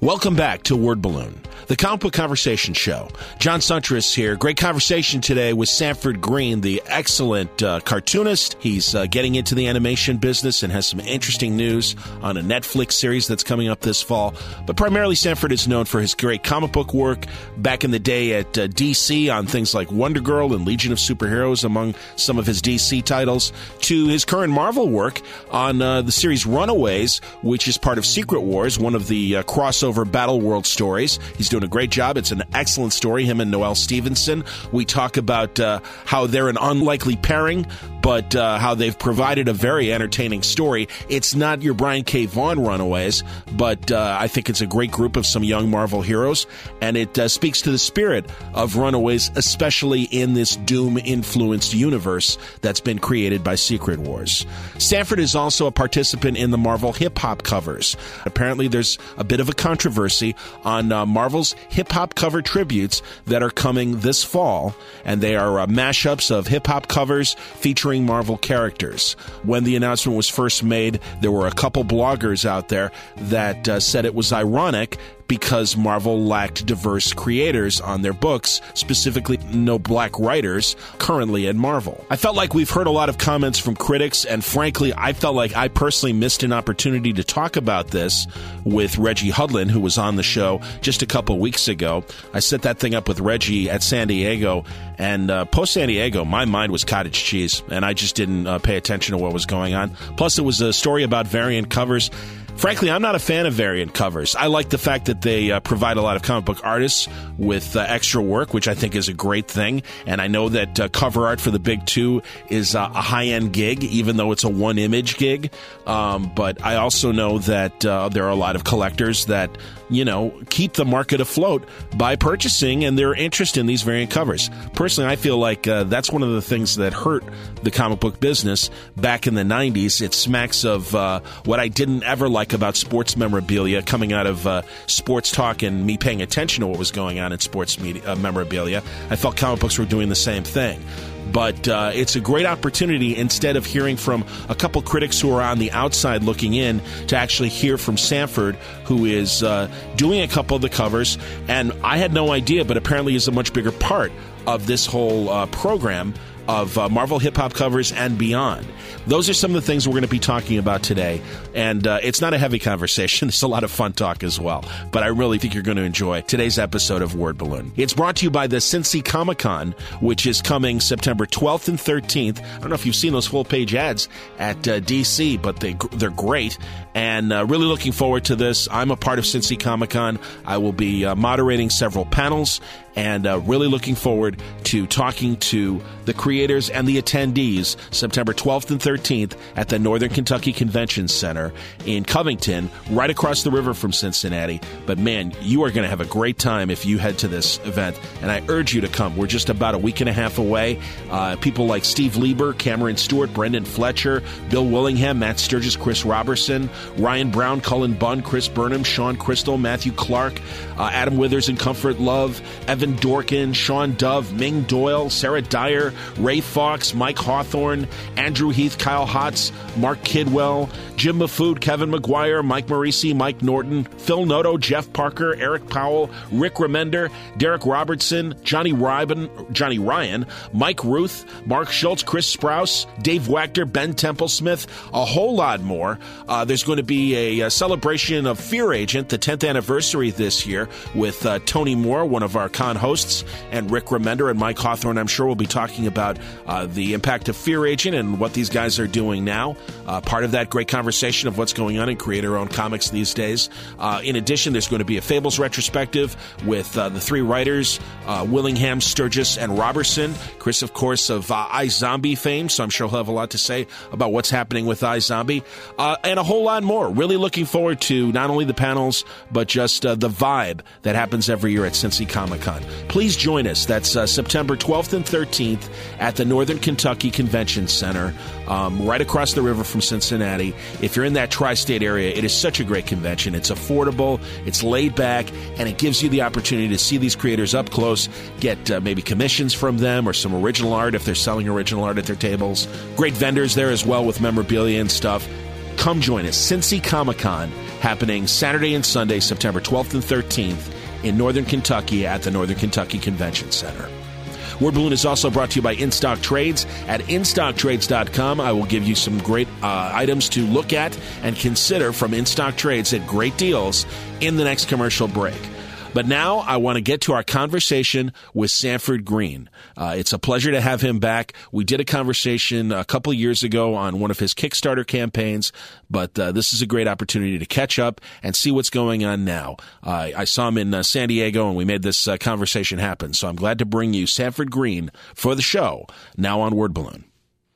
Welcome back to Word Balloon, the comic book conversation show. John Siuntres here. Great conversation today with Sanford Greene, the excellent uh, cartoonist. He's uh, getting into the animation business and has some interesting news on a Netflix series that's coming up this fall. But primarily, Sanford is known for his great comic book work back in the day at uh, DC on things like Wonder Girl and Legion of Superheroes, among some of his DC titles, to his current Marvel work on uh, the series Runaways, which is part of Secret Wars, one of the uh, over Battle World stories. He's doing a great job. It's an excellent story, him and Noelle Stevenson. We talk about uh, how they're an unlikely pairing, but uh, how they've provided a very entertaining story. It's not your Brian K. Vaughan Runaways, but uh, I think it's a great group of some young Marvel heroes, and it uh, speaks to the spirit of Runaways, especially in this Doom influenced universe that's been created by Secret Wars. Sanford is also a participant in the Marvel hip hop covers. Apparently, there's a bit of a controversy on uh, Marvel's hip hop cover tributes that are coming this fall, and they are uh, mashups of hip hop covers featuring featuring Marvel characters. When the announcement was first made, there were a couple bloggers out there that uh, said it was ironic because Marvel lacked diverse creators on their books, specifically no black writers currently at Marvel. I felt like we've heard a lot of comments from critics, and frankly, I felt like I personally missed an opportunity to talk about this with Reggie Hudlin, who was on the show just a couple weeks ago. I set that thing up with Reggie at San Diego, and uh, post San Diego, my mind was cottage cheese, and I just didn't uh, pay attention to what was going on. Plus, it was a story about variant covers. Frankly, I'm not a fan of variant covers. I like the fact that they uh, provide a lot of comic book artists with uh, extra work, which I think is a great thing. And I know that uh, cover art for the big two is uh, a high end gig, even though it's a one image gig. Um, but I also know that uh, there are a lot of collectors that you know, keep the market afloat by purchasing and their interest in these variant covers. Personally, I feel like uh, that's one of the things that hurt the comic book business back in the 90s. It smacks of uh, what I didn't ever like about sports memorabilia coming out of uh, sports talk and me paying attention to what was going on in sports media, uh, memorabilia. I felt comic books were doing the same thing but uh, it's a great opportunity instead of hearing from a couple critics who are on the outside looking in to actually hear from Sanford, who is uh, doing a couple of the covers. And I had no idea, but apparently is a much bigger part of this whole uh, program of uh, Marvel hip hop covers and beyond. Those are some of the things we're going to be talking about today. And uh, it's not a heavy conversation. It's a lot of fun talk as well. But I really think you're going to enjoy today's episode of Word Balloon. It's brought to you by the Cincy Comic Con, which is coming September 12th and 13th. I don't know if you've seen those full page ads at uh, DC, but they, they're great. And uh, really looking forward to this. I'm a part of Cincy Comic Con. I will be uh, moderating several panels and uh, really looking forward to talking to the creators and the attendees September 12th and 13th at the Northern Kentucky Convention Center in Covington, right across the river from Cincinnati. But man, you are going to have a great time if you head to this event, and I urge you to come. We're just about a week and a half away. Uh, people like Steve Lieber, Cameron Stewart, Brendan Fletcher, Bill Willingham, Matt Sturges, Chris Roberson, Ryan Brown, Cullen Bunn, Chris Burnham, Sean Crystal, Matthew Clark, uh, Adam Withers and Comfort Love, Evan Dorkin, Sean Dove, Ming Doyle, Sarah Dyer, Ray Fox, Mike Hawthorne, Andrew Heath, Kyle Hotz, Mark Kidwell, Jim Mahfood, Kevin Maguire, Mike Morisi, Mike Norton, Phil Noto, Jeff Parker, Eric Powell, Rick Remender, Darick Robertson, Johnny Ryan, Johnny Ryan, Mike Ruth, Mark Schultz, Chris Sprouse, Dave Wachter, Ben Templesmith, a whole lot more. Uh, there's going to be a, a, celebration of Fear Agent, the 10th anniversary this year with uh, Tony Moore, one of our con hosts, and Rick Remender and Mike Hawthorne. I'm sure we'll be talking about uh, the impact of Fear Agent and what these guys are doing now. Uh, part of that great conversation of what's going on in creator owned comics these days. Uh, in addition, there's going to be a Fables retrospective with uh, the three writers uh, Willingham, Sturges, and Roberson. Chris, of course, of uh, iZombie fame, so I'm sure he'll have a lot to say about what's happening with iZombie and a whole lot more. Really looking forward to not only the panels, but just the vibe vibe that happens every year at Cincy Comic Con. Please join us. That's uh, September 12th and 13th at the Northern Kentucky Convention Center, um, right across the river from Cincinnati. If you're in that tri state area, it is such a great convention. It's affordable, it's laid back, and it gives you the opportunity to see these creators up close, get uh, maybe commissions from them or some original art if they're selling original art at their tables. Great vendors there as well with memorabilia and stuff. Come join us, Cincy Comic Con happening Saturday and Sunday, September 12th and 13th in Northern Kentucky at the Northern Kentucky Convention Center. Word Balloon is also brought to you by InStock Trades. At InStockTrades.com, I will give you some great uh, items to look at and consider from InStock Trades at great deals in the next commercial break. But now I want to get to our conversation with Sanford Greene. Uh, it's a pleasure to have him back. We did a conversation a couple years ago on one of his Kickstarter campaigns, but uh, this is a great opportunity to catch up and see what's going on now. Uh, I saw him in uh, San Diego and we made this uh, conversation happen. So I'm glad to bring you Sanford Greene for the show now on Word Balloon.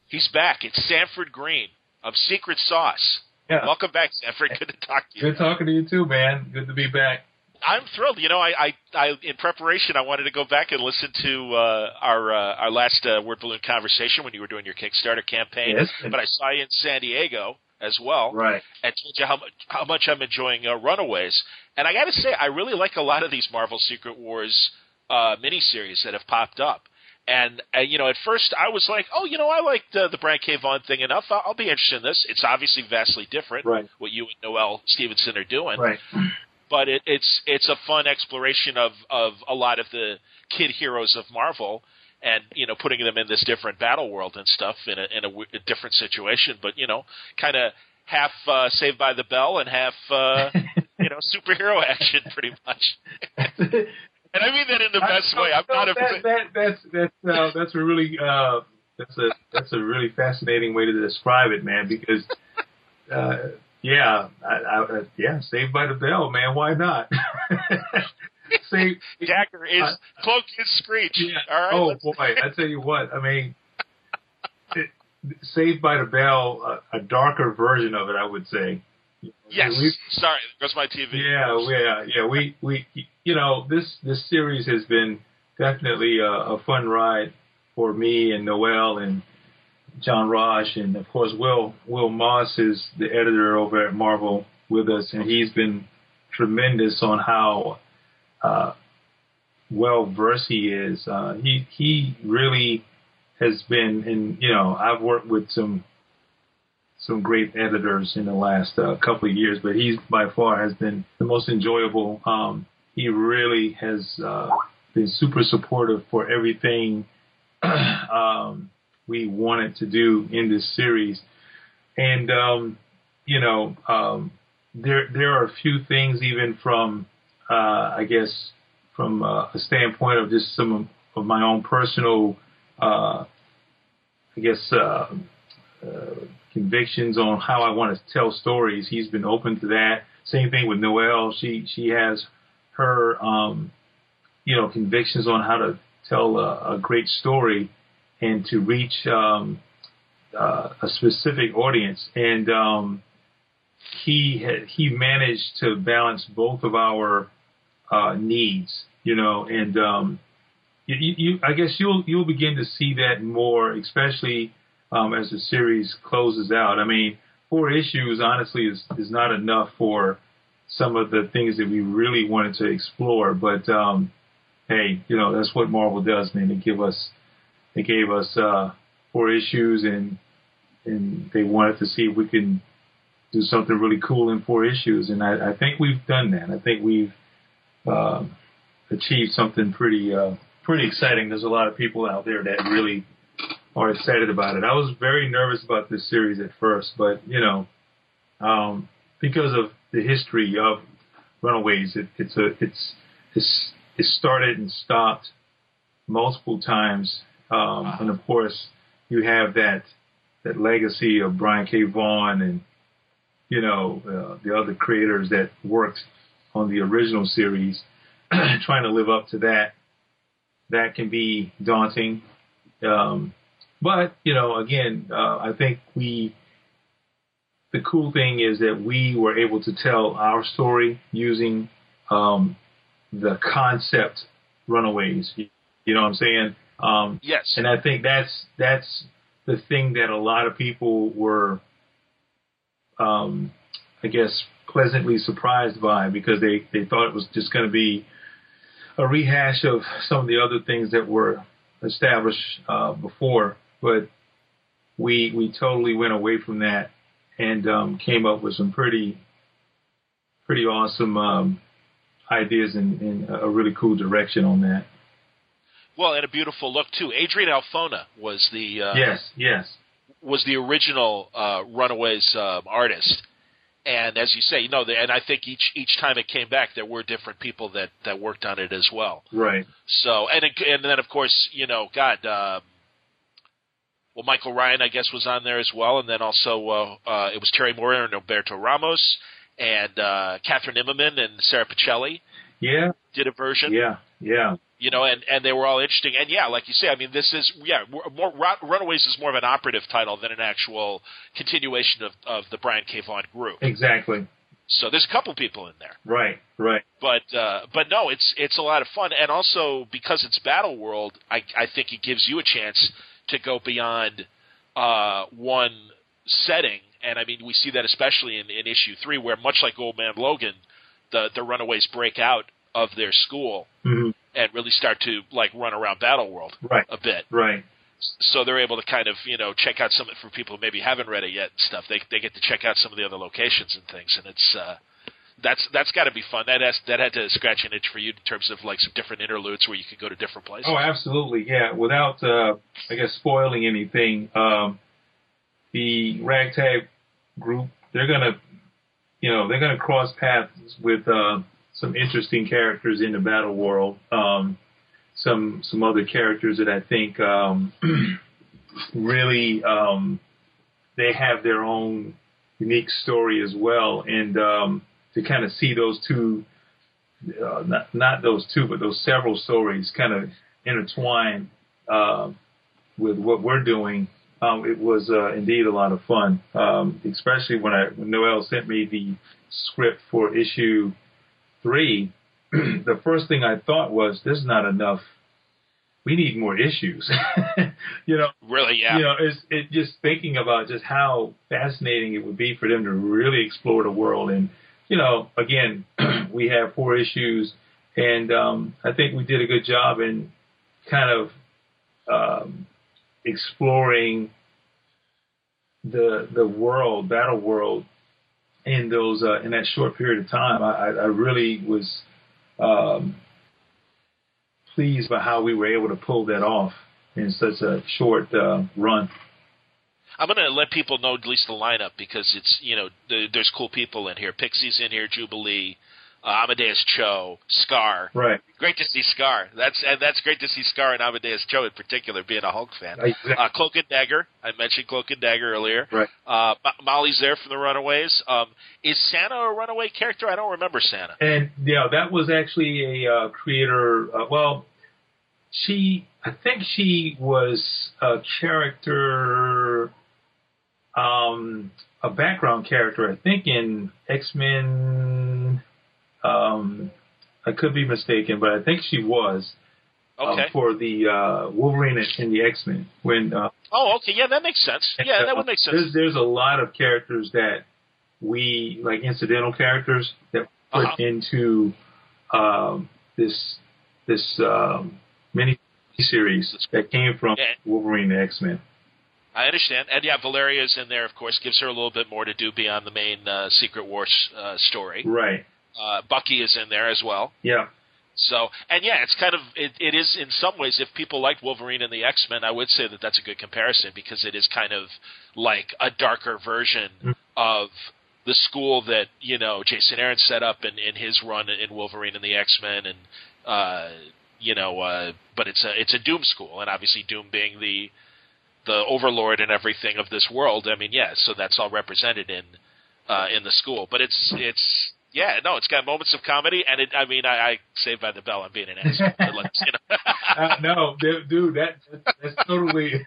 He's back. It's Sanford Greene of Secret Sauce. Yeah. Welcome back, Sanford. Good to talk to you. Good talking to you too, man. Good to be back. I'm thrilled. You know, I, I, I, in preparation, I wanted to go back and listen to uh, our uh, our last uh, word balloon conversation when you were doing your Kickstarter campaign. Yes. But I saw you in San Diego as well, right? And told you how much how much I'm enjoying uh, Runaways. And I got to say, I really like a lot of these Marvel Secret Wars uh, miniseries that have popped up. And, and you know, at first I was like, oh, you know, I like the the Brian K. Vaughan thing enough. I'll, I'll be interested in this. It's obviously vastly different. Right. What you and Noelle Stevenson are doing. Right but it, it's it's a fun exploration of of a lot of the kid heroes of Marvel, and you know putting them in this different battle world and stuff in a in a, a different situation, but you know kind of half uh, Saved by the Bell and half uh, you know superhero action, pretty much. and I mean that in the best way. I'm not a that, that, that's that's uh, that's a really uh, that's a that's a really fascinating way to describe it, man. Because uh, yeah, I, I, yeah, Saved by the Bell, man. Why not? Save Jagger is uh, cloak his screech. Yeah. All right. Oh boy, I tell you what. I mean, it, Saved by the Bell, a, a darker version of it, I would say. Yes. We, Sorry, that's my TV. Yeah, yeah, yeah. We we you know this this series has been definitely a, a fun ride for me and Noelle and John Rauch, and of course Will Will Moss is the editor over at Marvel with us, and he's been tremendous on how uh, well versed he is. Uh, he he really has been, and you know, I've worked with some some great editors in the last uh, couple of years, but he's by far has been the most enjoyable. Um, he really has uh, been super supportive for everything. um, we wanted to do in this series. And, um, you know, um, there, there are a few things even from, uh, I guess, from uh, a standpoint of just some of my own personal, uh, I guess, uh, uh, convictions on how I want to tell stories. He's been open to that. Same thing with Noelle. She she has her um, you know convictions on how to tell a, a great story and to reach um, uh, a specific audience. And um, he he managed to balance both of our uh, needs, you know, and um, you, you, I guess you'll you'll begin to see that more, especially um, as the series closes out. I mean, four issues honestly is is not enough for some of the things that we really wanted to explore, but um, hey, you know that's what Marvel does, man. They give us they gave us uh, four issues, and and they wanted to see if we can do something really cool in four issues, and I, I think we've done that. I think we've uh, achieved something pretty uh, pretty exciting. There's a lot of people out there that really are excited about it. I was very nervous about this series at first, but you know, um, because of the history of Runaways, it, it's a it's it's it started and stopped multiple times um, wow. And of course, you have that that legacy of Brian K. Vaughan and you know uh, the other creators that worked on the original series, trying to live up to that. That can be daunting. Um, but you know, again, uh, I think we. The cool thing is that we were able to tell our story using um, the concept Runaways. You know what I'm saying? Um, yes. And I think that's that's the thing that a lot of people were, um, I guess, pleasantly surprised by because they they thought it was just going to be a rehash of some of the other things that were established uh, before, but we we totally went away from that and um, came up with some pretty pretty awesome um, ideas and, and a really cool direction on that. Well, and a beautiful look too. Adrian Alphona was the uh, yes, yes, was the original uh, Runaways uh, artist, and as you say, you know, and I think each each time it came back, there were different people that that worked on it as well. Right. So, and it, and then of course, you know, God, um, well, Michael Ryan, I guess, was on there as well, and then also uh, uh, it was Terry Moore and Roberto Ramos and uh, Kathryn Immonen and Sara Pichelli. Yeah. Did a version. Yeah. Yeah you know, and and they were all interesting. And yeah, like you say, I mean, this is yeah, more Runaways is more of an operative title than an actual continuation of of the Brian K. Vaughan group. Exactly. So there's a couple people in there. Right, right. But uh, but no, it's it's a lot of fun, and also because it's Battle World, I I think it gives you a chance to go beyond uh, one setting, and I mean we see that especially in, in issue three, where much like Old Man Logan, the the Runaways break out of their school. Mm-hmm and really start to like run around Battle World right. a bit. Right. So they're able to kind of you know check out some for people who maybe haven't read it yet and stuff. They they get to check out some of the other locations and things, and it's uh, that's that's got to be fun. That has that had to scratch an itch for you in terms of like some different interludes where you could go to different places. Oh, absolutely, yeah. Without uh, I guess spoiling anything, um, the ragtag group they're gonna you know they're gonna cross paths with uh, some interesting characters in the battle world. Um, some some other characters that I think um, really um, they have their own unique story as well, and um, to kind of see those two, uh, not not those two, but those several stories kind of intertwine uh, with what we're doing. Um, it was uh, indeed a lot of fun, um, especially when I when Noelle sent me the script for issue three, the first thing I thought was, "There's not enough. We need more issues." you know, really, yeah. You know, it's it just thinking about just how fascinating it would be for them to really explore the world. And you know, again, we have four issues, and um, I think we did a good job in kind of um, exploring the the world, battle world, in those uh, in that short period of time, I, I really was um, pleased by how we were able to pull that off in such a short uh, run. I'm going to let people know at least the lineup because it's you know there's cool people in here. Pixie's in here, Jubilee, uh, Amadeus Cho, Skaar. Right. Great to see Skaar. That's and that's great to see Skaar and Amadeus Cho in particular, being a Hulk fan. Exactly. Uh, Cloak and Dagger. I mentioned Cloak and Dagger earlier. Right. Uh, Molly's there from the Runaways. Um, is Santa a Runaway character? I don't remember Santa. And yeah, that was actually a uh, creator. Uh, well, she, I think she was a character, um, a background character. I think in X Men um, I could be mistaken, but I think she was. Um, okay. Um, for the uh, Wolverine and the X Men. When uh, oh, okay, yeah, that makes sense. Yeah, that would make sense. There's, there's a lot of characters that we like incidental characters that put uh-huh. into um, this this um, mini series that came from yeah. Wolverine and X Men. I understand, and yeah, Valeria's in there. Of course, gives her a little bit more to do beyond the main uh, Secret Wars uh, story. Right. Uh, Bucky is in there as well. Yeah. So and yeah, it's kind of it, it is in some ways. If people like Wolverine and the X Men, I would say that that's a good comparison because it is kind of like a darker version mm. of the school that you know Jason Aaron set up in, in his run in Wolverine and the X Men, and uh, you know, uh, but it's a it's a Doom school, and obviously Doom being the the overlord and everything of this world. I mean, yeah, so that's all represented in uh, in the school, but it's it's yeah, no, it's got moments of comedy, and it. I mean, I, I Saved by the Bell. I'm being an asshole. like, you know. uh, no, dude, that that's totally.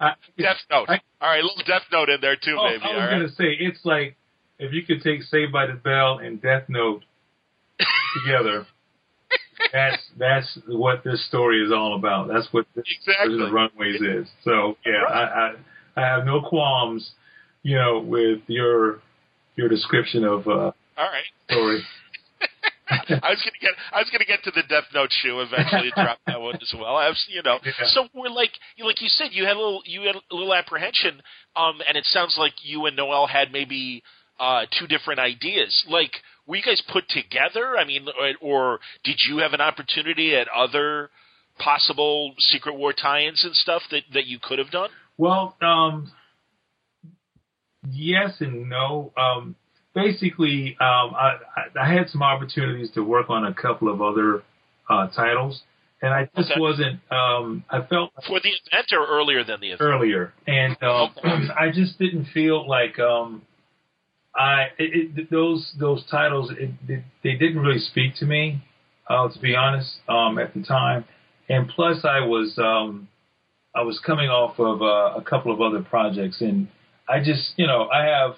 I, Death Note. I, all right, a little Death Note in there too, oh, maybe. I was gonna say it's like if you could take Saved by the Bell and Death Note together. that's that's what this story is all about. That's what this exactly. the Runaways is. So yeah, right. I, I I have no qualms, you know, with your your description of uh, all right. Sorry. I was gonna get I was gonna get to the Death Note shoe eventually and drop that one as well. I was, you know, yeah. so we're like like you said, you had a little you had a little apprehension, um, and it sounds like you and Noelle had maybe uh, two different ideas. Like, were you guys put together? I mean, or, or did you have an opportunity at other possible Secret War tie-ins and stuff that that you could have done? Well, um, yes and no. Um, basically, um, I, I had some opportunities to work on a couple of other uh, titles, and I just Okay. wasn't. Um, I felt For the event or earlier than the event? earlier, and um, I just didn't feel like um, I it, it, those those titles it, it, they didn't really speak to me, uh, to be honest, um, at the time. And plus, I was um, I was coming off of uh, a couple of other projects, and I just you know I have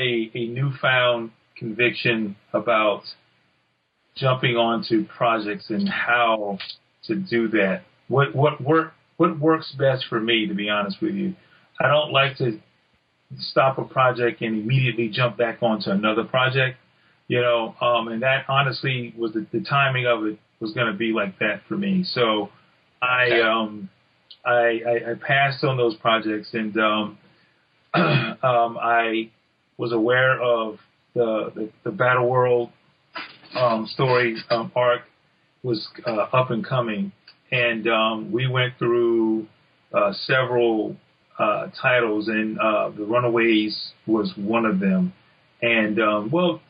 a a newfound conviction about jumping onto projects and how to do that. What what work what works best for me, to be honest with you. I don't like to stop a project and immediately jump back onto another project. You know, um, and that honestly was the, the timing of it was going to be like that for me. So I um, I, I, I passed on those projects and um, um, I was aware of the the, the Battle World um, story um, arc was uh, up and coming, and um, we went through uh, several uh, titles, and uh, the Runaways was one of them. And um, well,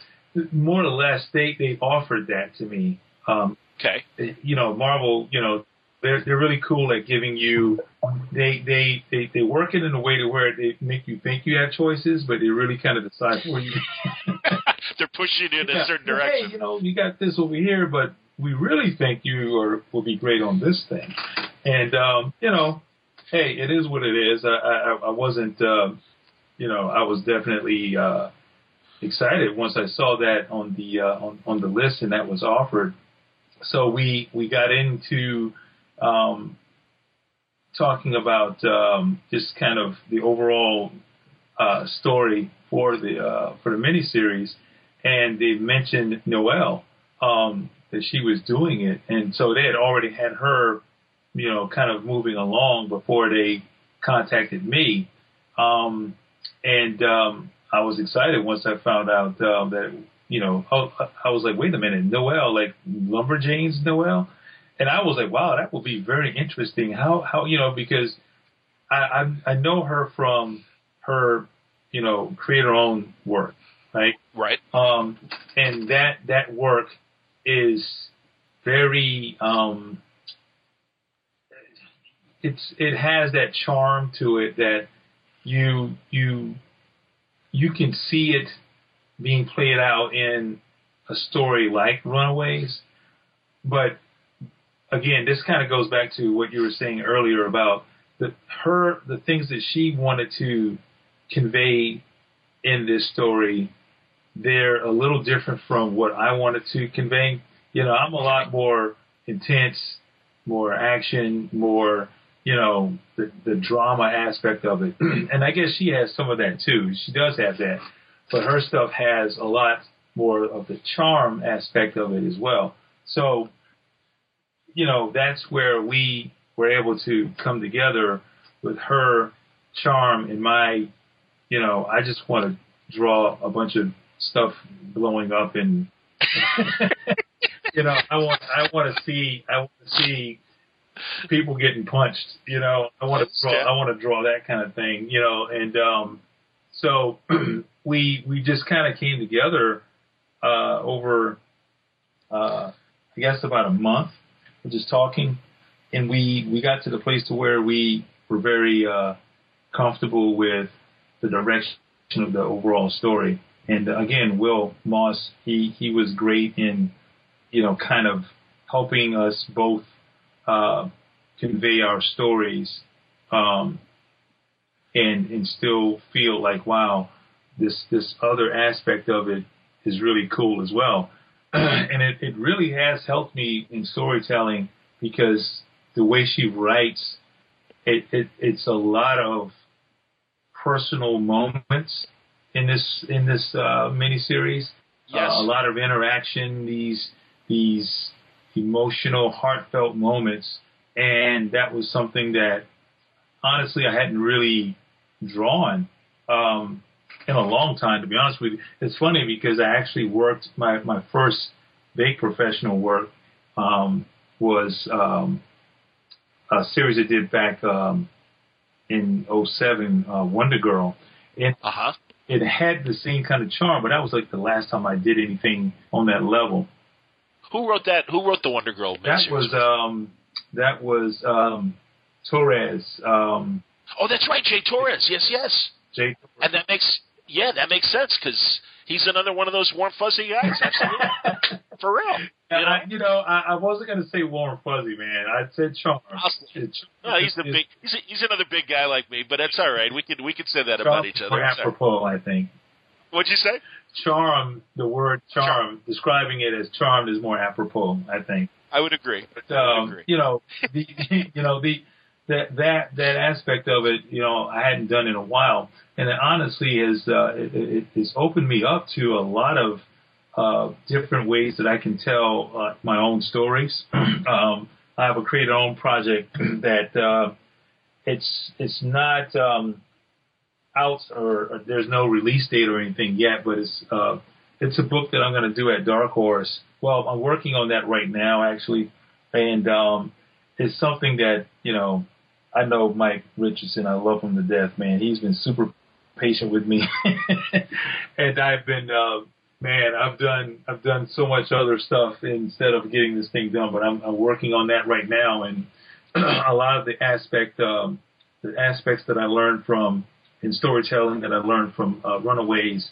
more or less, they they offered that to me. Um, Okay. you know, Marvel, you know, they're they're really cool at giving you. They they they they work it in a way to where they make you think you have choices, but they really kind of decide for you. They're pushing you in a certain direction. Hey, you know, you got this over here, but we really think you are will be great on this thing. And um, you know, hey, it is what it is. I I, I wasn't, uh, you know, I was definitely uh, excited once I saw that on the uh, on on the list and that was offered. So we we got into um, talking about um, just kind of the overall uh, story for the uh, for the miniseries, and they mentioned Noelle um, that she was doing it, and so they had already had her, you know, kind of moving along before they contacted me, um, and um, I was excited once I found out um, that you know I, I was like, wait a minute, Noelle, like Lumberjanes Noelle, and I was like, wow, that will be very interesting. How how you know because I I, I know her from her you know create her own work, right? Right. um, and that that work is very um, it's it has that charm to it that you you you can see it being played out in a story like Runaways, but again, this kind of goes back to what you were saying earlier about the her the things that she wanted to convey in this story they're a little different from what I wanted to convey. You know, I'm a lot more intense, more action, more, you know, the, the drama aspect of it. and I guess she has some of that too. She does have that. But her stuff has a lot more of the charm aspect of it as well. So, you know, that's where we were able to come together with her charm and my, you know, I just want to draw a bunch of stuff blowing up and you know I want I want to see I want to see people getting punched you know I want to draw I want to draw that kind of thing you know and um so we we just kind of came together uh over uh I guess about a month just talking and we we got to the place to where we were very uh comfortable with the direction of the overall story and again, Will Moss, he, he was great in, you know, kind of helping us both uh, convey our stories um, and and still feel like, wow, this this other aspect of it is really cool as well. and it, it really has helped me in storytelling because the way she writes, it, it it's a lot of personal moments in this in this uh, miniseries. Yes. Uh, a lot of interaction, these these emotional, heartfelt moments, and that was something that honestly I hadn't really drawn. Um, in a long time, to be honest with you. It's funny because I actually worked my my first big professional work um, was um, a series I did back um, in 07, uh, Wonder Girl. And Uh huh. it had the same kind of charm, but that was like the last time I did anything on that level. Who wrote that? Who wrote the Wonder Girl? That was um, that was um, Torres. Um, oh, that's right, Jay Torres. Yes, yes. Jay And that makes yeah, that makes sense because he's another one of those warm fuzzy guys. Absolutely, for real. You know? I, you know, I, I wasn't going to say warm fuzzy, man. I said charm. No, he's the big. He's a, he's another big guy like me, but that's all right. We can we can say that charm about each other. apropos, I think. What'd you say? Charm, the word charm, describing it as charmed is more apropos, I think. I would agree. But, I would um, agree. you know, the, you know the that that that aspect of it, you know, I hadn't done in a while, and it honestly has uh, it, it, opened me up to a lot of uh, different ways that I can tell uh, my own stories. um, I have a creator own project that uh, it's it's not um, out or, or there's no release date or anything yet, but it's uh, it's a book that I'm going to do at Dark Horse. Well, I'm working on that right now, actually, and um, it's something that you know I know Mike Richardson. I love him to death, man. He's been super patient with me, and I've been uh, man. I've done I've done so much other stuff instead of getting this thing done, but I'm, I'm working on that right now, and a lot of the aspect um, the aspects that I learned from in storytelling that I learned from uh, Runaways,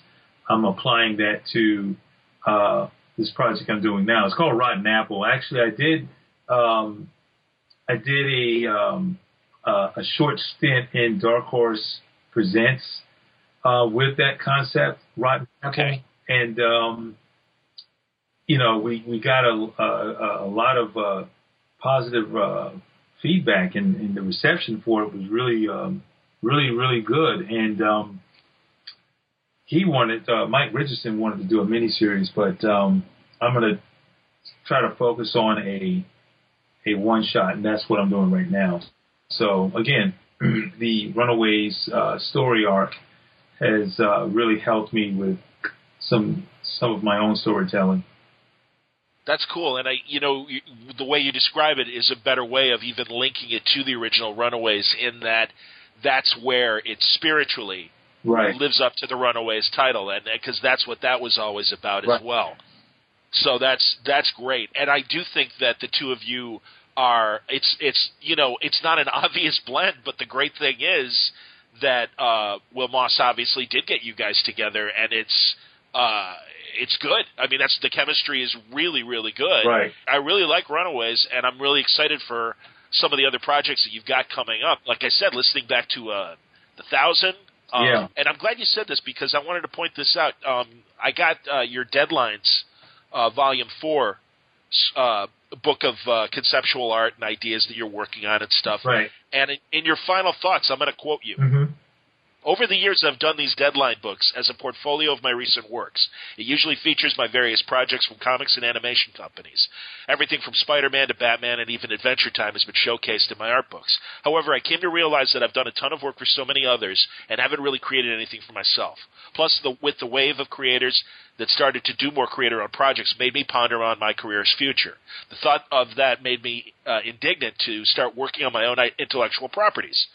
I'm applying that to uh, this project I'm doing now. It's called Rotten Apple. Actually, I did um, I did a um, uh, a short stint in Dark Horse Presents uh, with that concept, Rotten Apple, Okay. and um, you know we we got a a, a lot of uh, positive uh, feedback, and, and the reception for it was really um, really really good. And um, he wanted uh, Mike Richardson wanted to do a miniseries, but um, I'm going to try to focus on a a one shot, and that's what I'm doing right now. So again, the Runaways uh, story arc has uh, really helped me with some some of my own storytelling. That's cool, and I, you know, you, the way you describe it is a better way of even linking it to the original Runaways, in that that's where it spiritually Right. lives up to the Runaways title, and because that's what that was always about as well. So that's that's great, and I do think that the two of you are. It's it's you know it's not an obvious blend, but the great thing is that uh, Will Moss obviously did get you guys together, and it's uh, it's good. I mean, that's the chemistry is really really good. Right. I really like Runaways, and I'm really excited for some of the other projects that you've got coming up. Like I said, listening back to uh, the Thousand. Um, Yeah. And I'm glad you said this because I wanted to point this out. Um, I got uh, your deadlines, uh, volume four, uh, book of uh, conceptual art and ideas that you're working on and stuff. Right. And in, in your final thoughts, I'm going to quote you. hmm Over the years, I've done these deadline books as a portfolio of my recent works. It usually features my various projects from comics and animation companies. Everything from Spider Man to Batman and even Adventure Time has been showcased in my art books. However, I came to realize that I've done a ton of work for so many others and haven't really created anything for myself. Plus, the, with the wave of creators that started to do more creator owned projects made me ponder on my career's future. The thought of that made me uh, indignant to start working on my own intellectual properties.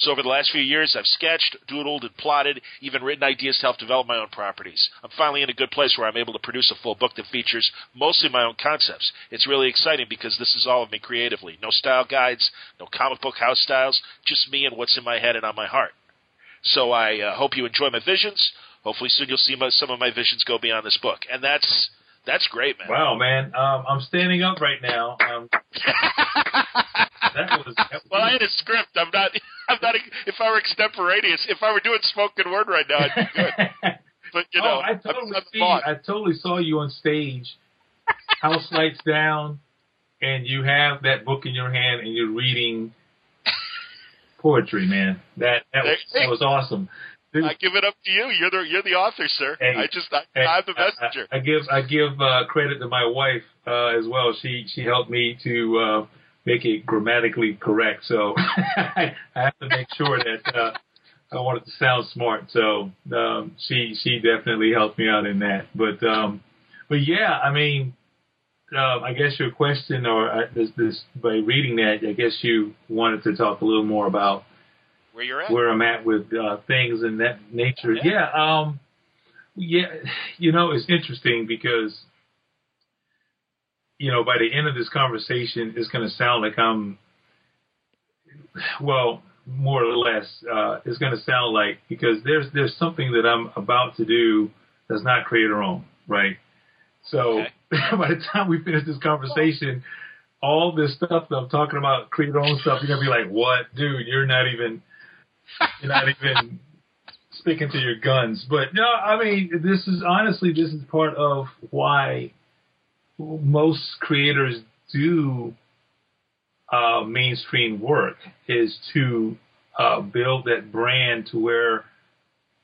So over the last few years, I've sketched, doodled, and plotted, even written ideas to help develop my own properties. I'm finally in a good place where I'm able to produce a full book that features mostly my own concepts. It's really exciting because this is all of me creatively. No style guides, no comic book house styles, just me and what's in my head and on my heart. So I uh, hope you enjoy my visions. Hopefully soon you'll see my, some of my visions go beyond this book. And that's that's great, man. Wow, man. Um, I'm standing up right now. Um, that was. That was well, I had a script. I'm not. I'm not. If I were extemporaneous, if I were doing spoken word right now, I'd be good. But you know, oh, I totally I'm see. I totally saw you on stage, house lights down, and you have that book in your hand and you're reading poetry, man. That that was, that was awesome. I give it up to you. You're the you're the author, sir. Hey, I just I, hey, I'm the messenger. I, I give I give uh, credit to my wife uh, as well. She she helped me to uh, make it grammatically correct. So I have to make sure that uh, I wanted to sound smart, so um, she she definitely helped me out in that. But um, but yeah, I mean, uh, I guess your question, or uh, this, this by reading that, I guess you wanted to talk a little more about where you're at, where I'm at with uh, things and that nature. Yeah. yeah, um, yeah, you know, it's interesting because you know by the end of this conversation, it's going to sound like I'm well, more or less, uh, it's going to sound like because there's there's something that I'm about to do that's not creator owned, right? So okay. by the time we finish this conversation, all this stuff that I'm talking about, creator owned stuff, you're gonna be like, "What, dude? You're not even, you're not even sticking to your guns." But no, I mean, this is honestly, this is part of why most creators do uh, mainstream work is to uh, build that brand to where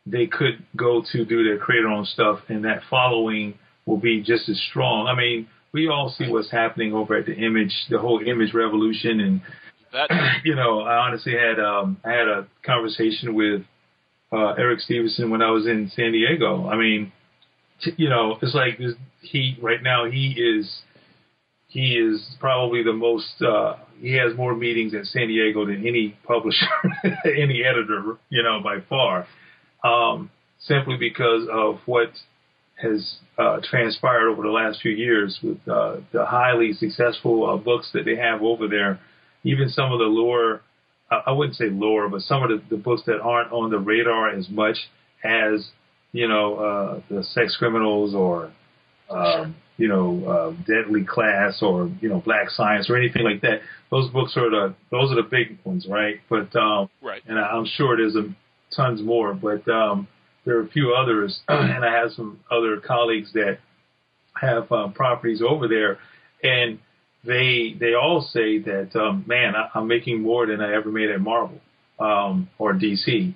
they could go to do their creator own stuff, and that following will be just as strong. I mean, we all see what's happening over at the image, the whole image revolution, and that, you know, I honestly had um, I had a conversation with uh, Eric Stephenson when I was in San Diego. I mean, t- you know, it's like this, he right now he is he is probably the most uh, he has more meetings at San Diego than any publisher, any editor, you know, by far, um, simply because of what has uh, transpired over the last few years with uh, the highly successful uh, books that they have over there. Even some of the lower, I wouldn't say lower, but some of the, the books that aren't on the radar as much as, you know, uh, the sex criminals or, um, you know, uh, Deadly Class or you know Black Science or anything like that. Those books are the those are the big ones, right? But um, right, and I'm sure there's a, tons more, but um, there are a few others, and I have some other colleagues that have um, properties over there, and they they all say that um, man, I, I'm making more than I ever made at Marvel um, or DC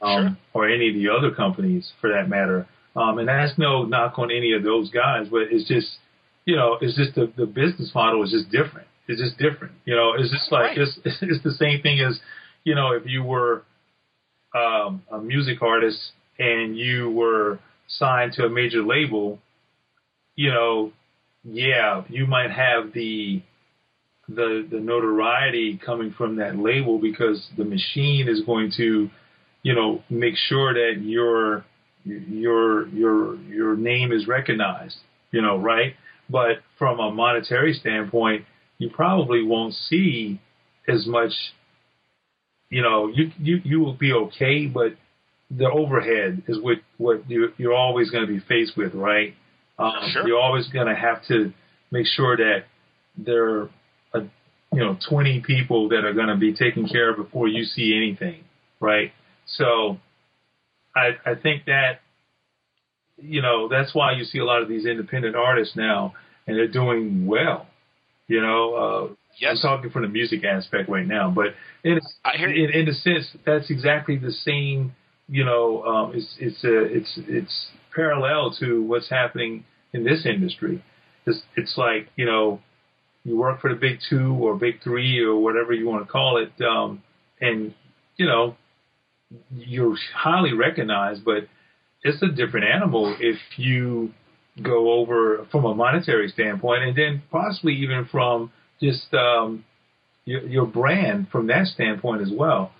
um, sure. or any of the other companies for that matter. Um, and that's no knock on any of those guys, but it's just, you know, it's just the, the business model is just different. It's just different. You know, it's just like, right. it's, it's the same thing as, you know, if you were um, a music artist and you were signed to a major label, you know, yeah, you might have the the the notoriety coming from that label because the machine is going to, you know, make sure that you're your your your name is recognized, you know, right? But from a monetary standpoint, you probably won't see as much. You know, you you you will be okay, but the overhead is what what you, you're always going to be faced with, right? Um, sure. You're always going to have to make sure that there are, a, you know, 20 people that are going to be taken care of before you see anything, right? So I, I think that, you know, that's why you see a lot of these independent artists now, and they're doing well. You know, uh, yes. I'm talking from the music aspect right now, but in in, in a sense, that's exactly the same. You know, um, it's it's a, it's it's parallel to what's happening in this industry. It's it's like you know, you work for the big two or big three or whatever you want to call it, um, and you know, you're highly recognized, but it's a different animal if you go over from a monetary standpoint, and then possibly even from just um, your, your brand from that standpoint as well.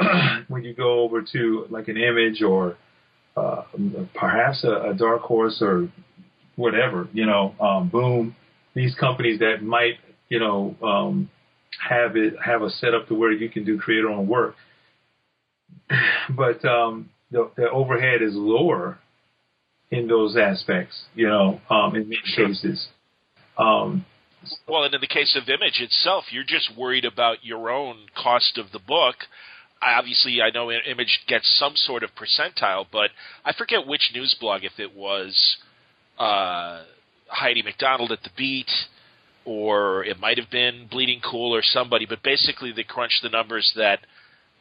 when you go over to like an image or uh, perhaps a, a dark horse or whatever, you know, um, boom, these companies that might, you know, um, have it have a setup to where you can do creator own work but um, the, the overhead is lower in those aspects, you know, um, in many cases. Um, well, and in the case of Image itself, you're just worried about your own cost of the book. Obviously, I know Image gets some sort of percentile, but I forget which news blog, if it was uh, Heidi MacDonald at the Beat, or it might have been Bleeding Cool or somebody, but basically they crunched the numbers that –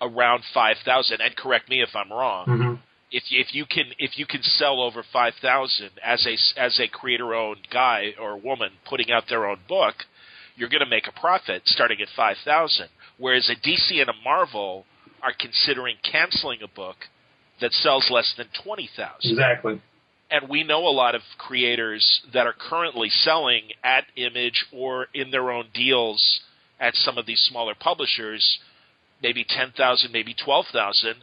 around five thousand. And correct me if I'm wrong. Mm-hmm. If if you can if you can sell over five thousand as a as a creator owned guy or woman putting out their own book, you're going to make a profit starting at five thousand. Whereas a DC and a Marvel are considering canceling a book that sells less than 20,000. Exactly. And we know a lot of creators that are currently selling at Image or in their own deals at some of these smaller publishers, maybe 10,000, maybe 12,000,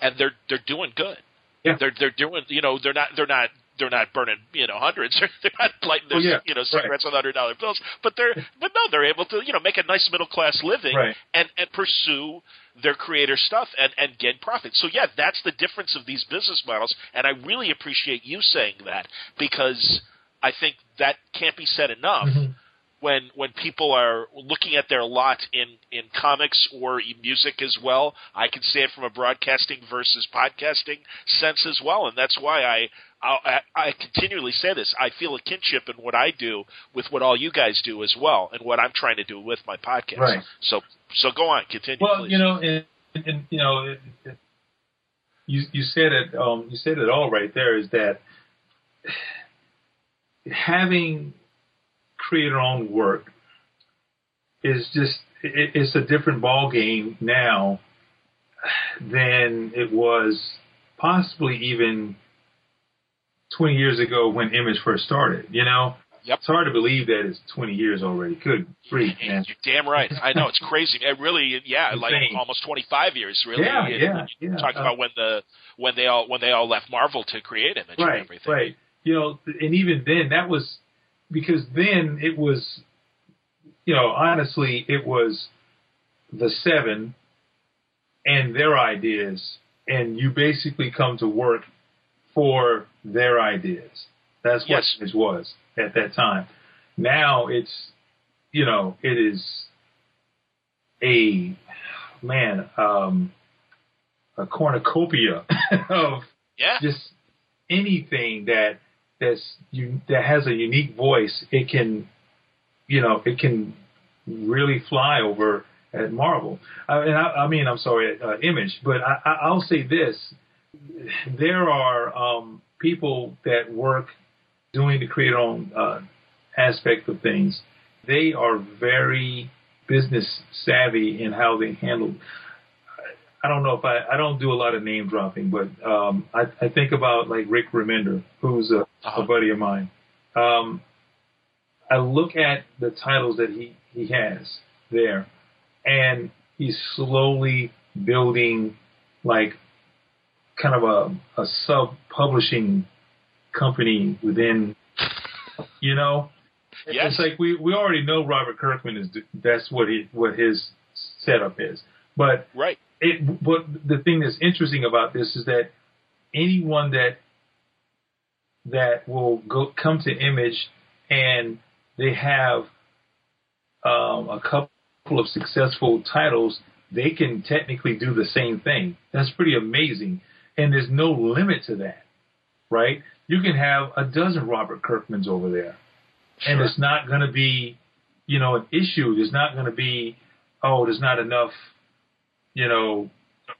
and they're they're doing good. Yeah. They're they're doing, you know, they're not they're not they're not burning you know hundreds they're not lighting their Oh, yeah. you know cigarettes on hundred dollar bills but they're but no they're able to you know make a nice middle class living Right. and and pursue their creator stuff and and get profit so yeah that's the difference of these business models and I really appreciate you saying that because I think that can't be said enough Mhm. when when people are looking at their lot in in comics or in music as well. I can say it from a broadcasting versus podcasting sense as well, and that's why I. I, I continually say this. I feel a kinship in what I do with what all you guys do as well, and what I'm trying to do with my podcast. Right. So, so go on, continue. Well, please. you know, and, and you know, it, it, you you said it. Um, you said it all right there. Is that having creator owned work is just it, it's a different ball game now than it was possibly even 20 years ago when Image first started. You know, Yep. it's hard to believe that it's 20 years already. Good grief, man. You're damn right. I know it's crazy. It really, yeah, like almost 25 years, really. Yeah, And yeah, yeah. Talk Uh, about when the when they all when they all left Marvel to create Image and right, everything. right. You know, and even then, that was because then it was, you know, honestly, it was the seven and their ideas, and you basically come to work for their ideas. That's what Yes. it was at that time. Now it's, you know, it is a man, um, a cornucopia of Yeah. just anything that that's you that has a unique voice, it can, you know, it can really fly over at Marvel. Uh, and I, I mean, I'm sorry, at uh, Image, but I, I, I'll say this: there are um, people that work doing the creator own uh, aspect of things. They are very business savvy in how they handle I don't know if I I don't do a lot of name dropping, but um, I, I think about like Rick Remender, who's a, Uh-huh. a buddy of mine. Um, I look at the titles that he he has there, and he's slowly building like kind of a a sub publishing company within, you know. Yes. It's like we, we already know Robert Kirkman is that's what he what his setup is, but Right. it but the thing that's interesting about this is that anyone that that will go come to image and they have um, a couple of successful titles they can technically do the same thing that's pretty amazing and there's no limit to that right you can have a dozen robert kirkmans over there and it's not going to be you know an issue there's not going to be oh there's not enough you know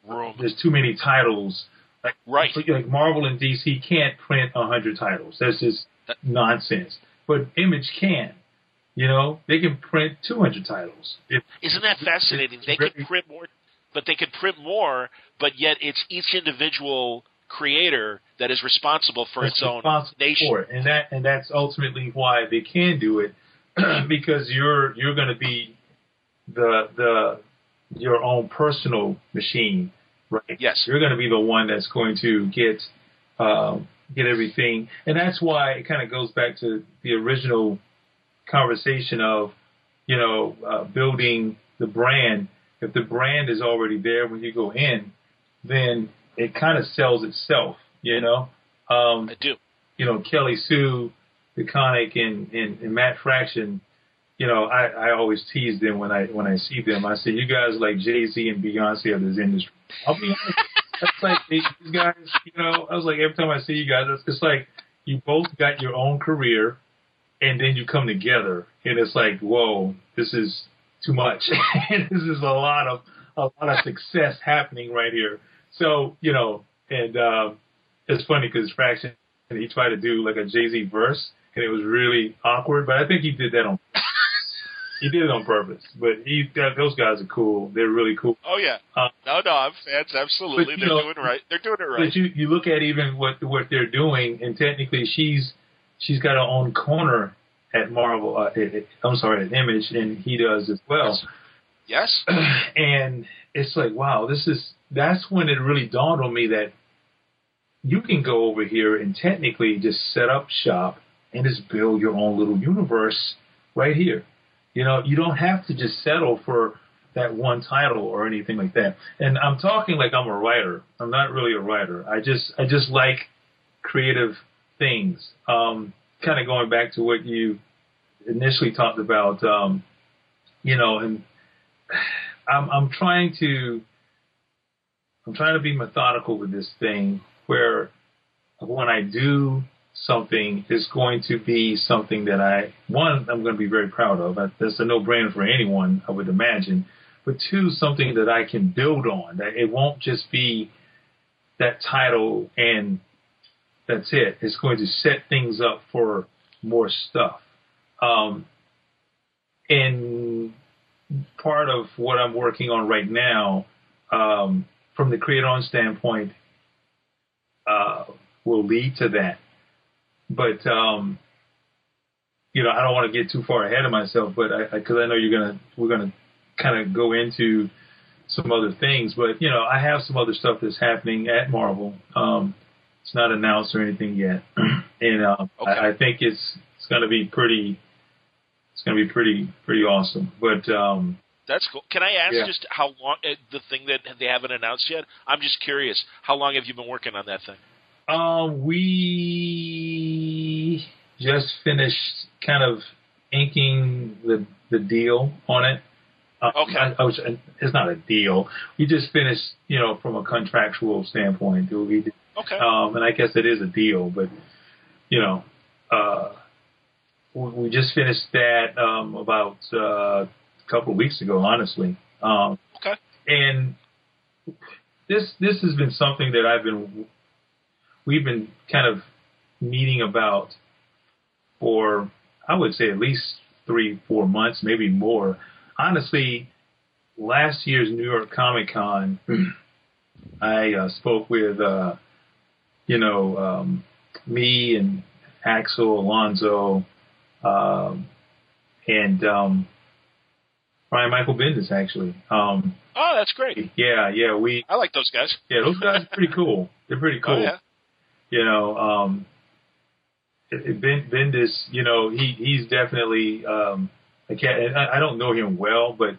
Room. there's too many titles. Like, Right. like Marvel and DC can't print a hundred titles. That's just nonsense. But Image can. You know, they can print two hundred titles. If, Isn't that fascinating? They can print more, but they can print more, but yet it's each individual creator that is responsible for that's its own nation. for it. and that and that's ultimately why they can do it because you're you're going to be the the your own personal machine, right? Yes. you're going to be the one that's going to get um, get everything, and that's why it kind of goes back to the original conversation of you know uh, building the brand. If the brand is already there when you go in, then it kind of sells itself, you know. Um, I do. you know, Kelly Sue, DeConnick, and, and, and Matt Fraction, you know, I, I always tease them when I when I see them. I say, you guys like Jay Z and Beyonce of this industry. I'll be honest. That's like these guys, you know. I was like, every time I see you guys, it's, it's like you both got your own career, and then you come together, and it's like, whoa, this is too much. this is a lot of a lot of success happening right here. So you know, and um, it's funny because Fraction and he tried to do like a Jay Z verse, and it was really awkward. But I think he did that on. he did it on purpose. But he got those guys are cool. They're really cool. Oh yeah. Uh, no, no, I'm fans. Absolutely, but, they're know, doing right. They're doing it right. But you you look at even what what they're doing, and technically she's she's got her own corner at Marvel. Uh, I'm sorry, at Image, and he does as well. Yes. and it's like, wow, this is that's when it really dawned on me that you can go over here and technically just set up shop and just build your own little universe right here. You know, you don't have to just settle for that one title or anything like that. And I'm talking like I'm a writer. I'm not really a writer. I just I just like creative things. Um, kind of going back to what you initially talked about, um, you know, and I'm I'm trying to I'm trying to be methodical with this thing where when I do something is going to be something that I one I'm going to be very proud of. That's a no-brainer for anyone, I would imagine. But two, something that I can build on. That it won't just be that title and that's it. It's going to set things up for more stuff. Um, and part of what I'm working on right now, um, from the create on standpoint, uh, will lead to that but um, you know, I don't want to get too far ahead of myself, but I because I, I know you're gonna we're gonna kind of go into some other things, but you know, I have some other stuff that's happening at Marvel. Um, it's not announced or anything yet, and uh, okay. I, I think it's it's gonna be pretty. It's gonna be pretty pretty awesome, but. um that's cool. Can I ask yeah. just how long uh, the thing that they haven't announced yet? I'm just curious. How long have you been working on that thing? Um, we just finished kind of inking the the deal on it. Uh, okay. I, I was, it's not a deal. We just finished, you know, from a contractual standpoint. We okay. Um, and I guess it is a deal, but you know, uh, we, we just finished that um, about uh, a couple of weeks ago, honestly. Um, okay. And this this has been something that I've been we've been kind of meeting about for, I would say, at least three, four months, maybe more. Honestly, last year's New York Comic Con, I uh, spoke with, uh, you know, um, me and Axel Alonso, um, and um, Brian Michael Bendis, actually. Um, oh, that's great. Yeah, yeah. We. I like those guys. Yeah, those guys are pretty cool. They're pretty cool. Oh, yeah you know, um, Ben Bendis, you know, he he's definitely um, I can't I, I don't know him well, but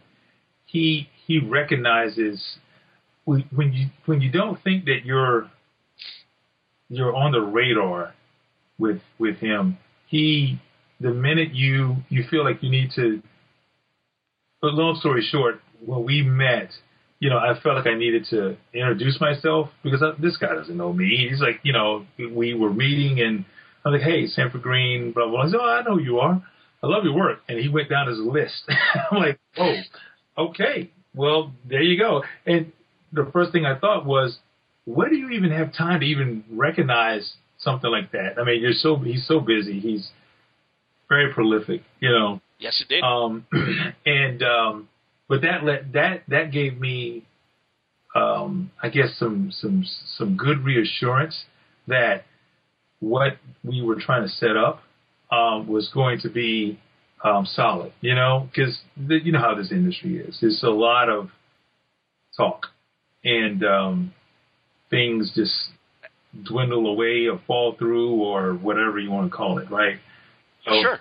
he he recognizes when you when you don't think that you're you're on the radar with with him, he the minute you you feel like you need to. But long story short, when we met, you know, I felt like I needed to introduce myself because I, this guy doesn't know me. He's like, you know, we were meeting and I was like, hey, Sanford Greene, blah, blah, blah. Said, oh, I know you are. I love your work. And he went down his list. I'm like, oh, okay. Well, there you go. And the first thing I thought was, where do you even have time to even recognize something like that? I mean, you're so, he's so busy. He's very prolific, you know. Yes, it did. Um, and, um, but that let that that gave me, um, I guess some some some good reassurance that what we were trying to set up um, was going to be um, solid. You know, because you know how this industry is. It's a lot of talk, and um, things just dwindle away or fall through or whatever you want to call it, right? So, sure.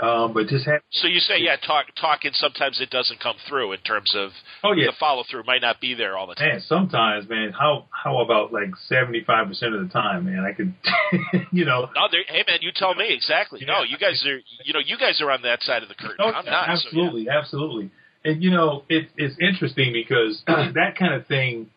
Um, but just have. So you say, yeah, talk, talking. Sometimes it doesn't come through in terms of. Oh yeah. The follow through might not be there all the time. Man, sometimes, man. How how about like seventy five percent of the time, man? I could, you know. No, hey man, you tell me exactly. Yeah. No, you guys are, you know, you guys are on that side of the curtain. Oh, I'm not. Absolutely, so, yeah. absolutely. And you know, it's it's interesting because that kind of thing.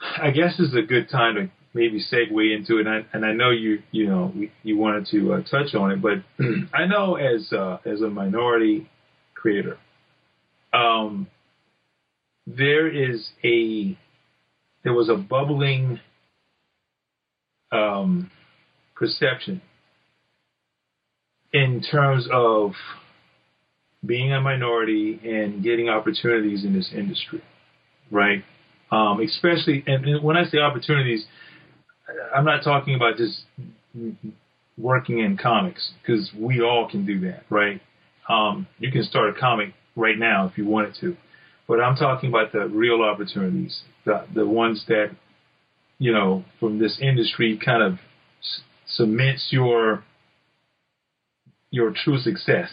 I guess is a good time to maybe segue into it. And I, and I know you you know you wanted to uh, touch on it, but I know as uh, as a minority creator, um, there is a there was a bubbling um, perception in terms of being a minority and getting opportunities in this industry, right? Um, especially, and, and when I say opportunities, I'm not talking about just working in comics because we all can do that, right? Um, you can start a comic right now if you wanted to, but I'm talking about the real opportunities, the the ones that you know from this industry kind of c- cements your your true success,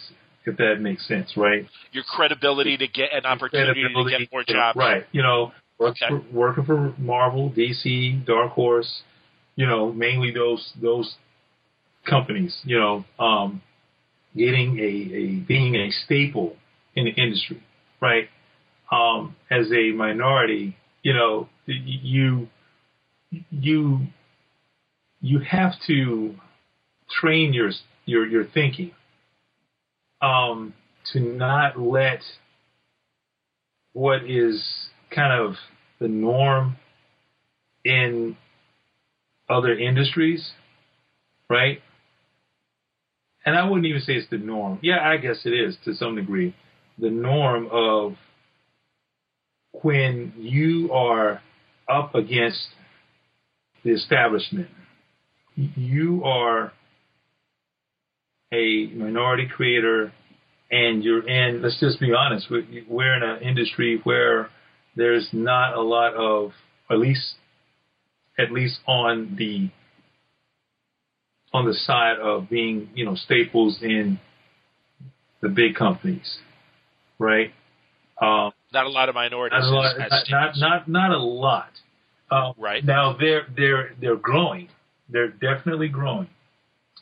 if that makes sense, right? Your credibility to get an opportunity to get more jobs. Right. You know, Okay. for, working for Marvel, DC, Dark Horse, you know, mainly those those companies, you know, um, getting a, a being a staple in the industry, right? Um, as a minority, you know, you you you have to train your your your thinking um, to not let what is kind of the norm in other industries, right? And I wouldn't even say it's the norm. Yeah, I guess it is to some degree. The norm of when you are up against the establishment, you are a minority creator and you're in, let's just be honest, we- we're in an industry where there's not a lot of, at least, at least on the, on the side of being, you know, staples in the big companies, right? Um, Not a lot of minorities. not a lot, as- as not, not, not a lot. Um, Right. Now they're they're they're growing. They're definitely growing.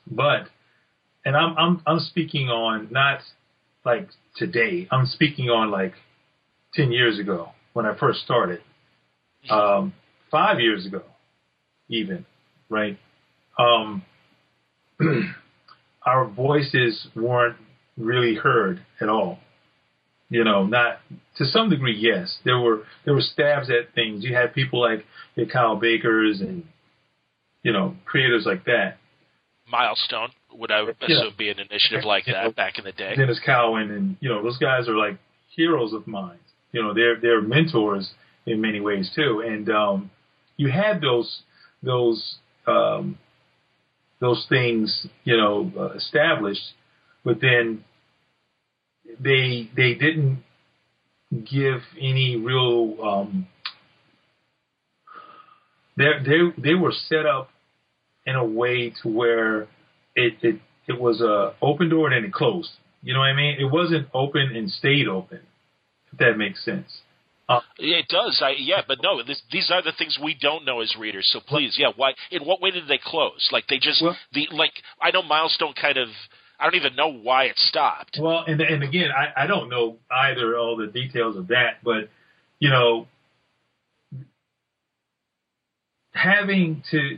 But and I'm I'm I'm speaking on not like today. I'm speaking on like ten years ago when I first started. Um, five years ago, even, right? Um, our voices weren't really heard at all. You know, not to some degree, yes. There were there were stabs at things. You had people like the Kyle Bakers and you know creators like that. Milestone would I Yeah. assume be an initiative like Yeah. that back in the day. Denys Cowan and you know those guys are like heroes of mine. You know, they're they're mentors in many ways too. And um, you had those those um, those things you know uh, established, but then they they didn't give any real. Um, they they they were set up in a way to where it it it was a open door and then it closed. You know what I mean? It wasn't open and stayed open. That makes sense. It does. I yeah, but no. This, these are the things we don't know as readers. So please, yeah. Why? In what way did they close? Like they just Well- the like. I know Milestone kind of. I don't even know why it stopped. Well, and and again, I I don't know either all the details of that, but you know, having to,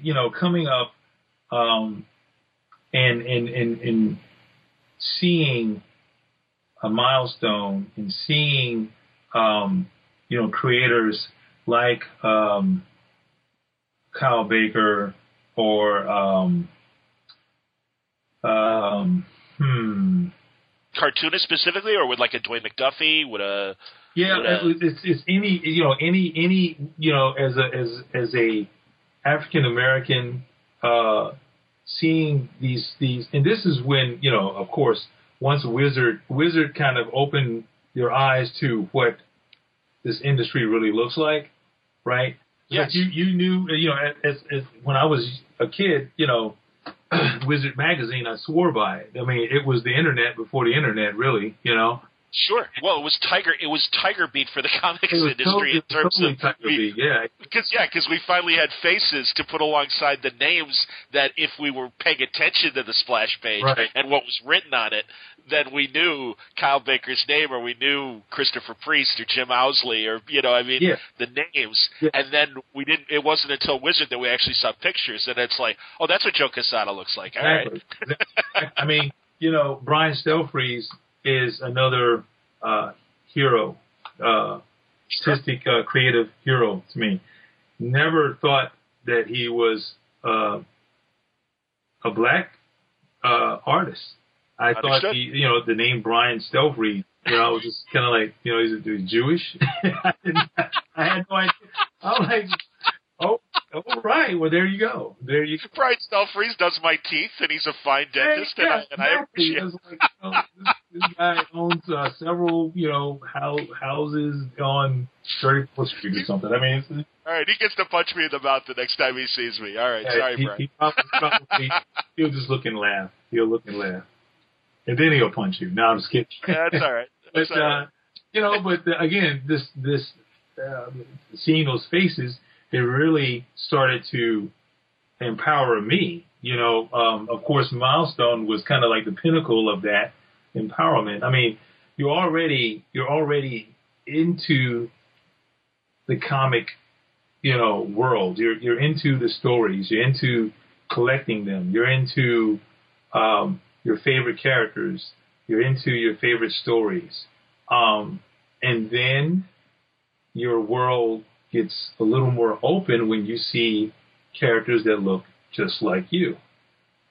you know, coming up, um, and and and and seeing a milestone in seeing, um, you know, creators like um, Kyle Baker or um, um, hmm. Cartoonist specifically, or would like a Dwayne McDuffie? Would a Yeah, Yeah. it- it's it's any you know any any you know as a as as a African American uh, seeing these these and this is when you know of course once Wizard Wizard kind of opened your eyes to what this industry really looks like, right? Yes. You you knew you know as, as when I was a kid, you know. Wizard magazine, I swore by it. I mean, it was the internet before the internet, really. You know, sure? Well, it was Tiger. It was Tiger Beat for the comics industry totally, in terms totally of Tiger we- Beat, yeah. Because yeah, because we finally had faces to put alongside the names that if we were paying attention to the splash page Right. and what was written on it, then we knew Kyle Baker's name or we knew Christopher Priest or Jim Owsley or you know I mean Yeah. the names. Yeah. And then we didn't. It wasn't until Wizard that we actually saw pictures, and it's like, oh, that's what Joe Quesada looks like. All right. Exactly. I mean, you know, Brian Stelfreeze is another uh, hero, uh, artistic, uh, creative hero to me. Never thought that he was uh, a black uh, artist. I thought he, you know the name Brian Stelfreeze. You know, I was just kind of like, you know, he's, he's Jewish. I, I had no idea. I'm like, oh, all right. Well, there you go. There you go. Brian Stelfreeze does my teeth, and he's a fine dentist, yeah, and, I, and I appreciate. Like, you know, this, this, guy owns uh, several, you know, house, houses on 34th Street or something. I mean, it's, all right, he gets to punch me in the mouth the next time he sees me. All right, yeah, sorry, he, Brian. He probably, probably, he'll just look and laugh. He'll look and laugh, and then he'll punch you. No, I'm just kidding. Yeah, that's all right. That's but all right. uh, you know, but uh, again, this this uh, seeing those faces, it really started to empower me. You know, um, of course, Milestone was kind of like the pinnacle of that empowerment. I mean, you're already you're already into the comic, you know, world. You're you're into the stories. You're into collecting them. You're into um, your favorite characters. You're into your favorite stories. Um, and then your world gets a little more open when you see characters that look just like you.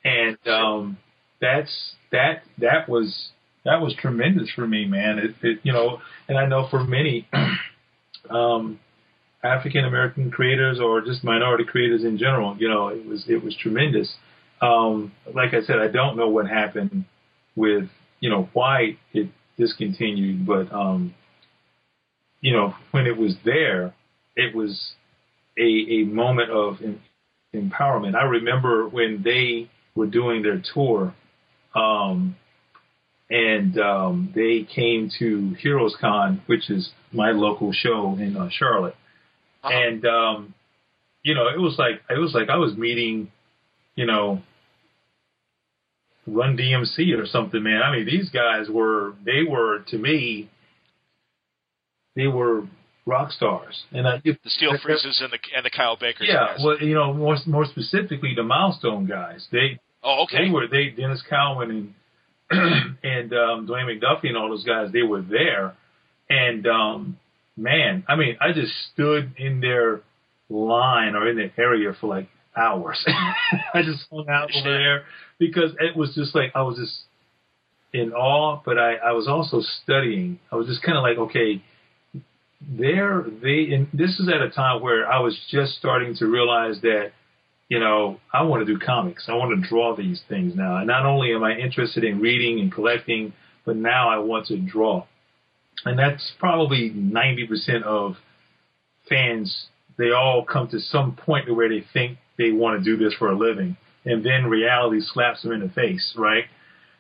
And um, that's that that was that was tremendous for me, man. It, it you know, and I know for many um, African American creators or just minority creators in general, you know, it was it was tremendous. Um, like I said, I don't know what happened with you know why it discontinued, but um, you know when it was there, it was a a moment of em- empowerment. I remember when they were doing their tour, um, and um, they came to Heroes Con, which is my local show in uh, Charlotte, Uh-huh. and um, you know it was like it was like I was meeting, you know, Run DMC or something, man. I mean, these guys were they were to me, they were rock stars, and I the Stelfreezes and the and the Kyle Bakers. yeah, guys. well, you know, more more specifically the Milestone guys. They oh, okay. they were they Denys Cowan and and um, Dwayne McDuffie and all those guys. They were there, and um, man, I mean, I just stood in their line or in their area for like hours. I just hung out over there because it was just like I was just in awe, but I, I was also studying. I was just kind of like, okay, there they and this is at a time where I was just starting to realize that you know I want to do comics. I want to draw these things now. And not only am I interested in reading and collecting, but now I want to draw. And that's probably 90% of fans. They all come to some point where they think they want to do this for a living, and then reality slaps them in the face, right?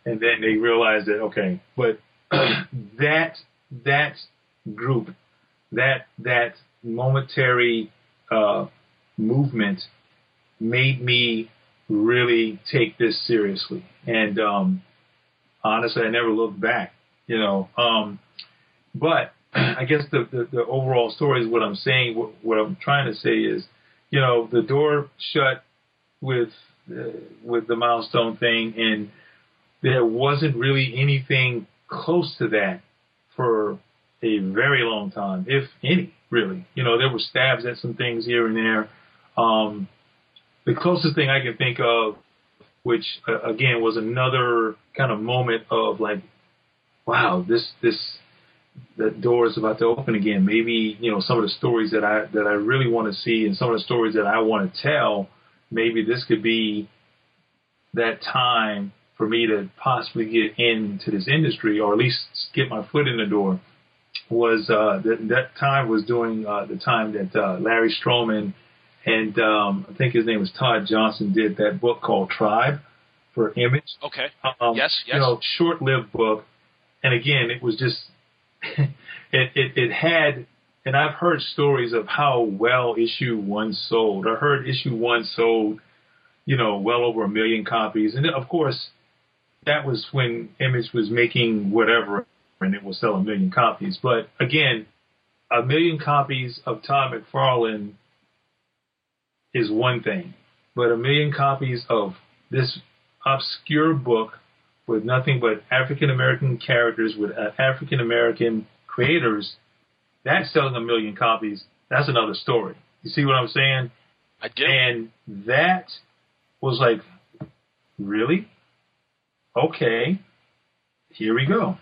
And then they realize that okay, but that that group that that momentary uh, movement made me really take this seriously. And um, honestly, I never looked back. You know, um, but I guess the, the the overall story is what I'm saying. What, what I'm trying to say is, you know, the door shut with uh, with the milestone thing, and there wasn't really anything close to that for a very long time, if any, really. You know, there were stabs at some things here and there. Um, the closest thing I can think of, which uh, again was another kind of moment of like, wow, this this that door is about to open again. Maybe you know some of the stories that I that I really want to see and some of the stories that I want to tell. Maybe this could be that time for me to possibly get into this industry or at least get my foot in the door was uh, that that time was during uh, the time that uh, Larry Stroman and um, I think his name was Todd Johnson did that book called Tribe for Image. Okay. Um, Yes, yes. You know, short-lived book, and again, it was just it, it it had. And I've heard stories of how well issue one sold. I heard issue one sold, you know, well over a million copies. And of course, that was when Image was making whatever and it will sell a million copies. But again, a million copies of Todd McFarlane is one thing, but a million copies of this obscure book with nothing but African American characters with uh, African American creators, that's selling a million copies. That's another story. You see what I'm saying? I do. And that was like, really? Okay. here we go.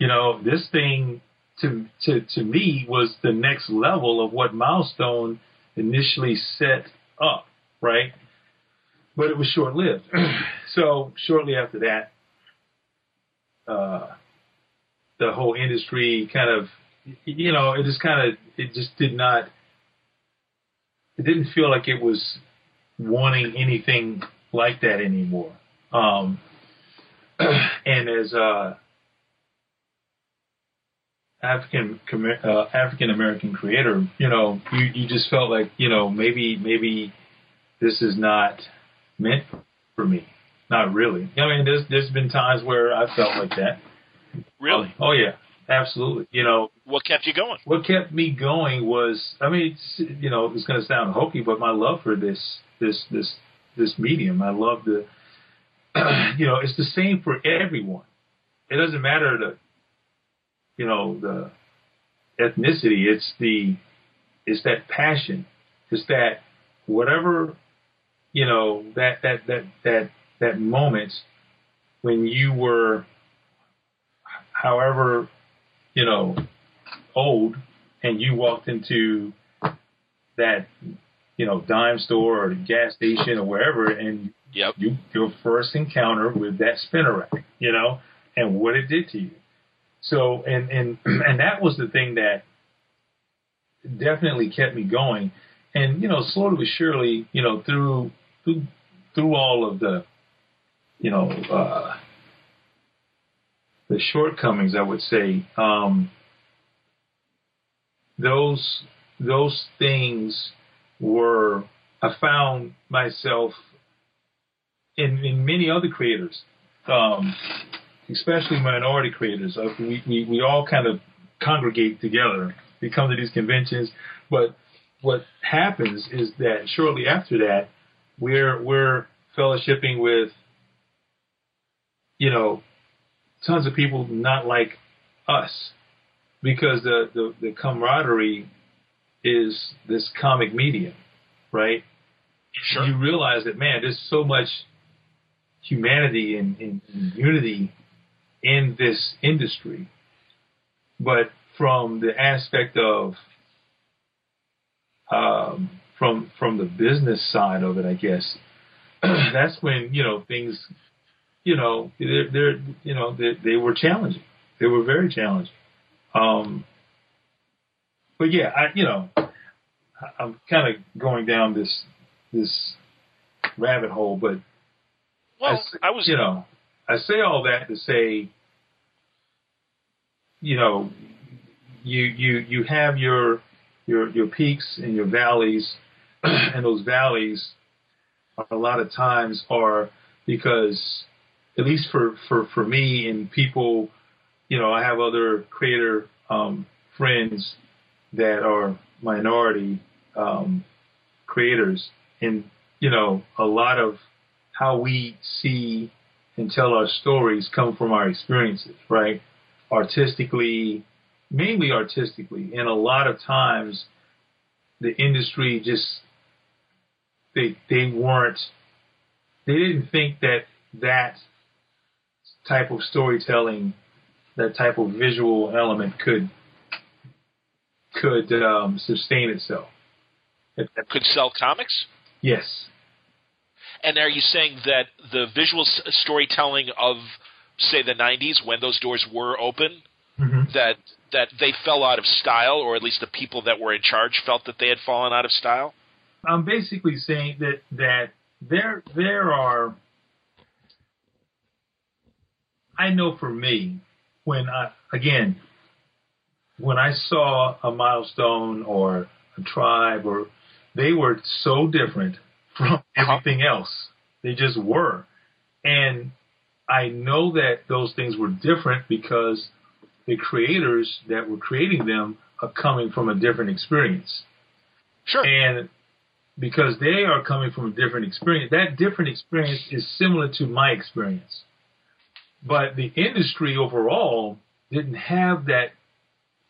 You know, this thing to to to me was the next level of what Milestone initially set up, right? But it was short lived. so shortly after that, uh, the whole industry kind of, you know, it just kind of, it just did not, it didn't feel like it was wanting anything like that anymore. Um, and as uh, African uh, African American creator, you know, you you just felt like you know maybe maybe this is not meant for me. Not really. I mean, there's there's been times where I felt like that. Really? Oh, oh yeah, absolutely. You know, what kept you going? What kept me going was, I mean, you know, it's going to sound hokey, but my love for this this this this medium. I love the, you know, it's the same for everyone. It doesn't matter the, you know, the ethnicity. It's the, it's that passion. It's that whatever, you know, that that that that that moment when you were, however, you know, old, and you walked into that you know, dime store or gas station or wherever, and yep. you your first encounter with that spinner rack, you know, and what it did to you. So, and and and that was the thing that definitely kept me going. And you know, slowly but surely, you know, through through through all of the, you know, uh, the shortcomings, I would say, um, those those things were I found myself in in many other creators, um, especially minority creators. Uh, we, we we all kind of congregate together. We come to these conventions, but what happens is that shortly after that, we're we're fellowshipping with you know tons of people not like us because the the, the camaraderie is this comic medium, right? Sure. You realize that man, there's so much humanity and, and, and unity in this industry, but from the aspect of um, from from the business side of it, I guess that's when you know things, you know, they're, they're you know they, they were challenging. They were very challenging. Um, but yeah, I you know, I'm kind of going down this this rabbit hole, but well, I, I was you know, I say all that to say, you know, you you you have your your your peaks and your valleys, and those valleys a lot of times are because at least for for for me and people, you know, I have other creator um, friends that are minority um, creators, and you know, a lot of how we see and tell our stories come from our experiences, right? Artistically, mainly artistically, and a lot of times the industry just they they weren't they didn't think that that type of storytelling, that type of visual element could could um, sustain itself. Could sell comics? Yes. And are you saying that the visual storytelling of, say, the '90s, when those doors were open, mm-hmm. that that they fell out of style, or at least the people that were in charge felt that they had fallen out of style? I'm basically saying that that there there are. I know for me, when I again when I saw a milestone or a tribe or they were so different from uh-huh. everything else. They just were. And I know that those things were different because the creators that were creating them are coming from a different experience. Sure. And because they are coming from a different experience, that different experience is similar to my experience. But the industry overall didn't have that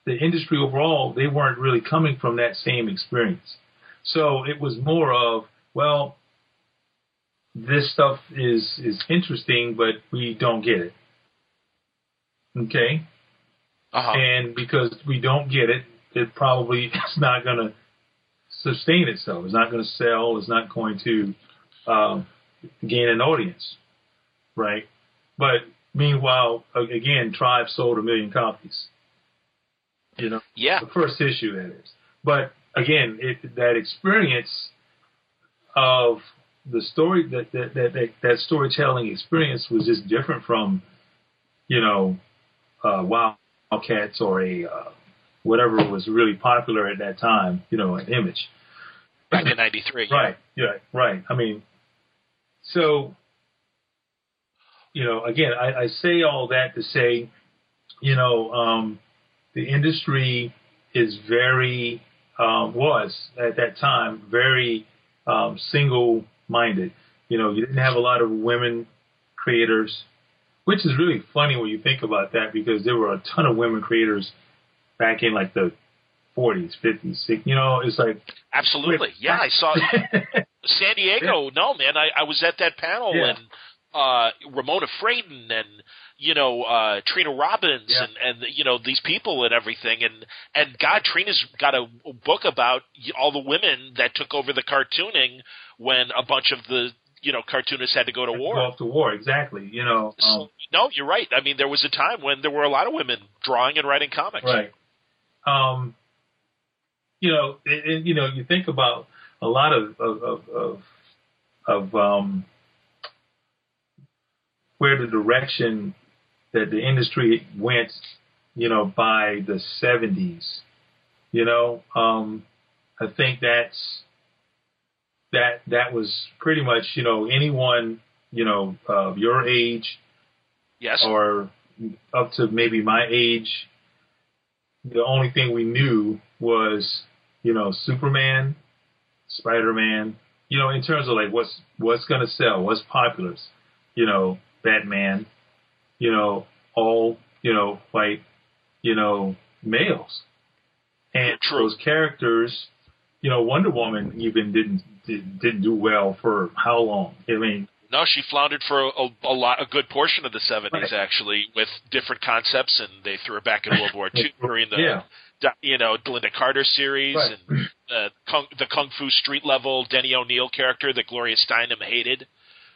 the industry overall, they weren't really coming from that same experience. So it was more of, well, this stuff is is interesting, but we don't get it. Okay. Uh-huh. And because we don't get it, it probably is not going to sustain itself. It's not going to sell. It's not going to um, gain an audience, right? But meanwhile, again, Tribe sold a million copies. You know, yeah, the first issue that is. But again, it, that experience of the story that that, that that that storytelling experience was just different from, you know, uh, Wildcats or a uh, whatever was really popular at that time. You know, an image. Back in '93. Right. Yeah. Right. I mean, so you know, again, I, I say all that to say, you know, um, the industry is very um, was at that time very um, single minded. You know, you didn't have a lot of women creators, which is really funny when you think about that because there were a ton of women creators back in like the 40s, 50s, 60s. You know, it's like absolutely, yeah. I saw San Diego. Yeah. No, man, I, I was at that panel yeah. and uh, Ramona Fradon and you know uh, Trina Robbins yeah. and and you know these people and everything and and God Trina's got a book about all the women that took over the cartooning when a bunch of the you know cartoonists had to go to war. Go off to war, exactly. You know. Um, no, you're right. I mean, there was a time when there were a lot of women drawing and writing comics. Right. Um. You know, and, you know, you think about a lot of of of, of, of um where the direction that the industry went, you know, by the 70s. You know, um, I think that's that that was pretty much, you know, anyone, you know, of your age, yes, or up to maybe my age. The only thing we knew was, you know, Superman, Spider Man. You know, in terms of like what's what's gonna sell, what's popular. You know, Batman, you know, all, you know, white, you know, males. And True. those characters, you know, Wonder Woman even didn't did, didn't do well for how long? I mean, no, she floundered for a, a lot, a good portion of the '70s right. actually, with different concepts, and they threw her back in World War II during the, yeah. you know, Lynda Carter series right. and uh, Kung, the Kung Fu Street level Denny O'Neil character that Gloria Steinem hated.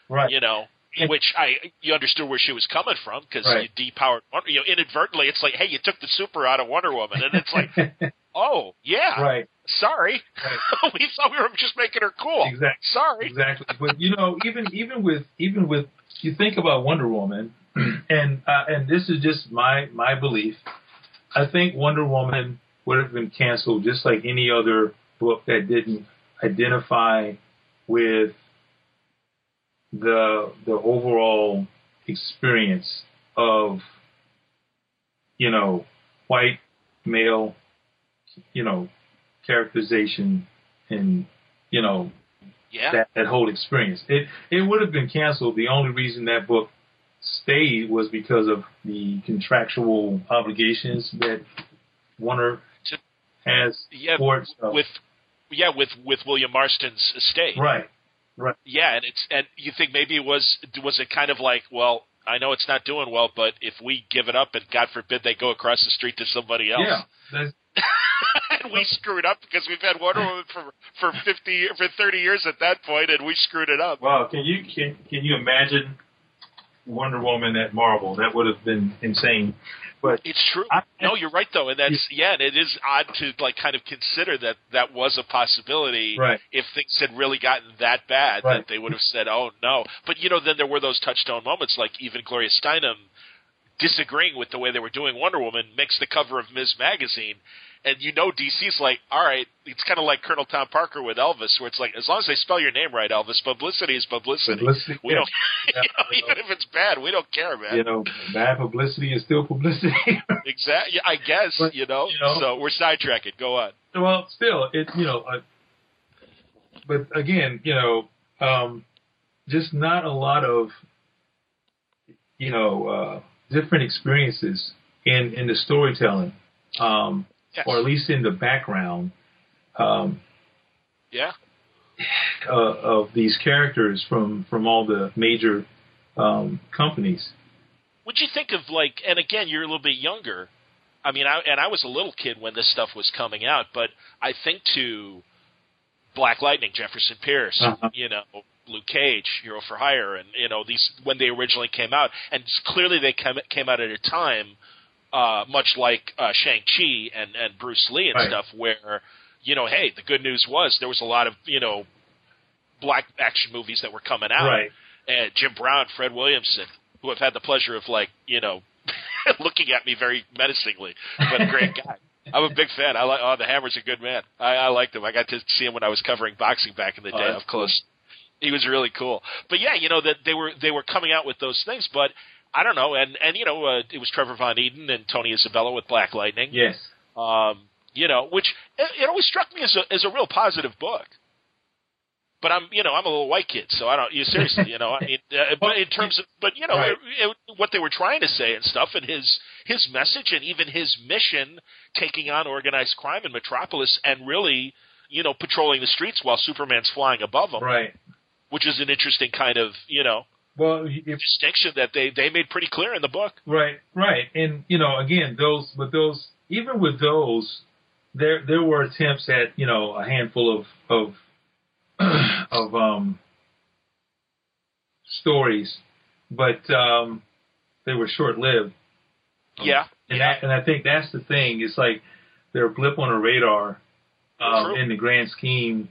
Right. You know, which I you understood where she was coming from because right. you depowered Wonder, you know inadvertently it's like hey you took the super out of Wonder Woman. And it's like oh yeah. Right. Sorry. Right. we thought we were just making her cool. Exactly sorry. exactly. But you know even even with even with you think about Wonder Woman and uh, and this is just my my belief. I think Wonder Woman would have been canceled just like any other book that didn't identify with the the overall experience of you know white male you know characterization and you know yeah. that that whole experience. It it would have been canceled. The only reason that book stayed was because of the contractual obligations that Warner has yeah, uh, with yeah with with William Marston's estate. Right Right. Yeah, and it's and you think maybe it was was it kind of like well I know it's not doing well, but if we give it up and God forbid they go across the street to somebody else, yeah, and we screwed up because we've had Wonder Woman for for fifty for thirty years at that point, and we screwed it up. Wow, can you can can you imagine Wonder Woman at Marvel? That would have been insane. But it's true. I, no, you're right though, and that's yeah, and it is odd to like kind of consider that that was a possibility. Right. If things had really gotten that bad, right. that they would have said, "Oh no." But you know, then there were those touchstone moments, like even Gloria Steinem disagreeing with the way they were doing Wonder Woman makes the cover of Ms. Magazine, and you know DC's like, all right, it's kind of like Colonel Tom Parker with Elvis, where it's like, as long as they spell your name right, Elvis, publicity is publicity. publicity we yeah. don't, yeah, you know, even if it's bad, we don't care, man. You know, bad publicity is still publicity. exactly. I guess but, you, know, you know. So we're sidetracking. Go on. Well, still, it you know, uh, but again, you know, um, just not a lot of, you know, uh, different experiences in in the storytelling. Um, Yes. or at least in the background, um, yeah, uh, of these characters from from all the major um, companies. What'd you think of like? And again, you're a little bit younger. I mean, I, and I was a little kid when this stuff was coming out, but I think to Black Lightning, Jefferson Pierce, uh-huh. you know, Luke Cage, Hero for Hire, and you know these when they originally came out, and clearly they came came out at a time, uh, much like uh, Shang Chi and and Bruce Lee and right. stuff, where you know, hey, the good news was there was a lot of you know black action movies that were coming out, right. and Jim Brown, Fred Williamson, who have had the pleasure of like you know looking at me very menacingly, but a great guy. I'm a big fan. I like. Oh, the Hammer's a good man. I, I liked him. I got to see him when I was covering boxing back in the Oh, day that's up close. He was really cool. But yeah, you know that they were they were coming out with those things. But I don't know. And and you know uh, it was Trevor Von Eeden and Tony Isabella with Black Lightning. Yes. Um, you know, which it, it always struck me as a as a real positive book. But I'm, you know, I'm a little white kid, so I don't. You seriously, you know, I mean, uh, but in terms of, but you know, Right. it, it, what they were trying to say and stuff, and his his message, and even his mission, taking on organized crime in Metropolis, and really, you know, patrolling the streets while Superman's flying above him, Right. which is an interesting kind of, you know, Well, if distinction that they they made pretty clear in the book. Right, right, and you know, again, those, but those, even with those, there there were attempts at you know a handful of of of um stories, but um they were short lived. Yeah, And that, and I think that's the thing. It's like they're a blip on a radar um, in the grand scheme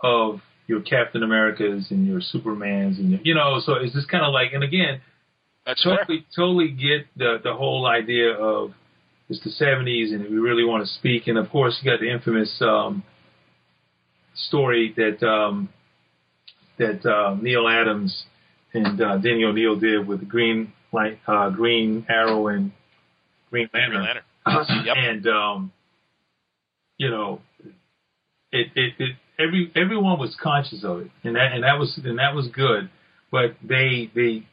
of your Captain Americas and your Supermans and your, you know. So it's just kind of like, and again, that's fair. totally totally get the the whole idea of it's the seventies and we really want to speak and of course you got the infamous um story that um that uh, Neal Adams and uh, Denny O'Neil did with the Green Light uh Green Arrow and Green Green Lantern. Lantern. Yep. And um you know it, it it every everyone was conscious of it and that and that was and that was good but they they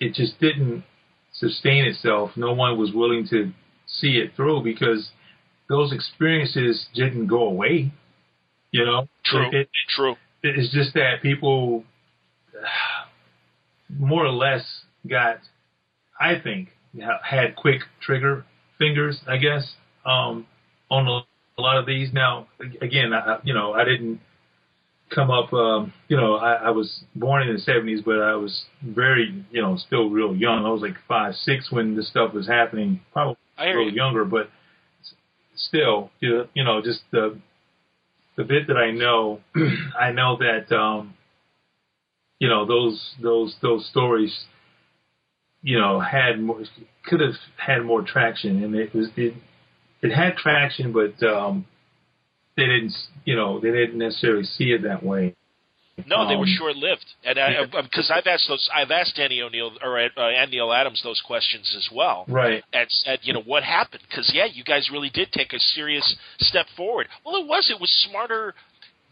it just didn't sustain itself. No one was willing to see it through because those experiences didn't go away. You know, True. It, it, True. it's just that people more or less got, I think, had quick trigger fingers. I guess um, on a, a lot of these. Now, again, I, you know, I didn't come up. Um, you know, I, I was born in the '70s, but I was very, you know, still real young. I was like five, six when this stuff was happening. Probably I a little you. younger, but still, you know, you know, just the the bit that I know, I know that um, you know those those those stories, you know, had more could have had more traction, and it was it it had traction, but um, they didn't, you know, they didn't necessarily see it that way. No, they were Um, short lived, and I yeah. because I've asked those, I've asked Danny O'Neil or uh, and Neal Adams those questions as well, Right. and said, you know, what happened? Because yeah, you guys really did take a serious step forward. Well, it was. It was smarter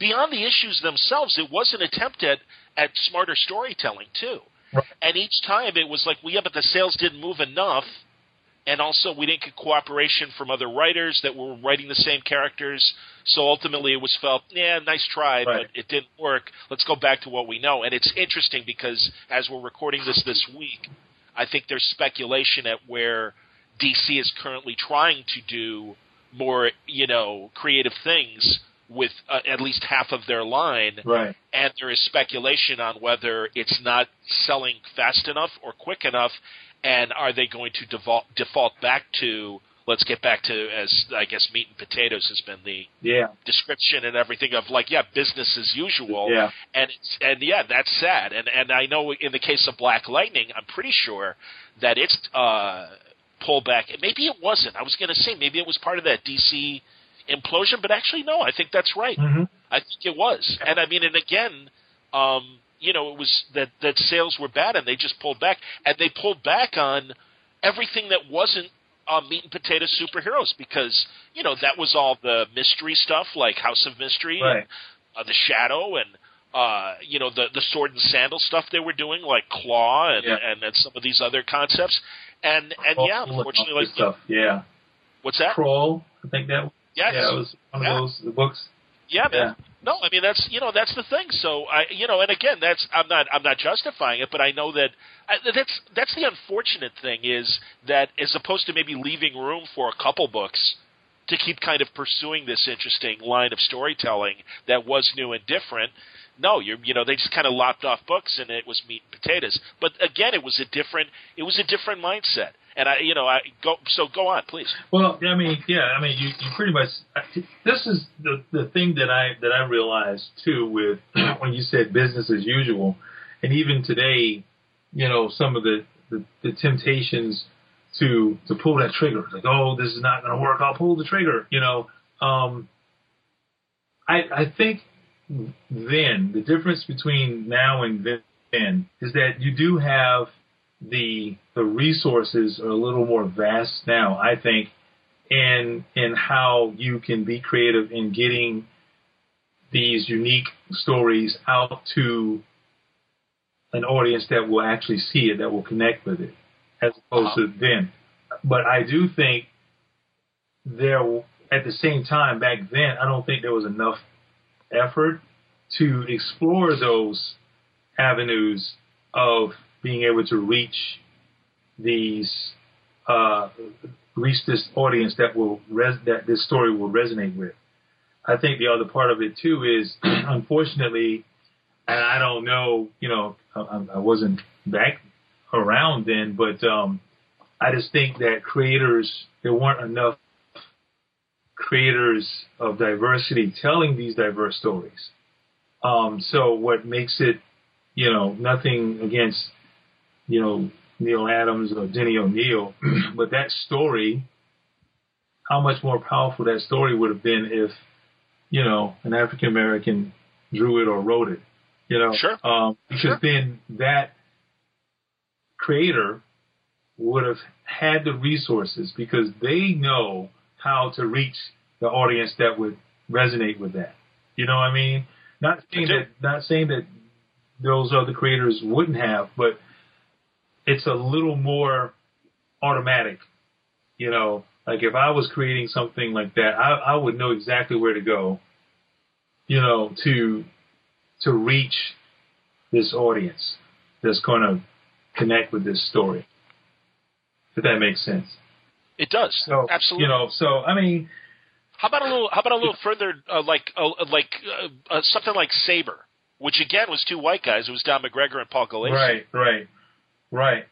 beyond the issues themselves. It was an attempt at at smarter storytelling too. Right. And each time it was like, well, yeah, but the sales didn't move enough. And also, we didn't get cooperation from other writers that were writing the same characters. So ultimately, it was felt, yeah, nice try, Right. but it didn't work. Let's go back to what we know. And it's interesting because as we're recording this this week, I think there's speculation at where DC is currently trying to do more, you know, creative things with uh, at least half of their line Right. and there is speculation on whether it's not selling fast enough or quick enough, and are they going to default default back to let's get back to as I guess meat and potatoes has been the Yeah. description and everything of like yeah business as usual Yeah. and it's, and yeah that's sad and and I know in the case of Black Lightning I'm pretty sure that it's uh pullback maybe it wasn't I was going to say maybe it was part of that DC implosion but actually no I think that's right hmm I think it was. And I mean, and again, um, you know, it was that that sales were bad, and they just pulled back, and they pulled back on everything that wasn't uh, meat and potato superheroes because you know that was all the mystery stuff like House of Mystery Right. and uh, the Shadow and. Uh, you know the the sword and sandal stuff they were doing, like Claw and Yeah. and, and some of these other concepts, and and yeah, All- all unfortunately, like stuff. Yeah. what's that? Crawl. I think that. Yes. Yeah, it was one Yeah. of those the books. Yeah, man. No, I mean that's you know that's the thing. So I you know, and again, that's I'm not I'm not justifying it, but I know that I, that's that's the unfortunate thing is that as opposed to maybe leaving room for a couple books to keep kind of pursuing this interesting line of storytelling that was new and different. No, you you know they just kind of lopped off books and it was meat and potatoes. But again, it was a different it was a different mindset. And I, you know, I go. So go on, please. Well, I mean, yeah, I mean, you, you pretty much. This is the the thing that I that I realized too with when you said business as usual, and even today, you know, some of the the, the temptations to to pull that trigger, like, oh, this is not going to work. I'll pull the trigger. You know, um, I I think then the difference between now and then is that you do have the the resources are a little more vast now, I think, in in how you can be creative in getting these unique stories out to an audience that will actually see it, that will connect with it, as opposed to then. But I do think there, at the same time, back then, I don't think there was enough effort to explore those avenues of being able to reach these uh, reach this audience that will res- that this story will resonate with. I think the other part of it too is, unfortunately, and I don't know, you know, I, I wasn't back around then, but um, I just think that creators there weren't enough creators of diversity telling these diverse stories. Um, so what makes it, you know, nothing against you know, Neal Adams or Denny O'Neil, but that story, how much more powerful that story would have been if, you know, an African American drew it or wrote it, you know, sure. um, because sure. then that creator would have had the resources because they know how to reach the audience that would resonate with that. You know what I mean? Not saying that, not saying that those other creators wouldn't have, but it's a little more automatic. You know, like if I was creating something like that, I, I would know exactly where to go. You know, to to reach this audience that's going to connect with this story. If that makes sense. It does. So, Absolutely. You know, so I mean, how about a little? How about a little further, uh, like uh, like uh, uh, something like Sabre, which again was two white guys. It was Don McGregor and Paul Gulacy. Right, right. Right.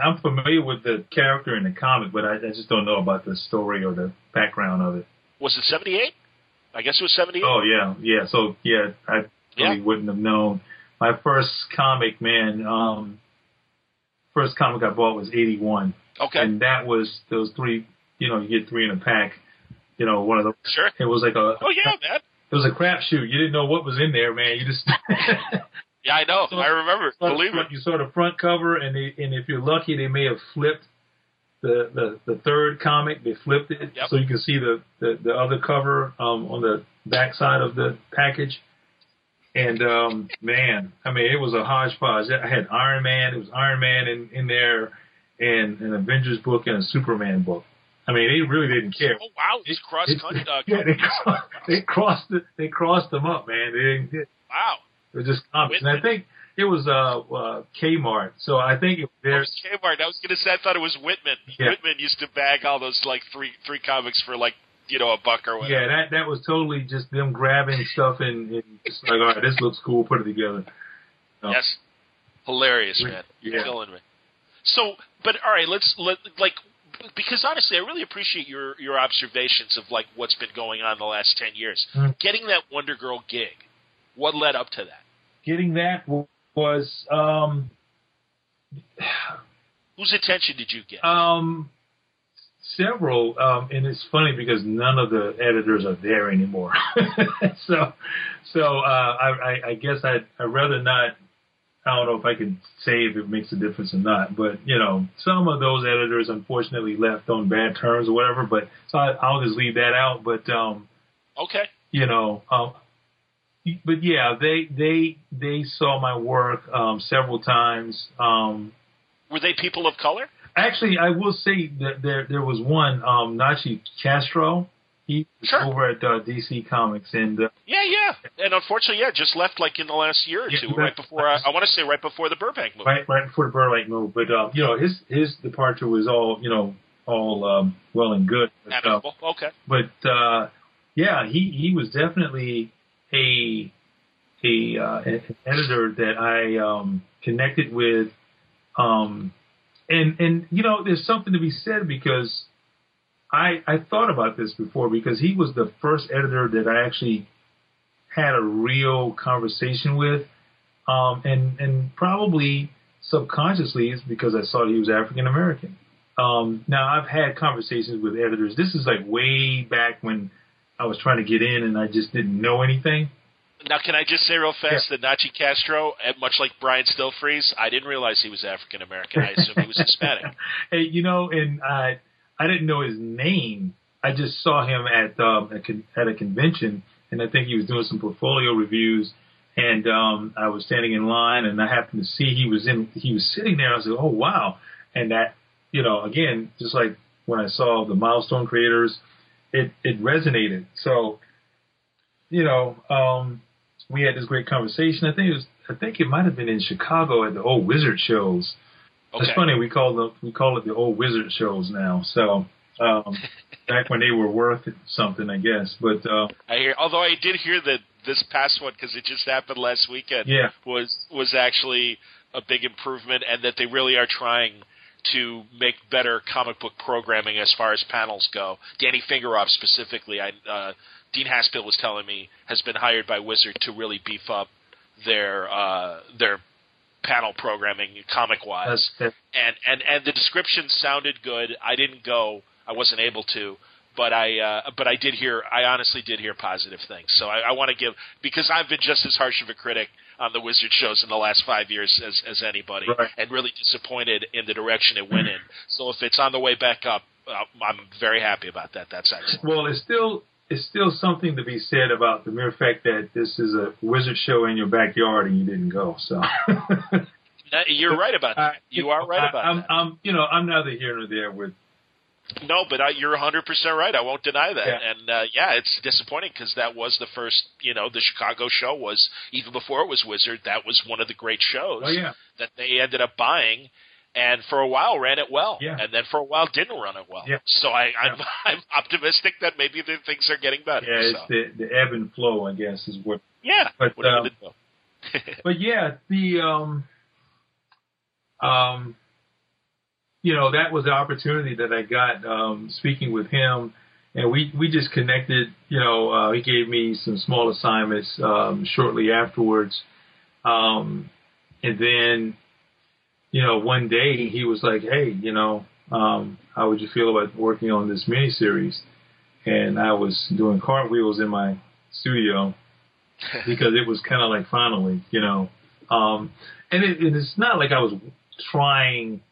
I'm familiar with the character in the comic, but I, I just don't know about the story or the background of it. Was it 78? I guess it was 78. Oh yeah, yeah. So yeah, I really Yeah. wouldn't have known. My first comic, man, um, first comic I bought was '81, Okay. and that was those three. You know, you get three in a pack. You know, one of the. sure. It was like a. Oh yeah, man. It was a crapshoot. You didn't know what was in there, man. You just. Yeah, I know. So- I remember. Believe it. front- You saw the front cover, and they, and if you're lucky, they may have flipped the the, the third comic. They flipped it Yep. so you can see the, the, the other cover um, on the back side of the package. And um, man, I mean, it was a hodgepodge. I had Iron Man. It was Iron Man in, in there, and an Avengers book and a Superman book. I mean, they really didn't care. Oh wow, it's cross It- country. Uh, yeah, they, cro- they crossed it. They crossed them up, man. They didn't. Wow. It was just comics, and I think it was uh, uh Kmart. So I think it, It there's was Kmart. I was gonna say I thought it was Whitman. Yeah. Whitman used to bag all those like three three comics for like you know a buck or whatever. yeah that that was totally just them grabbing stuff and, and just like all right, this looks cool, put it together. No. Yes. Hilarious, man. You're Yeah. killing me. So, but all right, let's let like because honestly, I really appreciate your your observations of like what's been going on the last ten years. Mhm. Getting that Wonder Girl gig, what led up to that? Getting that was um Whose attention did you get? um several um and it's funny because none of the editors are there anymore. so so uh I, I, I guess I'd I'd rather not I don't know if I can say if it makes a difference or not, but you know, some of those editors unfortunately left on bad terms or whatever. But so I, I'll just leave that out. But um, okay. you know, um, but yeah, they they they saw my work um, several times. Um, Were they people of color? actually, I will say that there there was one um, Nachie Castro. He sure. over at uh, DC Comics, and uh, yeah, yeah, and unfortunately, yeah, just left like in the last year or Yeah, two, left- right before I, I want to say right before the Burbank movie. right right before the Burbank move. But um, you know, his his departure was all you know all um, well and good. But, uh, Okay. but uh, yeah, he he was definitely a a uh, an editor that I um, connected with, um, and and you know, there's something to be said because I I thought about this before because he was the first editor that I actually had a real conversation with, um, and and probably subconsciously is because I saw he was African American. Um, now I've had conversations with editors. This is like way back when I was trying to get in and I just didn't know anything. Now, can I just say real fast that Nachie Castro, much like Brian Stelfreeze, I didn't realize he was African American. I assumed he was Hispanic. hey, you know, and I I didn't know his name. I just saw him at um, a con- at a convention, and I think he was doing some portfolio reviews. And um, I was standing in line, and I happened to see he was in. He was sitting there. I said, "Oh wow!" And that, you know, again, just like when I saw the milestone creators, it it resonated. So, you know, um, we had this great conversation. I think it was. I think it might have been in Chicago at the old Wizard shows. Okay. It's funny we call the we call it the old wizard shows now. So um, back when they were worth something, I guess. But uh, I hear. Although I did hear that this past one, because it just happened last weekend, Yeah. was was actually a big improvement, and that they really are trying to make better comic book programming as far as panels go. Danny Fingeroth specifically, I, uh, Dean Haspiel was telling me, has been hired by Wizard to really beef up their uh, their panel programming comic wise and and and the description sounded good. I didn't go. I wasn't able to, but I uh, but I did hear. I honestly did hear positive things. So I, I want to give because I've been just as harsh of a critic on the Wizard shows in the last five years as as anybody, Right. and really disappointed in the direction it went in. So if it's on the way back up, uh, I'm very happy about that. That's excellent. well, it's still it's still something to be said about the mere fact that this is a wizard show in your backyard and you didn't go. So You're right about that. You are right I- about I'm, that. I'm you know I'm neither here nor there with No, but I, you're 100% right. I won't deny that. Yeah. And uh, yeah, it's disappointing because that was the first, you know, the Chicago show was, even before it was Wizard, that was one of the great shows oh yeah that they ended up buying. And for a while ran it well, Yeah. and then for a while didn't run it well. Yeah. So I, I'm, I'm optimistic that maybe the things are getting better. yeah it's so. the the ebb and flow I guess is what yeah. but, what are you um, but yeah, the um, um, you know, that was the opportunity that I got um, speaking with him, and we we just connected. You know, uh, he gave me some small assignments um, shortly afterwards, um, and then, you know, one day he was like, "Hey, you know, um, how would you feel about working on this miniseries?" And I was doing cartwheels in my studio because it was kind of like finally, you know. Um, and, it, and it's not like I was trying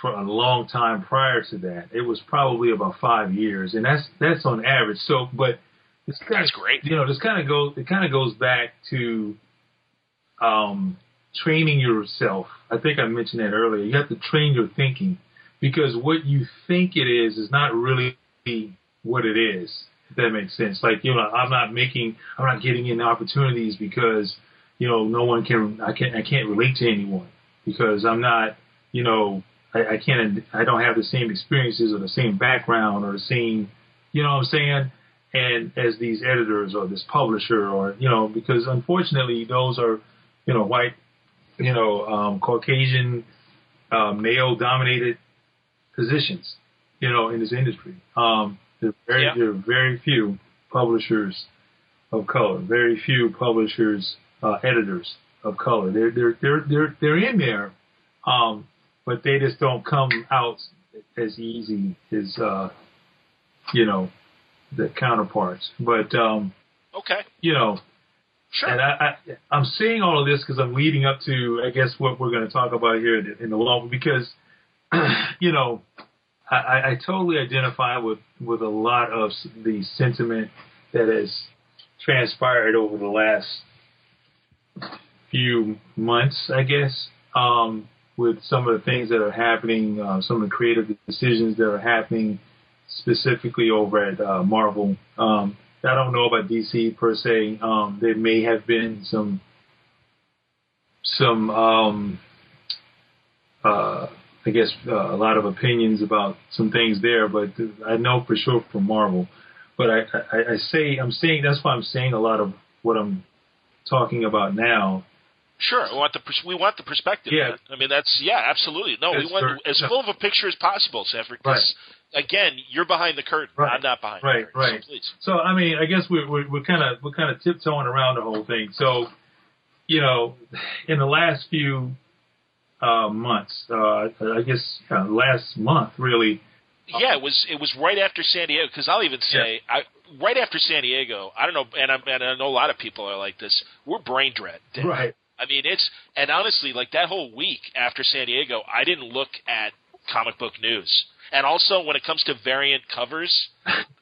for a long time prior to that. It was probably about five years, and that's that's on average. So, but it's kind That's of, great. You know, this kind of goes. It kind of goes back to um, training yourself. I think I mentioned that earlier. You have to train your thinking because what you think it is is not really what it is. If that makes sense. Like you know, I'm not making, I'm not getting in opportunities because you know no one can, I can't, I can't relate to anyone because I'm not, you know, I, I can't, I don't have the same experiences or the same background or the same, you know what I'm saying? And as these editors or this publisher or you know, because unfortunately those are, you know, white, you know, um, Caucasian, uh, male-dominated positions, you know, in this industry. Um, there are very, Yeah. there are very few publishers of color, very few publishers, uh, editors of color. They're they're they're they're they're in there, um, but they just don't come out as easy as uh, you know the counterparts. But um, Okay. you know, Sure. and I, I I'm saying all of this because I'm leading up to I guess what we're going to talk about here in, in the long because you know I, I- I totally identify with with a lot of the sentiment that has transpired over the last few months, I guess, um, with some of the things that are happening, uh, some of the creative decisions that are happening specifically over at uh, Marvel. Um, I don't know about DC per se. Um, there may have been some some um, uh, I guess uh, a lot of opinions about some things there, but I know for sure from Marvel. But I, I, I say I'm saying that's why I'm saying a lot of what I'm talking about now. Sure, we want the we want the perspective. Yeah. man. I mean that's yeah, absolutely. No, we want as full of a picture as possible, Sanford. 'cause, again, you're behind the curtain. Right. I'm not behind. Right, the curtain, right. So please. So I mean, I guess we're we're, we're kind of we're kind of tiptoeing around the whole thing. So, you know, in the last few uh, months, uh, I guess uh, last month really, Yeah, it was it was right after San Diego because I'll even say I right after San Diego. I don't know, and, I'm, and I know a lot of people are like this. We're brain dead. right, I mean, it's and honestly, like that whole week after San Diego, I didn't look at comic book news. And also, when it comes to variant covers,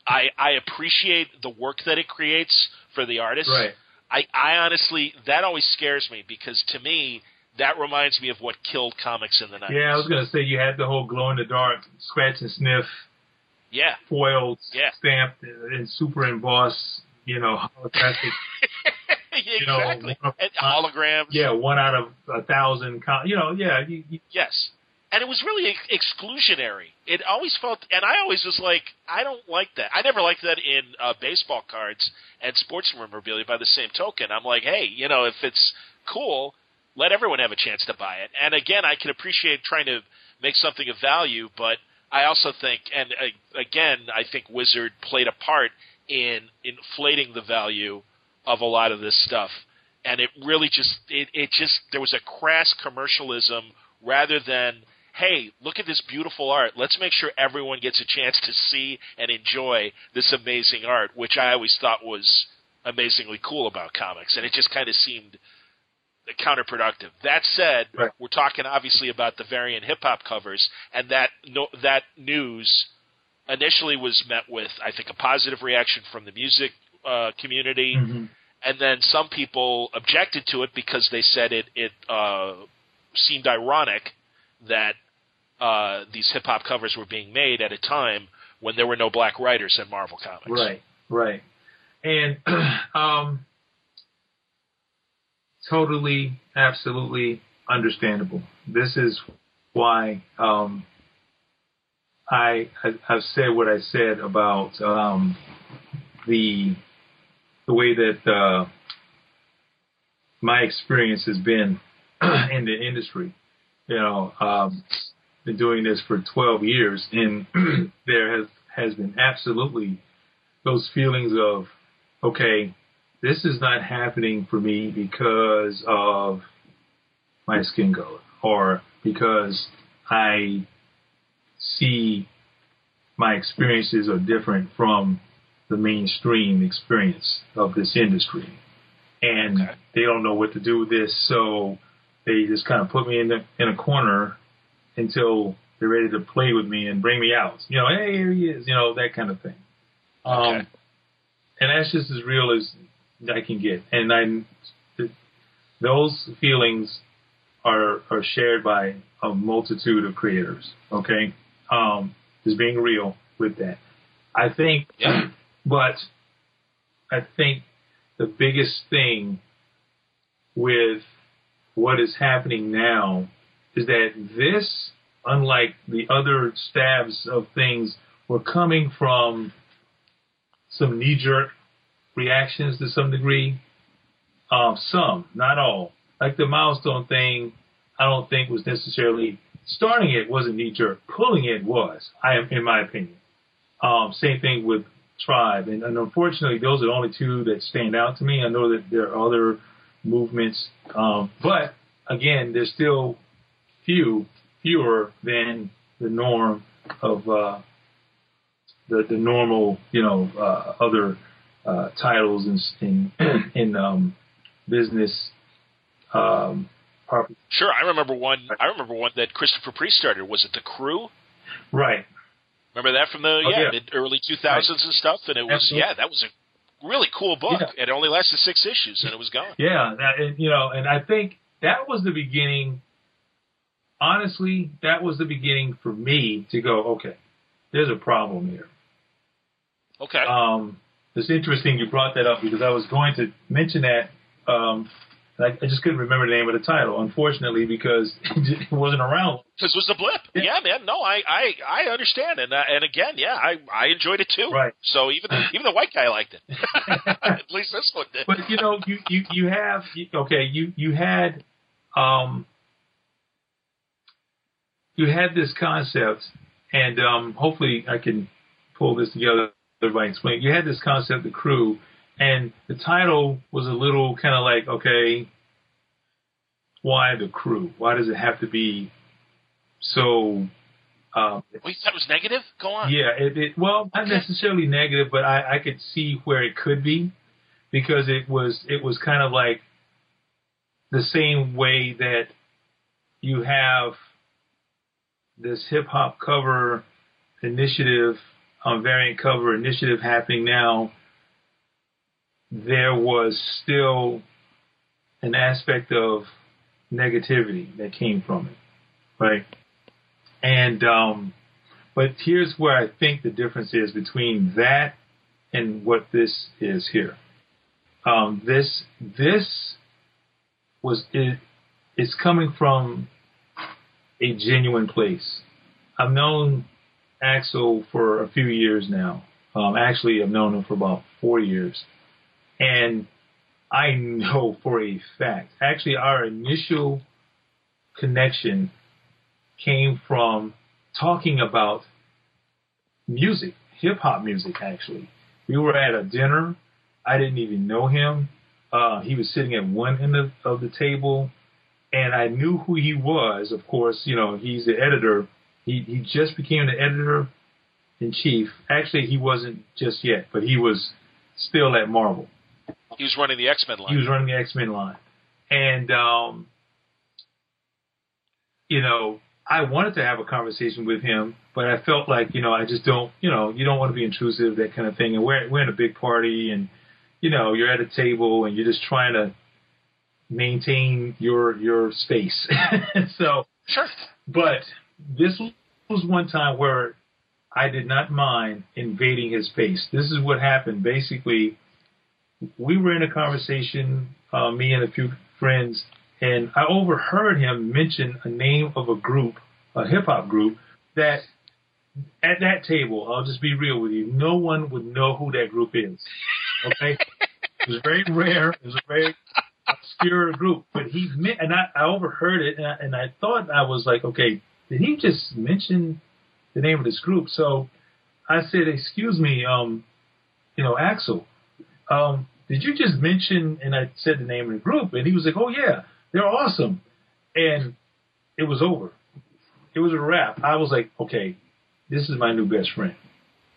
I I appreciate the work that it creates for the artist. right, I I honestly that always scares me because to me that reminds me of what killed comics in the nineties. yeah. I was gonna say you had the whole glow in the dark, scratch and sniff, yeah. foiled, Yeah. stamped, and super embossed. You know, holographic. know, exactly. one of- and holograms. yeah, one out of a thousand. You know, yeah, you, you, Yes. And it was really ex- exclusionary. It always felt, and I always was like, I don't like that. I never liked that in uh, baseball cards and sports memorabilia. By the same token, I'm like, hey, you know, if it's cool, let everyone have a chance to buy it. And again, I can appreciate trying to make something of value, but I also think, and uh, again, I think Wizard played a part in inflating the value of a lot of this stuff. And it really just, it, it just, there was a crass commercialism rather than, hey, look at this beautiful art. Let's make sure everyone gets a chance to see and enjoy this amazing art, which I always thought was amazingly cool about comics. And it just kind of seemed counterproductive. That said, Right. we're talking obviously about the variant hip hop covers, and that no, that news initially was met with, I think, a positive reaction from the music uh, community, Mhm. and then some people objected to it because they said it it uh, seemed ironic that uh, these hip hop covers were being made at a time when there were no black writers in Marvel Comics. Right, right. And um, totally, absolutely understandable. This is why um, I, I I've said what I said about um, the the way that uh, my experience has been in the industry. You know, um, been doing this for 12 years, and there has has been absolutely those feelings of, okay, this is not happening for me because of my skin color or because I see my experiences are different from the mainstream experience of this industry. And Okay. they don't know what to do with this, so they just kind of put me in the, in a corner until they're ready to play with me and bring me out. You know, hey, here he is, you know, that kind of thing. Um, and that's just as real as I can get. And I, those feelings are are shared by a multitude of creators. Okay, um, just being real with that. I think, Yeah. But I think the biggest thing with what is happening now is that this, unlike the other stabs of things, were coming from some knee jerk reactions to some degree. Um, some, not all. Like the milestone thing, I don't think was necessarily starting it wasn't knee jerk. Pulling it was, I am in my opinion. Um, same thing with Tribe, and, and unfortunately, those are the only two that stand out to me. I know that there are other movements, um, but again, there's still few, fewer than the norm of uh, the the normal, you know, uh, other uh, titles in in, in um, business. Um, property. Sure, I remember one. I remember one that Christopher Priest started. Was it the Crew? Right. Remember that from the Oh, yeah, yeah. mid early two thousands and stuff, and it was Absolutely. yeah, that was a really cool book. Yeah. It only lasted six issues, and it was gone. Yeah, that, and, you know, and I think that was the beginning. Honestly, that was the beginning for me to go, okay, there's a problem here. Okay. Um, it's interesting you brought that up because I was going to mention that. Um, I, I just couldn't remember the name of the title, unfortunately, because it wasn't around. This was a blip. Yeah, man. No, I, I, I understand, and uh, and again, yeah, I, I enjoyed it too. Right. So even even the white guy liked it. At least this one did. But you know, you you you have okay, you you had um you had this concept, and um hopefully I can pull this together by explaining. You had this concept, the crew, and the title was a little kind of like, okay, why the crew? Why does it have to be so? Um, well, you said it was negative. Go on. Yeah, it, it well, not Okay. necessarily negative, but I, I could see where it could be because it was it was kind of like the same way that you have this hip hop cover initiative, um, variant cover initiative happening now. There was still an aspect of negativity that came from it, right? And um, but here's where I think the difference is between that and what this is here. Um, this this was it, it's coming from a genuine place. I've known Axel for a few years now. Um, actually, I've known him for about four years, and I know for a fact. Actually, our initial connection came from talking about music, hip hop music. Actually, we were at a dinner. I didn't even know him. Uh, he was sitting at one end of, of the table, and I knew who he was. Of course, you know he's the editor. He he just became the editor in chief. Actually, he wasn't just yet, but he was still at Marvel. He was running the X Men line. He was running the X Men line, and um, you know, I wanted to have a conversation with him, but I felt like you know, I just don't, you know, you don't want to be intrusive, that kind of thing. And we're we're in a big party, and you know, you're at a table, and you're just trying to maintain your your space. so, sure. but this was one time where I did not mind invading his space. This is what happened. Basically, we were in a conversation, uh, me and a few friends, and I overheard him mention a name of a group, a hip hop group, that at that table, I'll just be real with you, no one would know who that group is. Okay? it was very rare. It was a very obscure group, but he meant, and I, I overheard it, and I, and I thought I was like, okay, did he just mention the name of this group? So I said, excuse me, um, you know, Axel, um, did you just mention? And I said the name of the group, and he was like, oh yeah, they're awesome, and it was over. It was a wrap. I was like, okay, this is my new best friend.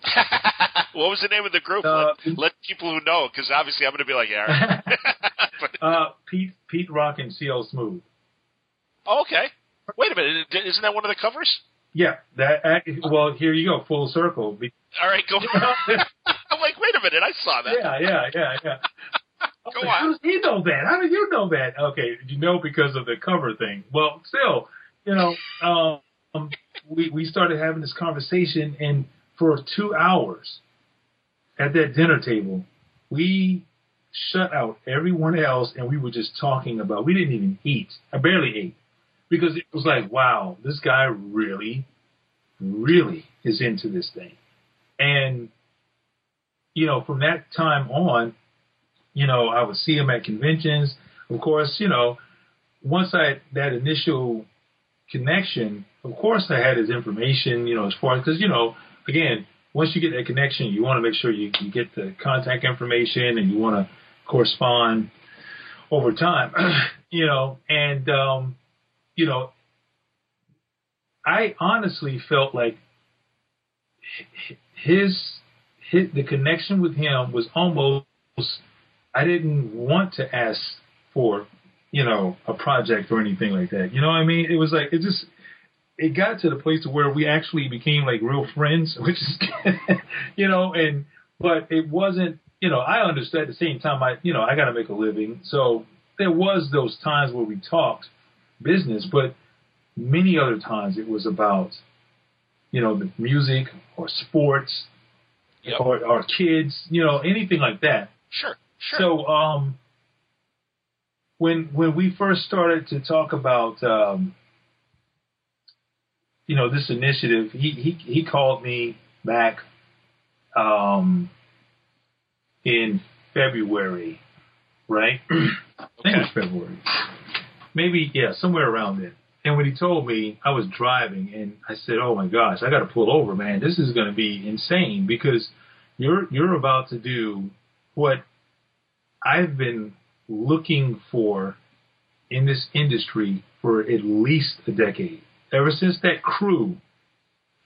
what was the name of the group? Uh, let, let people who know, because obviously I'm going to be like, yeah. but, uh, Pete Pete Rock and CL Smooth. oh, okay. Wait a minute. Isn't that one of the covers? Yeah, that. Well, here you go, full circle. All right, go. I'm like, wait a minute. I saw that. yeah, yeah, yeah, yeah. Go How on. does he know that? How did you know that? Okay, you know because of the cover thing. Well, still, you know, um, we we started having this conversation, and for two hours at that dinner table, we shut out everyone else, and we were just talking about. We didn't even eat. I barely ate because it was like, wow, this guy really, really is into this thing, and you know, from that time on, you know, I would see him at conventions. Of course, you know, once I that initial connection, of course, I had his information. You know, as far as because you know, again, once you get that connection, you want to make sure you, you get the contact information and you want to correspond over time. you know, and um, you know, I honestly felt like his, his the connection with him was almost I didn't want to ask for, you know, a project or anything like that. You know what I mean? It was like it just it got to the place to where we actually became like real friends, which is you know, and but it wasn't you know, I understood at the same time I you know, I gotta make a living. So there was those times where we talked business, but many other times it was about, you know, the music or sports Yep. or, or kids, you know, anything like that. Sure. Sure. So um, when when we first started to talk about um, you know this initiative, he he he called me back um, in February, right? I think it was February, maybe yeah, somewhere around then. And when he told me, I was driving, and I said, "Oh my gosh, I got to pull over, man! This is going to be insane because you're you're about to do what I've been looking for in this industry for at least a decade. Ever since that crew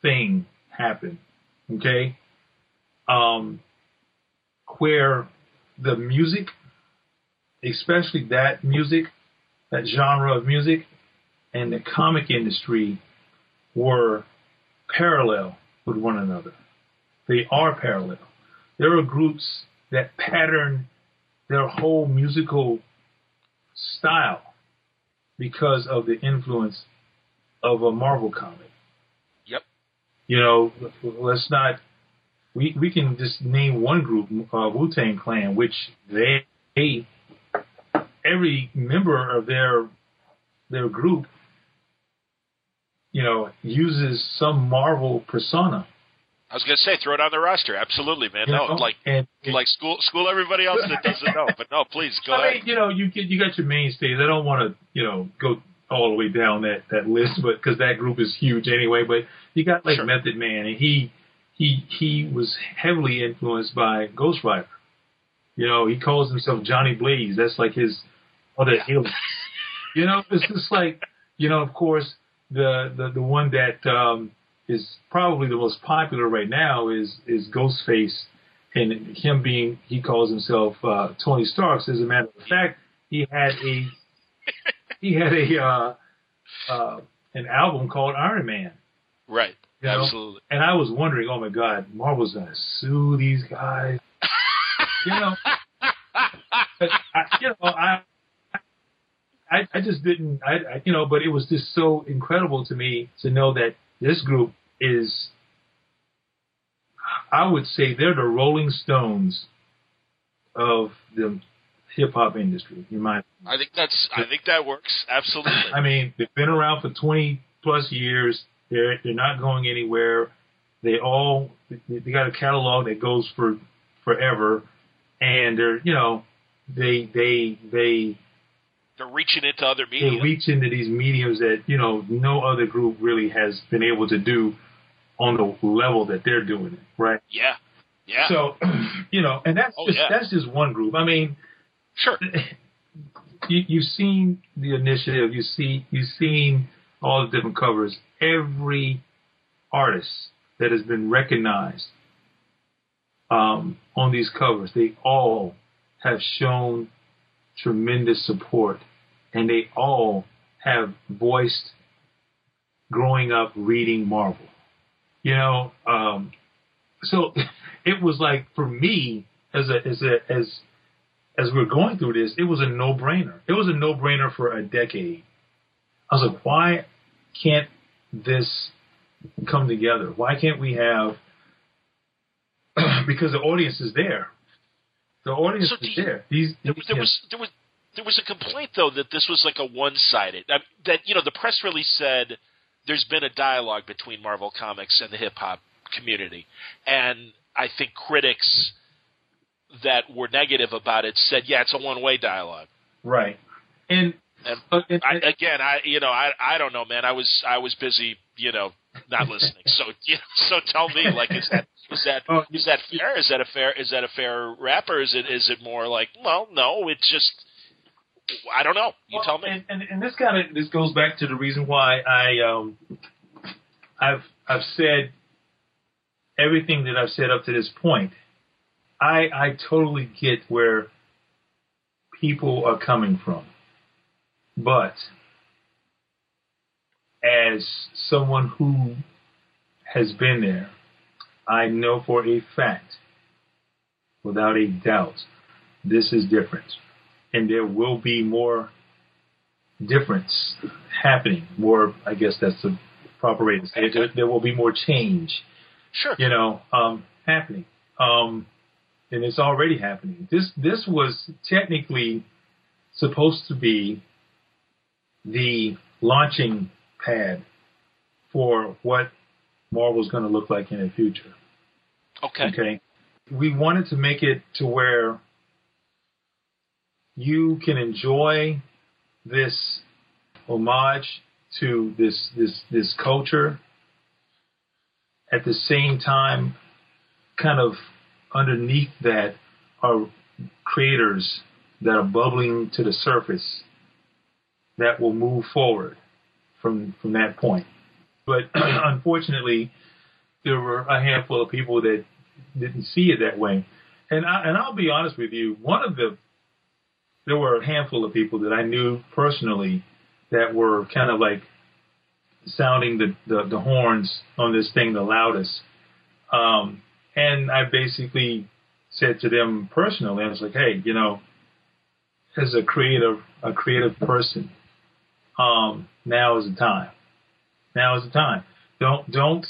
thing happened, okay? Um, where the music, especially that music, that genre of music, and the comic industry were parallel with one another. They are parallel. There are groups that pattern their whole musical style because of the influence of a Marvel comic. Yep. You know, let's not. We we can just name one group, uh, Wu Tang Clan, which they, they every member of their their group, you know, uses some Marvel persona. I was gonna say, throw it on the roster. Absolutely, man. You no, know? like and, like school school everybody else that doesn't know. But no, please go I ahead. mean, you know, you get you got your mainstays. I don't want to, you know, go all the way down that that list, but because that group is huge anyway. But you got like Sure. Method Man, and he he he was heavily influenced by Ghost Rider. You know, he calls himself Johnny Blaze. That's like his other alien. You know, it's just like you know, of course, the the the one that um, is probably the most popular right now is is Ghostface, and him being he calls himself uh, Tony Stark. As a matter of fact, he had a he had a uh, uh, an album called Iron Man. right. You know? Absolutely. And I was wondering, oh my God, Marvel's gonna sue these guys. you know, I, you know, I, I, I just didn't, I, I, you know, but it was just so incredible to me to know that this group is, I would say, they're the Rolling Stones of the hip hop industry. In my, I think that's. I think that works. Absolutely. I mean, they've been around for 20 plus years. They're they're not going anywhere. They all they got a catalog that goes for forever, and they're you know they they they They're reaching into other they media. reach into these mediums that you know no other group really has been able to do on the level that they're doing it, right? yeah. Yeah. So you know, and that's Oh, just yeah. that's just one group. I mean, sure. you, you've seen the initiative. You see, you've seen all the different covers. Every artist that has been recognized um, on these covers, they all have shown tremendous support, and they all have voiced growing up reading Marvel. You know, um, so it was like for me as a as a as as we we're going through this, it was a no brainer. It was a no brainer for a decade. I was like, why can't this come together? Why can't we have? because the audience is there. The audience So is you- there. These, there, these- there was there was there was a complaint though that this was like a one-sided uh, that you know the press release said there's been a dialogue between Marvel Comics and the hip hop community, and I think critics that were negative about it said, yeah, it's a one-way dialogue. right. And, And uh, and- I, again, I you know I I don't know, man. I was I was busy, you know, not listening. So you know, so tell me, like, is that is that Oh, is that fair? Is that a fair is that a fair rap, or is it is it more like, well, no, it's just I don't know. You Well, tell me. And, and, and this kind of this goes back to the reason why I um I've I've said everything that I've said up to this point. I I totally get where people are coming from, but as someone who has been there, I know for a fact, without a doubt, this is different and there will be more difference happening. More, I guess that's the proper way to say it. There, there will be more change, Sure. you know, um, happening. Um, and it's already happening. This this was technically supposed to be the launching pad for what Marvel's going to look like in the future. Okay. Okay. We wanted to make it to where you can enjoy this homage to this this this culture at the same time kind of underneath that are creators that are bubbling to the surface that will move forward from from that point. But unfortunately, there were a handful of people that didn't see it that way. And I, and I'll be honest with you, one of the there were a handful of people that I knew personally that were kind of like sounding the, the, the horns on this thing the loudest. Um, and I basically said to them personally, I was like, hey, you know, as a creative, a creative person, um, now is the time. Now is the time. Don't, don't,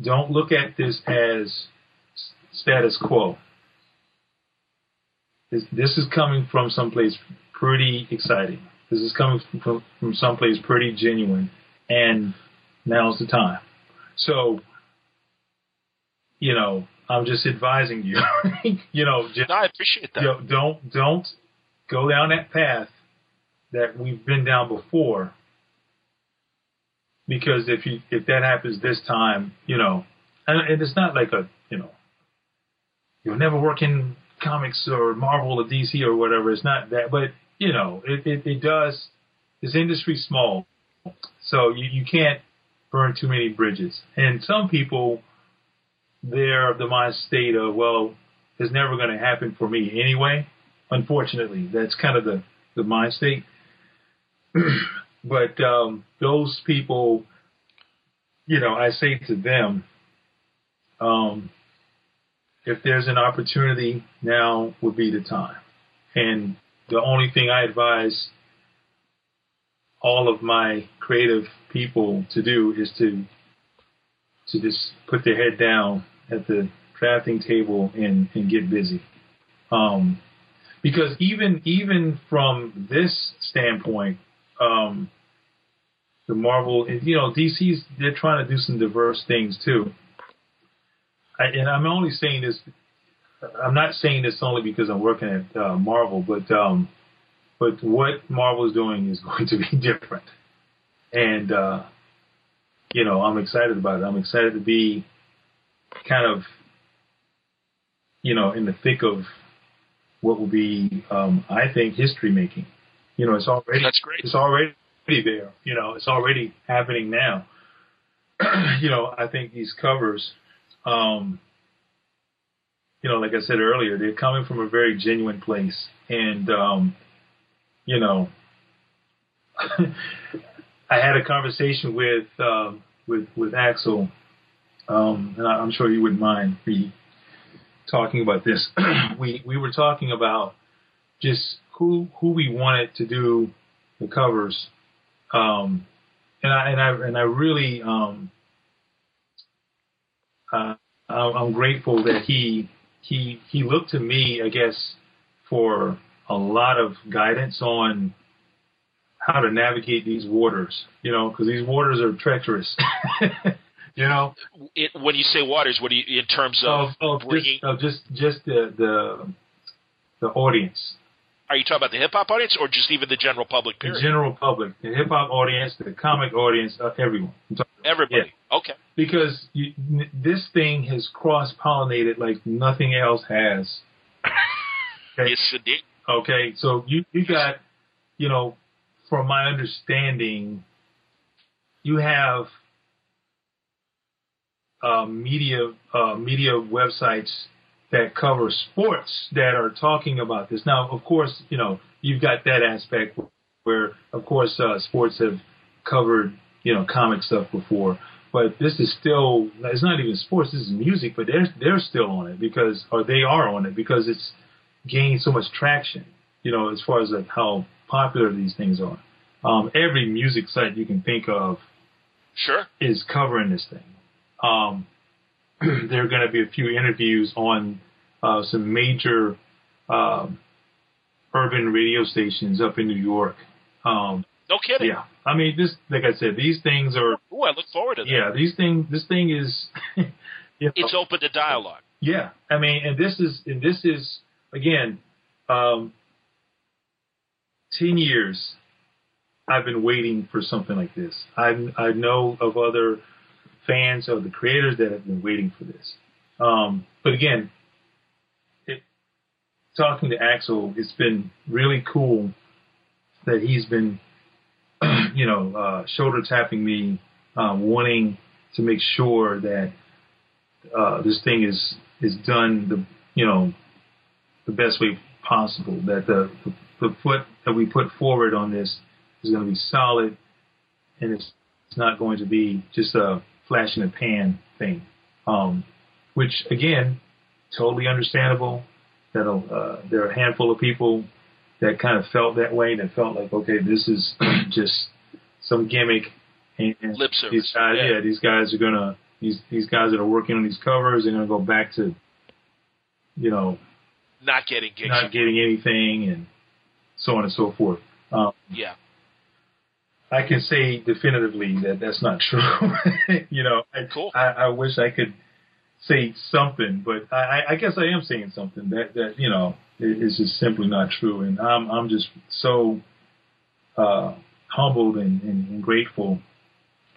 don't look at this as status quo. This, this is coming from someplace pretty exciting. This is coming from, from someplace pretty genuine, and now's the time. So, you know, I'm just advising you. you know, just, no, I appreciate that. You know, don't don't go down that path that we've been down before. Because if you if that happens this time, you know, and it's not like a you know, you'll never work in comics or Marvel or DC or whatever. It's not that, but you know, it, it, it does. This industry's small, so you, you can't burn too many bridges. And some people, they're of the mind state of, well, it's never going to happen for me anyway. Unfortunately, that's kind of the the mind state. but um, those people, you know, I say to them, um, if there's an opportunity, now would be the time. And the only thing I advise all of my creative people to do is to to just put their head down at the drafting table and, and get busy. Um, because even even from this standpoint, um, the Marvel, you know, DC's they're trying to do some diverse things too. I, and I'm only saying this I'm not saying this only because I'm working at uh, Marvel, but um, but what Marvel is doing is going to be different, and uh, you know I'm excited about it. I'm excited to be kind of you know in the thick of what will be, um, I think, history making. You know, it's already that's great. It's already there. You know, it's already happening now. you know, I think these covers. Um, you know, like I said earlier, they're coming from a very genuine place. And, um, you know, I had a conversation with, um, with, with Axel, um, and I'm sure you wouldn't mind me talking about this. we, we were talking about just who, who we wanted to do the covers. Um, and I, and I, and I really, um, uh, I'm grateful that he he he looked to me, I guess, for a lot of guidance on how to navigate these waters. You know, because these waters are treacherous. you know, it, when you say waters, what do you in terms of, of, of bringing? Just, of just just the the the audience. Are you talking about the hip hop audience, or just even the general public? Period. The general public, the hip hop audience, the comic audience, uh, everyone. Everybody. Yeah. Okay. Because you, this thing has cross pollinated like nothing else has. Okay? yes, it did. Okay, so you you got, you know, from my understanding, you have uh, media uh, media websites that cover sports that are talking about this. Now, of course, you know you've got that aspect where, of course, uh, sports have covered you know comic stuff before, but this is still it's not even sports. This is music, but they're they're still on it because or they are on it because it's gained so much traction. You know, as far as like how popular these things are. Um, every music site you can think of, sure, is covering this thing. Um, there are going to be a few interviews on uh, some major um, urban radio stations up in New York. Um, no kidding. Yeah, I mean, this, like I said, these things are. Oh, I look forward to that. Yeah, these things. This thing is. you know, it's open to dialogue. Yeah, I mean, and this is, and this is again, um, ten years. I've been waiting for something like this. I I know of other fans of the creators that have been waiting for this. Um, but again, talking to Axel, it's been really cool that he's been, you know, uh, shoulder tapping me, uh, wanting to make sure that uh, this thing is is done the you know the best way possible. That the, the the foot that we put forward on this is going to be solid, and it's it's not going to be just a flash in the pan thing. Um, which again, totally understandable. That uh, there are a handful of people that kind of felt that way. And that felt like, okay, this is just some gimmick. And Lip service. These guys, yeah. yeah, these guys are gonna these these guys that are working on these covers they're gonna go back to, you know, not getting gigs, not getting anything, and so on and so forth. Um, yeah. I can say definitively that that's not true. you know, I, cool. I, I wish I could say something, but I, I guess I am saying something that that you know is just simply not true, and I'm I'm just so uh, humbled and, and, and grateful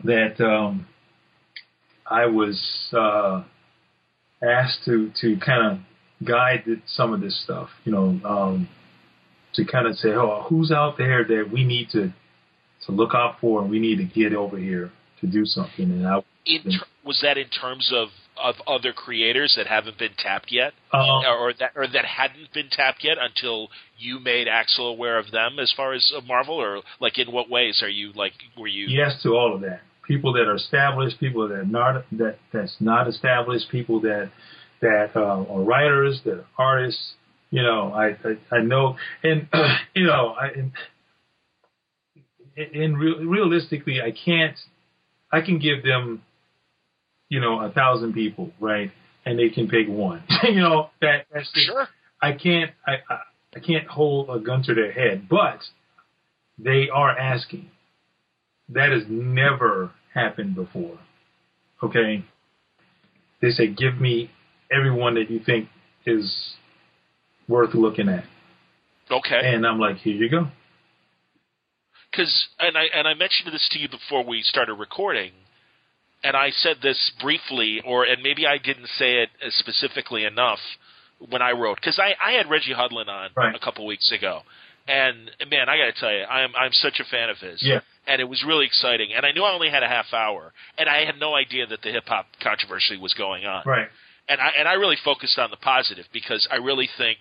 that um, I was uh, asked to to kind of guide some of this stuff, you know, um, to kind of say, oh, who's out there that we need to to look out for, and we need to get over here to do something. And I was that in terms of of other creators that haven't been tapped yet, um, or that or that hadn't been tapped yet until you made Axel aware of them as far as Marvel, or like in what ways are you like were you? Yes to all of that. People that are established, people that are not that that's not established, people that that uh, are writers, that are artists. You know, I I, I know, and you know, I. And, and real, realistically, I can't. I can give them, you know, a thousand people, right, and they can pick one. you know that that's just, sure. I can't. I, I I can't hold a gun to their head, but they are asking. That has never happened before. Okay. They say, give me everyone that you think is worth looking at. Okay. And I'm like, here you go because and I and I mentioned this to you before we started recording, and I said this briefly, or and maybe I didn't say it uh, specifically enough when I wrote because I I had Reggie Hudlin on right. a couple weeks ago, and man, I got to tell you, I'm I'm such a fan of his. Yeah. And it was really exciting, and I knew I only had a half hour, and I had no idea that the hip hop controversy was going on. Right. And I and I really focused on the positive because I really think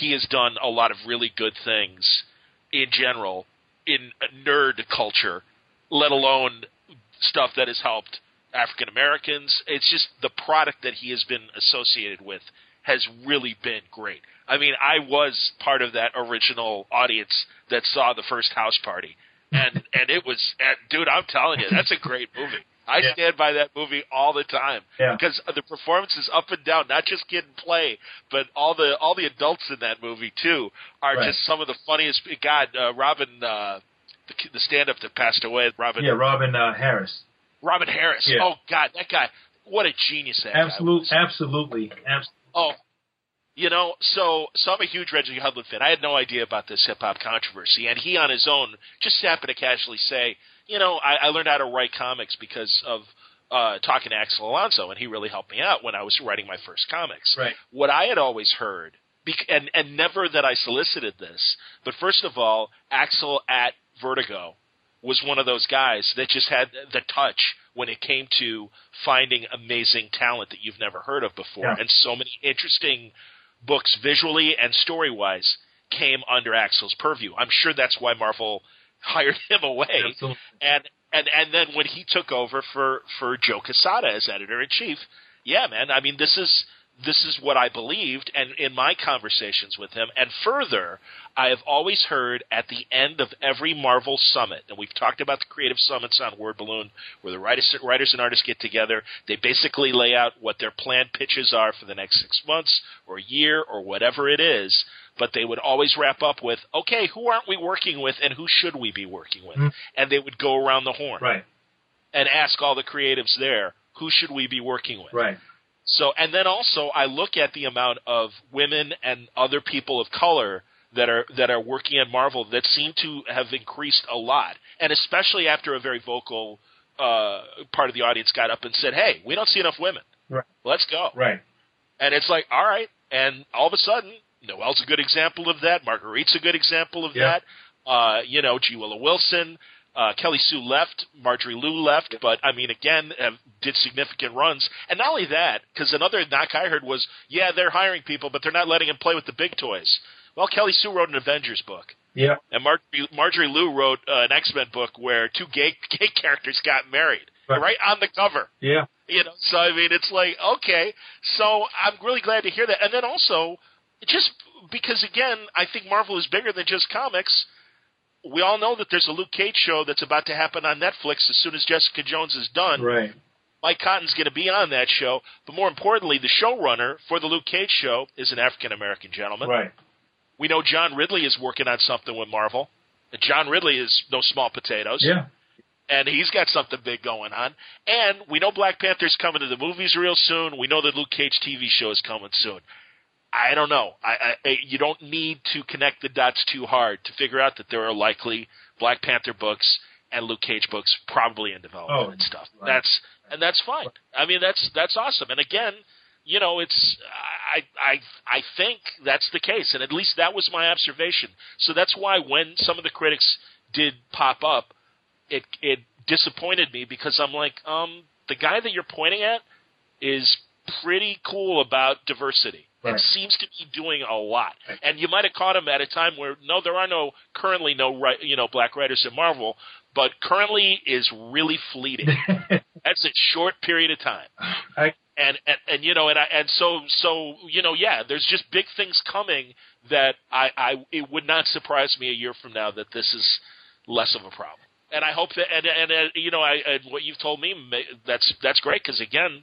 he has done a lot of really good things in general in nerd culture, let alone stuff that has helped African Americans. It's just the product that he has been associated with has really been great. I mean, I was part of that original audience that saw the first house party. And and it was and dude, I'm telling you, that's a great movie. I Yeah. stand by that movie all the time Yeah. because the performances up and down, not just Kid 'n Play, but all the all the adults in that movie too are Right. just some of the funniest. God, uh, Robin, uh, the, the stand-up that passed away, Robin, Yeah, Robin uh, Harris. Robin Harris. Yeah. Oh God, that guy, what a genius that guy Absolute, was. absolutely, absolutely. Oh, you know, so so I'm a huge Reggie Hudlin fan. I had no idea about this hip hop controversy, and he on his own just happened to casually say, you know, I, I learned how to write comics because of uh, talking to Axel Alonso, and he really helped me out when I was writing my first comics. Right. What I had always heard, bec- and and never that I solicited this, but first of all, Axel at Vertigo was one of those guys that just had the touch when it came to finding amazing talent that you've never heard of before, Yeah. and so many interesting books visually and story wise came under Axel's purview. I'm sure that's why Marvel hired him away. Absolutely. And and and then when he took over for for Joe Quesada as editor in chief, yeah, man. I mean, this is this is what I believed, and in my conversations with him. And further, I have always heard at the end of every Marvel summit, and we've talked about the creative summits on Word Balloon, where the writers, writers and artists get together. They basically lay out what their planned pitches are for the next six months or a year or whatever it is. But they would always wrap up with, "Okay, who aren't we working with, and who should we be working with?" Mhm. And they would go around the horn Right. and ask all the creatives there, "Who should we be working with?" Right. So, and then also, I look at the amount of women and other people of color that are that are working at Marvel that seem to have increased a lot, and especially after a very vocal uh, part of the audience got up and said, "Hey, we don't see enough women. Right. Let's go." Right. And it's like, all right, and all of a sudden, Noelle's a good example of that. Marguerite's a good example of Yeah. that. Uh, you know, G. Willow Wilson. Uh, Kelly Sue left, Marjorie Liu left, but I mean, again, have, did significant runs. And not only that, because another knock I heard was, yeah, they're hiring people, but they're not letting them play with the big toys. Well, Kelly Sue wrote an Avengers book, Yeah. and Marjorie, Marjorie Liu wrote uh, an X Men book where two gay gay characters got married, Right. right on the cover. Yeah. You know, so I mean, it's like okay. So I'm really glad to hear that. And then also, just because again, I think Marvel is bigger than just comics. We all know that there's a Luke Cage show that's about to happen on Netflix as soon as Jessica Jones is done. Right. Mike Colter's going to be on that show, but more importantly, the showrunner for the Luke Cage show is an African American gentleman. Right. We know John Ridley is working on something with Marvel. John Ridley is no small potatoes Yeah. and he's got something big going on. And we know Black Panther's coming to the movies real soon. We know the Luke Cage TV show is coming soon. I don't know. I, I you don't need to connect the dots too hard to figure out that there are likely Black Panther books and Luke Cage books probably in development Oh, and stuff. right. That's and that's fine. I mean that's that's awesome. And again, you know, it's I I I think that's the case, and at least that was my observation. So that's why when some of the critics did pop up, it it disappointed me because I'm like, um, the guy that you're pointing at is pretty cool about diversity and Right. seems to be doing a lot. Right. And you might have caught him at a time where no, there are no currently no you know black writers in Marvel, but currently is really fleeting. That's a short period of time I, and, and and you know and I and so so you know yeah there's just big things coming that I I it would not surprise me a year from now that this is less of a problem and I hope that and and uh, you know I and what you've told me that's that's great because again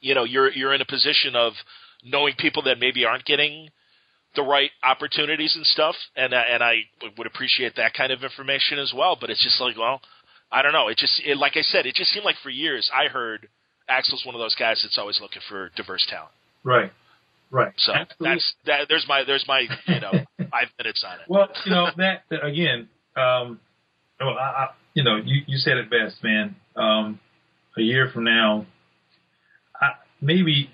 you know you're you're in a position of knowing people that maybe aren't getting the right opportunities and stuff and uh, and I would appreciate that kind of information as well but it's just like well I don't know it just it, like I said it just seemed like for years I heard Axel's one of those guys that's always looking for diverse talent. right. Right. So Absolutely. that's that. There's my there's my you know five minutes on it. Well, you know that, that again. Um, well, I, I, you know, you you said it best, man. Um, a year from now, I, maybe,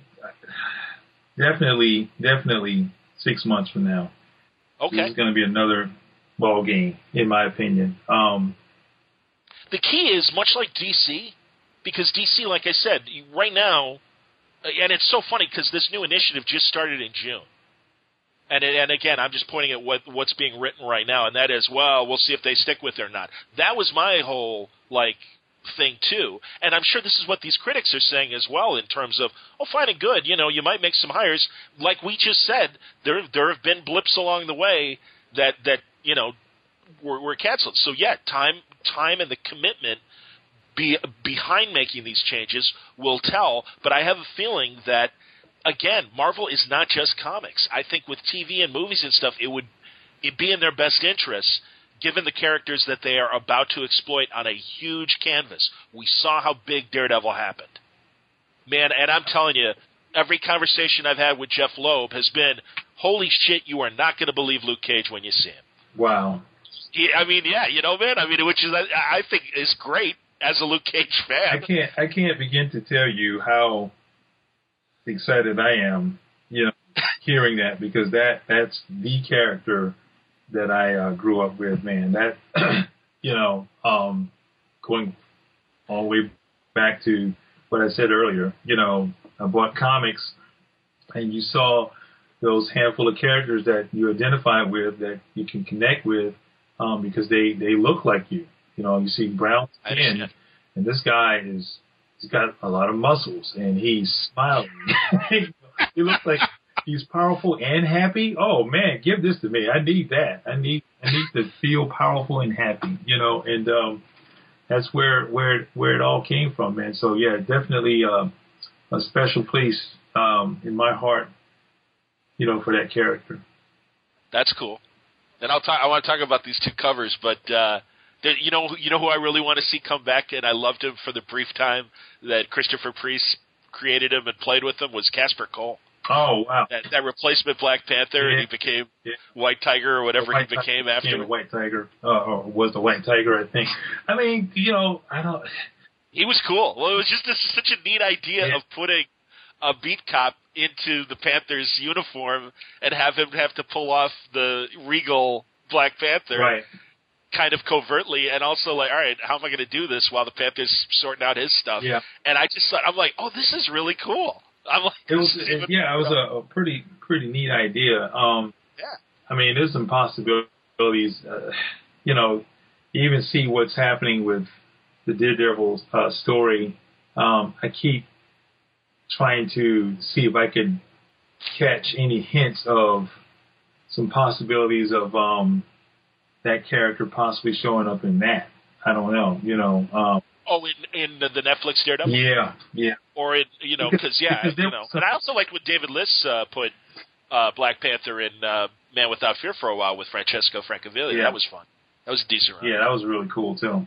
definitely, definitely six months from now, this Okay. is going to be another ball game, in my opinion. Um, The key is much like DC, because DC, like I said, right now, and it's so funny because this new initiative just started in June. And it, and again, I'm just pointing at what what's being written right now, and that is, well, we'll see if they stick with it or not. That was my whole like thing too, and I'm sure this is what these critics are saying as well in terms of, oh, fine and good, you know, you might make some hires, like we just said. There there have been blips along the way that that you know were, were canceled. So yeah, time time and the commitment be, behind making these changes will tell. But I have a feeling that again, Marvel is not just comics. I think with TV and movies and stuff, it would it be in their best interest. Given the characters that they are about to exploit on a huge canvas, we saw how big Daredevil happened. Man, and I'm telling you, every conversation I've had with Jeph Loeb has been, "Holy shit, you are not going to believe Luke Cage when you see him." wow. Yeah, I mean, yeah, you know, man. I mean, which is I, I think is great as a Luke Cage fan. I can't I can't begin to tell you how excited I am, you know, hearing that because that that's the character that I uh, grew up with, man. That you know, um, going all the way back to what I said earlier, you know, I bought comics and you saw those handful of characters that you identify with that you can connect with um, because they they look like you. You know, you see brown skin and this guy is he's got a lot of muscles and he's smiling. he looks like he's powerful and happy. Oh man, give this to me. I need that. I need I need to feel powerful and happy. You know, and um, that's where where where it all came from, man. So yeah, definitely uh, a special place um, in my heart. You know, for that character. That's cool. And I'll talk. I want to talk about these two covers, but uh, you know, you know who I really want to see come back, and I loved him for the brief time that Christopher Priest created him and played with him was Kasper Cole. Oh wow! That, that replacement Black Panther, yeah. and he became yeah. White Tiger or whatever he became Tiger, after. Became White Tiger, uh, or was the White Tiger, I think. I mean, you know, I don't. He was cool. Well, it was just this, such a neat idea Yeah. of putting a beat cop into the Panthers uniform and have him have to pull off the regal Black Panther Right. kind of covertly, and also like, all right, how am I going to do this while the Panthers sorting out his stuff? Yeah. And I just thought, I'm like, oh, this is really cool. I'm like, It was, it, yeah, it was a, a pretty pretty neat idea. Um, Yeah. I mean, there's some possibilities. Uh, you know, you even see what's happening with the Daredevil uh, story. Um, I keep trying to see if I could catch any hints of some possibilities of um, that character possibly showing up in that. I don't know. You know. Um, Oh, in in the, the Netflix Daredevil, yeah. Yeah. or in you know, Because- yeah, because you know. And I also like when David Liss uh, put uh, Black Panther in uh, Man Without Fear for a while with Francesco Francavilla. Yeah. That was fun. That was a decent run. Yeah, that was really cool too.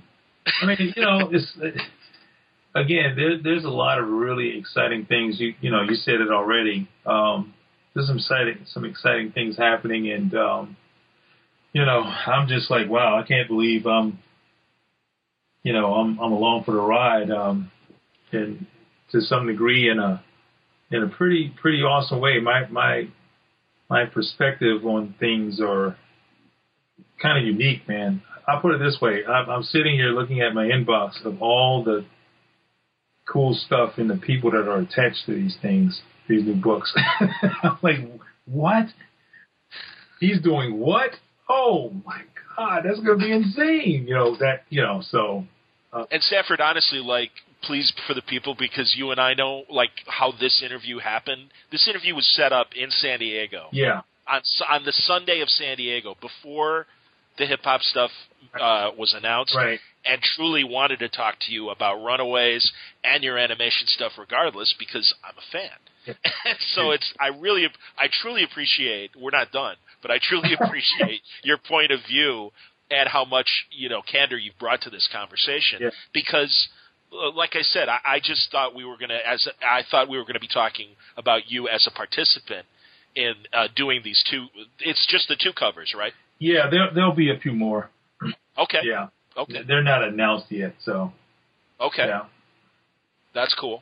I mean, you know, it's again, there, there's a lot of really exciting things. You you know, you said it already. Um, there's some exciting some exciting things happening, and um, you know, I'm just like, wow, I can't believe um, you know, I'm I'm along for the ride, um, and to some degree in a in a pretty pretty awesome way. My my my perspective on things are kind of unique, man. I'll put it this way: I'm, I'm sitting here looking at my inbox of all the cool stuff and the people that are attached to these things, these new books. I'm like, what? He's doing what? Oh my god, that's gonna be insane! You know that, you know. So And Sanford, honestly, like, please for the people because you and I know like how this interview happened. This interview was set up in San Diego yeah, on on the Sunday of San Diego before the hip hop stuff uh, was announced. right. and truly wanted to talk to you about Runaways and your animation stuff, regardless, because I'm a fan. Yeah. So it's I really I truly appreciate we're not done, but I truly appreciate your point of view and how much you know candor you've brought to this conversation Yeah. because. uh, Like I said, I, I just thought we were gonna, as I thought we were gonna be talking about you as a participant in uh, doing these two. It's just the two covers, right? Yeah, there there'll be a few more. Okay, Yeah, okay, they're not announced yet, so okay. yeah. That's cool.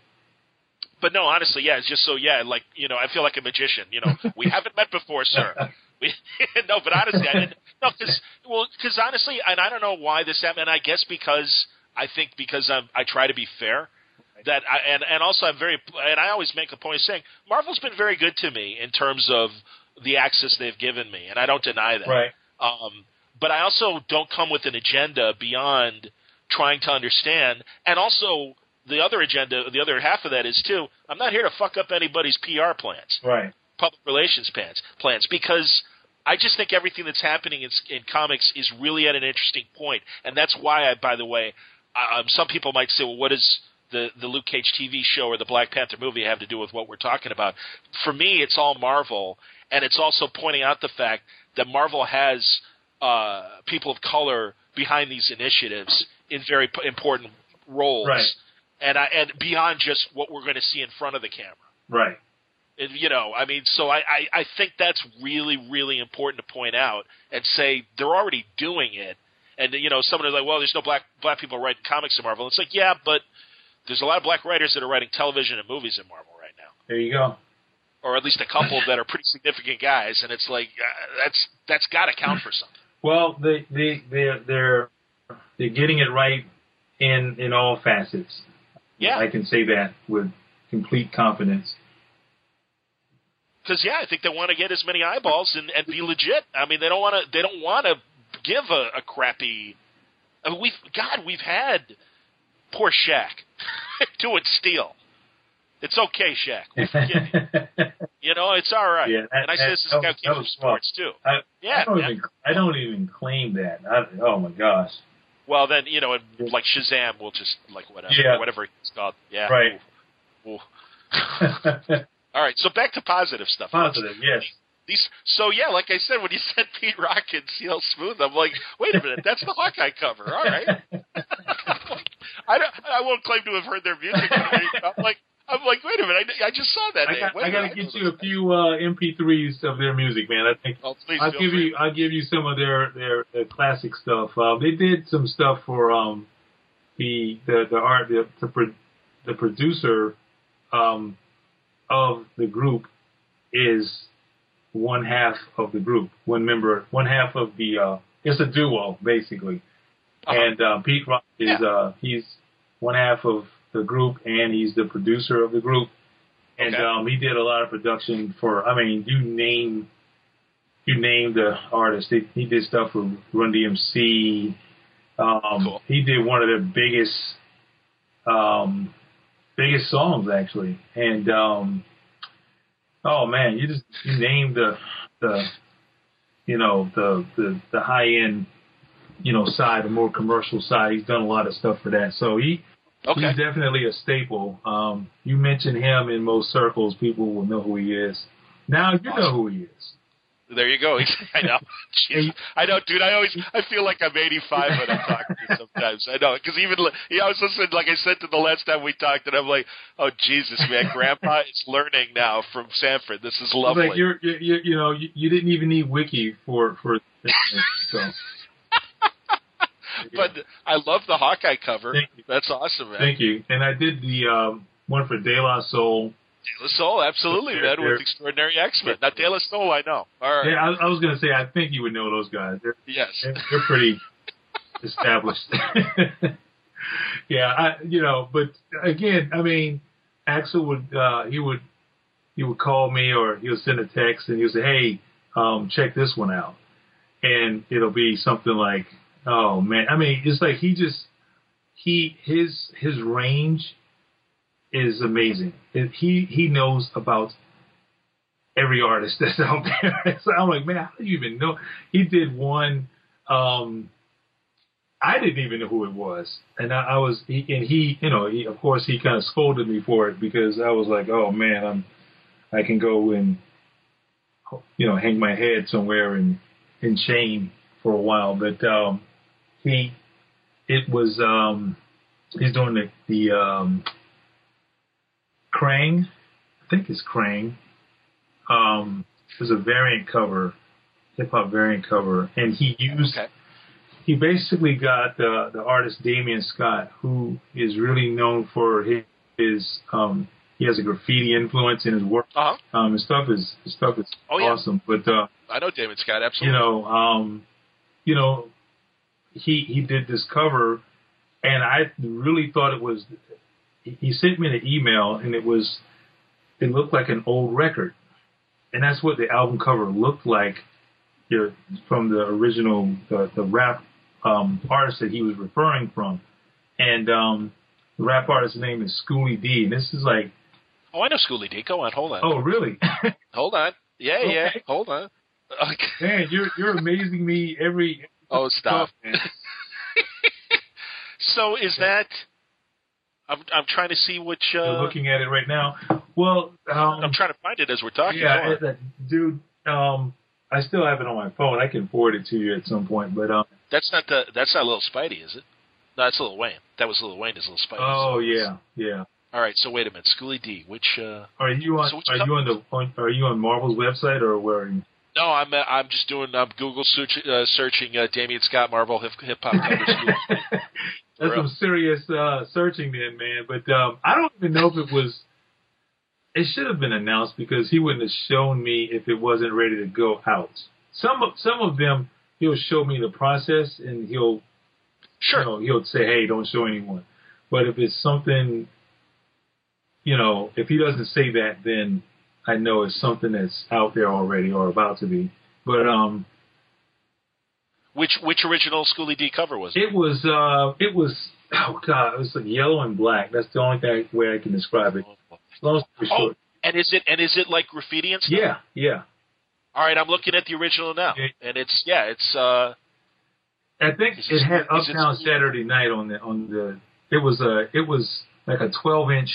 But no, honestly, yeah, it's just so yeah, like you know, I feel like a magician. You know, we haven't met before, sir. No, but honestly, I didn't. No, because well, because honestly, and I don't know why this happened. And I guess because I think because I'm, I try to be fair. That I, and and also I'm very and I always make a point of saying Marvel's been very good to me in terms of the access they've given me, and I don't deny that. Right. Um, but I also don't come with an agenda beyond trying to understand. And also, the other agenda, the other half of that is too, I'm not here to fuck up anybody's PR plans, Right. Public relations plans, plans because I just think everything that's happening in, in comics is really at an interesting. And that's why I, by the way, um, some people might say, well, what does the, the Luke Cage TV show or the Black Panther movie have to do with what we're talking about? For me, it's all Marvel, and it's also pointing out the fact that Marvel has uh, people of color behind these initiatives in very p- important roles, Right. and I, and beyond just what we're going to see in front of the camera. Right. You know, I mean, so I, I, I think that's really, really important to point out and say they're already doing it. And you know, someone is like, "Well, there's no black black people writing comics in Marvel." It's like, yeah, but there's a lot of black writers that are writing television and movies in Marvel right now, There you go. or at least a couple that are pretty significant guys. And it's like uh, that's that's got to count for something. Well, they they they're they're they're getting it right in in all facets. Yeah, I can say that with complete confidence. Because yeah, I think they want to get as many eyeballs and, and be legit. I mean, they don't want to they don't want to give a, a crappy. I mean, we've God, we've had poor Shaq. doing steel. It's okay, Shaq. We forgive you. You know, it's all right. Yeah, that- and I that- say this is that a guy was- who that from sports too. I, Yeah, I don't even I don't even claim that. I, oh my gosh. Well, then you know, like Shazam, will just like whatever, Yeah. whatever it's called. Yeah, Right. Ooh. Ooh. All right, so back to positive stuff. Positive, yes. These, so yeah, like I said, when you said Pete Rock and CL Smooth, I'm like, wait a minute, that's the Hawkeye cover. All right. I don't, I won't claim to have heard their music. I'm like, I'm like, wait a minute, I, I just saw that I got, I got to get you a few uh, MP3s of their music, man. I think Oh, I'll give free. you I'll give you some of their their, their classic stuff. Uh, they did some stuff for um the the the art the the, pro, the producer um of the group is one half of the group, one member, one half of the uh it's a duo basically. Uh-huh. And uh, Pete Rock is Yeah. uh he's one half of the group and he's the producer of the group. And Okay. um he did a lot of production for I mean, you name you name the artist. He, he did stuff for Run DMC. Um Cool. he did one of the biggest um biggest songs actually. And um oh man, you just you named the the you know, the the, the high end you know, side, the more commercial side. He's done a lot of stuff for that. So he Okay. he's definitely a staple. Um you mention him in most circles, people will know who he is. Now you know who he is. There you go. I know. Jeez. I know, dude. I always I feel like I'm 85 when I'm talking to you sometimes. I know because even yeah, I was listening. Like I said to the last time we talked, and I'm like, oh Jesus, man, Grandpa is learning now from Sanford. This is lovely. Like you're, you you you know you, you didn't even need wiki for for this, so but I love the Hawkeye cover. That's awesome, man. thank you. And I did the um, one for De La Soul. De La Soul, absolutely, They're- man. they're- With Extraordinary X Men. Now, De La Soul, I know. All right. Yeah, I, I was gonna say I think you would know those guys. They're Yes. they're, they're pretty established. yeah, I you know, but again, I mean, Axel would uh, he would he would call me or he would send a text and he would say, hey, um, check this one out, and it'll be something like, oh man, I mean, it's like he just he his his range is amazing. It, he he knows about every artist that's out there. so I'm like, man, how do you even know? He did one. Um, I didn't even know who it was, and I, I was, he, and he, you know, he, of course, he kind of scolded me for it because I was like, oh man, I'm, I can go and, you know, hang my head somewhere and in shame for a while. But um, he, it was, um, he's doing the the um, Karnak, I think it's Karnak. Um, there's a variant cover, hip hop variant cover, and he used Okay. he basically got the the artist Damion Scott, who is really known for his, his um he has a graffiti influence in his work. Uh huh. Um, his stuff is his stuff is Oh, yeah. awesome, but uh, I know Damon Scott. Absolutely. You know, um, you know, he he did this cover, and I really thought it was. He sent me an email, and it was, it looked like an old record, and that's what the album cover looked like, you know, from the original the the rap um, artist that he was referring from, and um, the rap artist's name is Schoolly D, and this is like, oh, I know Schoolly D. Go on. Hold on. oh really? Hold on. Yeah, yeah. Hold on. Okay. Man, you're you're amazing me every. Oh, stop. man. So is that? I'm I'm trying to see which. You're Uh, looking at it right now. Well, um, I'm trying to find it as we're talking. yeah, it- that- dude. Um, I still have it on my phone. I can forward it to you at some point. But um, That's not the. That's not Little Spidey, is it? No, that's Lil Wayne. That was Lil Wayne. Is Little Spidey. oh yeah, yeah. All right. So wait a minute. Schoolly D. Which? uh Are you on? So are you on the? On, are you on Marvel's website or where? Are you? No, I'm uh, I'm just doing um, Google search, uh, searching uh, Damion Scott Marvel hip hip hop. That's some serious uh, searching, then, man. But um, I don't even know if it was. It should have been announced because he wouldn't have shown me if it wasn't ready to go out. Some of some of them he'll show me the process and he'll sure. you know, he'll say, "Hey, don't show anyone." But if it's something, you know, if he doesn't say that, then I know it's something that's out there already or about to be. But um, Which which original Schoolly D cover was it? it was uh, it was oh god, it was like yellow and black. That's the only thing, way I can describe it. Long story Oh, short. and is it and is it like graffiti and stuff? Yeah, yeah. All right, I'm looking at the original now, and it's yeah, it's uh, I think it had is it- Uptown Saturday Night on the on the. It was a it was like a 12 inch.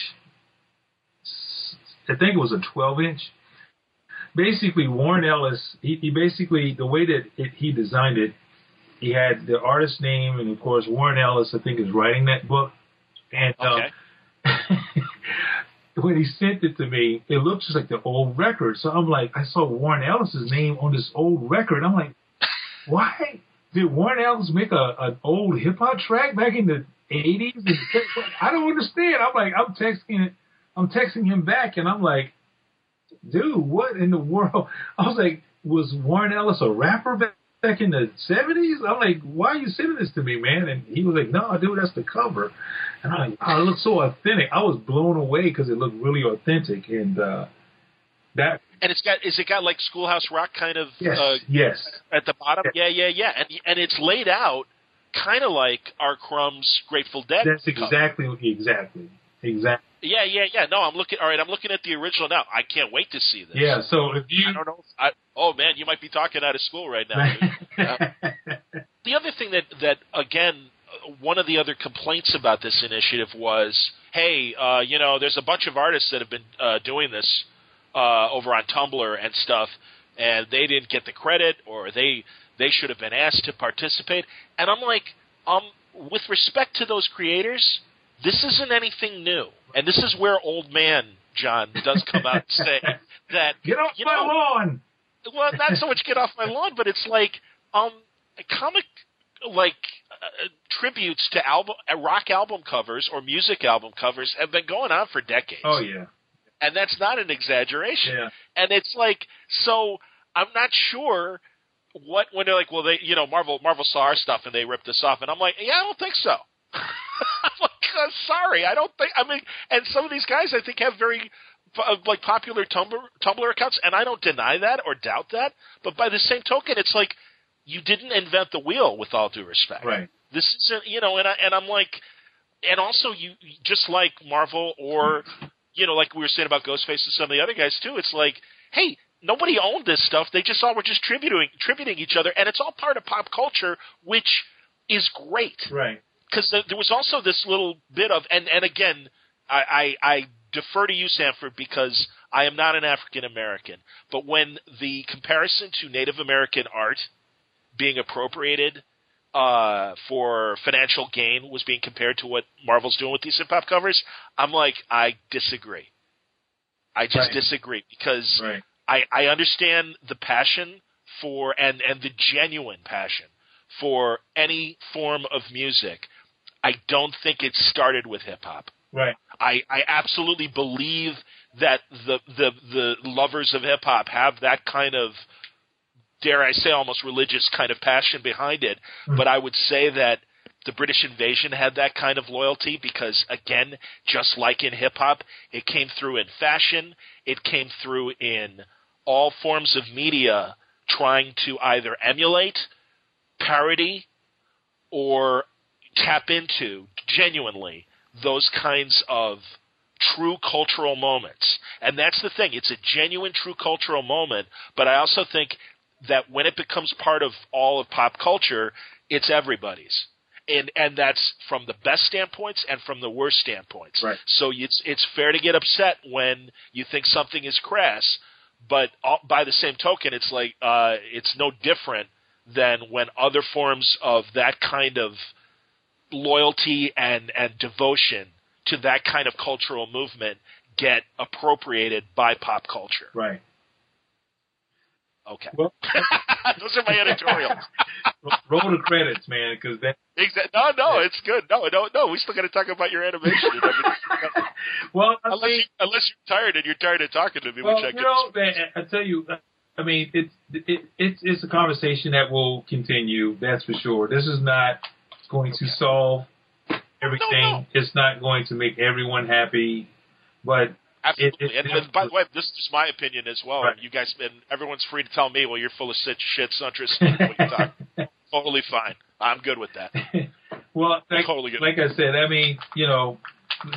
I think it was a 12 inch. Basically, Warren Ellis. He, he basically the way that it, he designed it, he had the artist name and of course Warren Ellis. I think is writing that book, and um, okay. when he sent it to me, it looked just like the old record. So I'm like, I saw Warren Ellis's name on this old record. I'm like, why did Warren Ellis make a an old hip hop track back in the 80s? And I don't understand. I'm like, I'm texting, I'm texting him back, and I'm like, dude, what in the world? I was like, was Warren Ellis a rapper back? Back in the seventies, I'm like, why are you sending this to me, man? And he was like, no, dude, that's the cover. And I'm like, oh, it looks so authentic. I was blown away because it looked really authentic, and uh, that And it's got is it got like Schoolhouse Rock kind of yes, uh, yes, at the bottom? Yeah, yeah, yeah. And and it's laid out kind of like R. Crumb's Grateful Dead. that's cover. exactly, exactly, exactly. Yeah, yeah, yeah. No, I'm looking. All right, I'm looking at the original now. I can't wait to see this. Yeah. So if you, I don't know. I, oh man, you might be talking out of school right now. dude. the other thing that that again uh, one of the other complaints about this initiative was hey uh, you know there's a bunch of artists that have been uh, doing this uh, over on tumblr and stuff and they didn't get the credit or they they should have been asked to participate and i'm like um with respect to those creators this isn't anything new and this is where old man john does come out and say that get off you my know, lawn. Well, not so much get off my lawn, but it's like um comic like uh, tributes to album uh, rock album covers or music album covers have been going on for decades. Oh yeah, And that's not an exaggeration. yeah. And it's like so I'm not sure what when they're like, well, they you know Marvel Marvel saw our stuff and they ripped us off, and I'm like, yeah, I don't think so. I'm like, uh, sorry, I don't think. I mean, and some of these guys I think have very uh, like popular Tumblr Tumblr accounts, and I don't deny that or doubt that. But by the same token, it's like you didn't invent the wheel. With all due respect, Right. this isn't you know, and I and I'm like, and also you just like Marvel or you know, like we were saying about Ghostface and some of the other guys too. It's like, hey, nobody owned this stuff. They just all were just tributing tributing each other, and it's all part of pop culture, which is great Right. because there, there was also this little bit of and and again I, I I defer to you Sanford because I am not an African American but when the comparison to Native American art being appropriated uh, for financial gain was being compared to what Marvel's doing with these hip hop covers I'm like I disagree I just Right. disagree because Right. I, I understand the passion for and and the genuine passion for any form of music. I don't think it started with hip hop. Right. I, I absolutely believe that the the the lovers of hip hop have that kind of dare I say almost religious kind of passion behind it. Hmm. But I would say that the British invasion had that kind of loyalty because again, just like in hip hop, it came through in fashion, it came through in all forms of media trying to either emulate, parody, or tap into genuinely those kinds of true cultural moments. And that's the thing. It's a genuine true cultural moment, but I also think that when it becomes part of all of pop culture, it's everybody's. And and that's from the best standpoints and from the worst standpoints. Right. So it's it's fair to get upset when you think something is crass, but all, by the same token, it's like uh, it's no different than when other forms of that kind of loyalty and and devotion to that kind of cultural movement get appropriated by pop culture. Right. Okay, Well, those are my editorials. roll the credits, man, because that. Exactly. No, no, it's good. No, no, no. We still got to talk about your animation. well, I unless mean, you, unless you're tired and you're tired of talking to me, well, which I you know, man, I tell you, uh, I mean, it's it, it's it's a conversation that will continue. That's for sure. This is not going to solve everything. No, no. It's not going to make everyone happy, but Absolutely. it- and, it- and by the way, this is my opinion as well. Right. You guys, and everyone's free to tell me, well, you're full of shit, shit, Siuntres, what totally fine. I'm good with that. well, like, totally like I said, I mean, you know,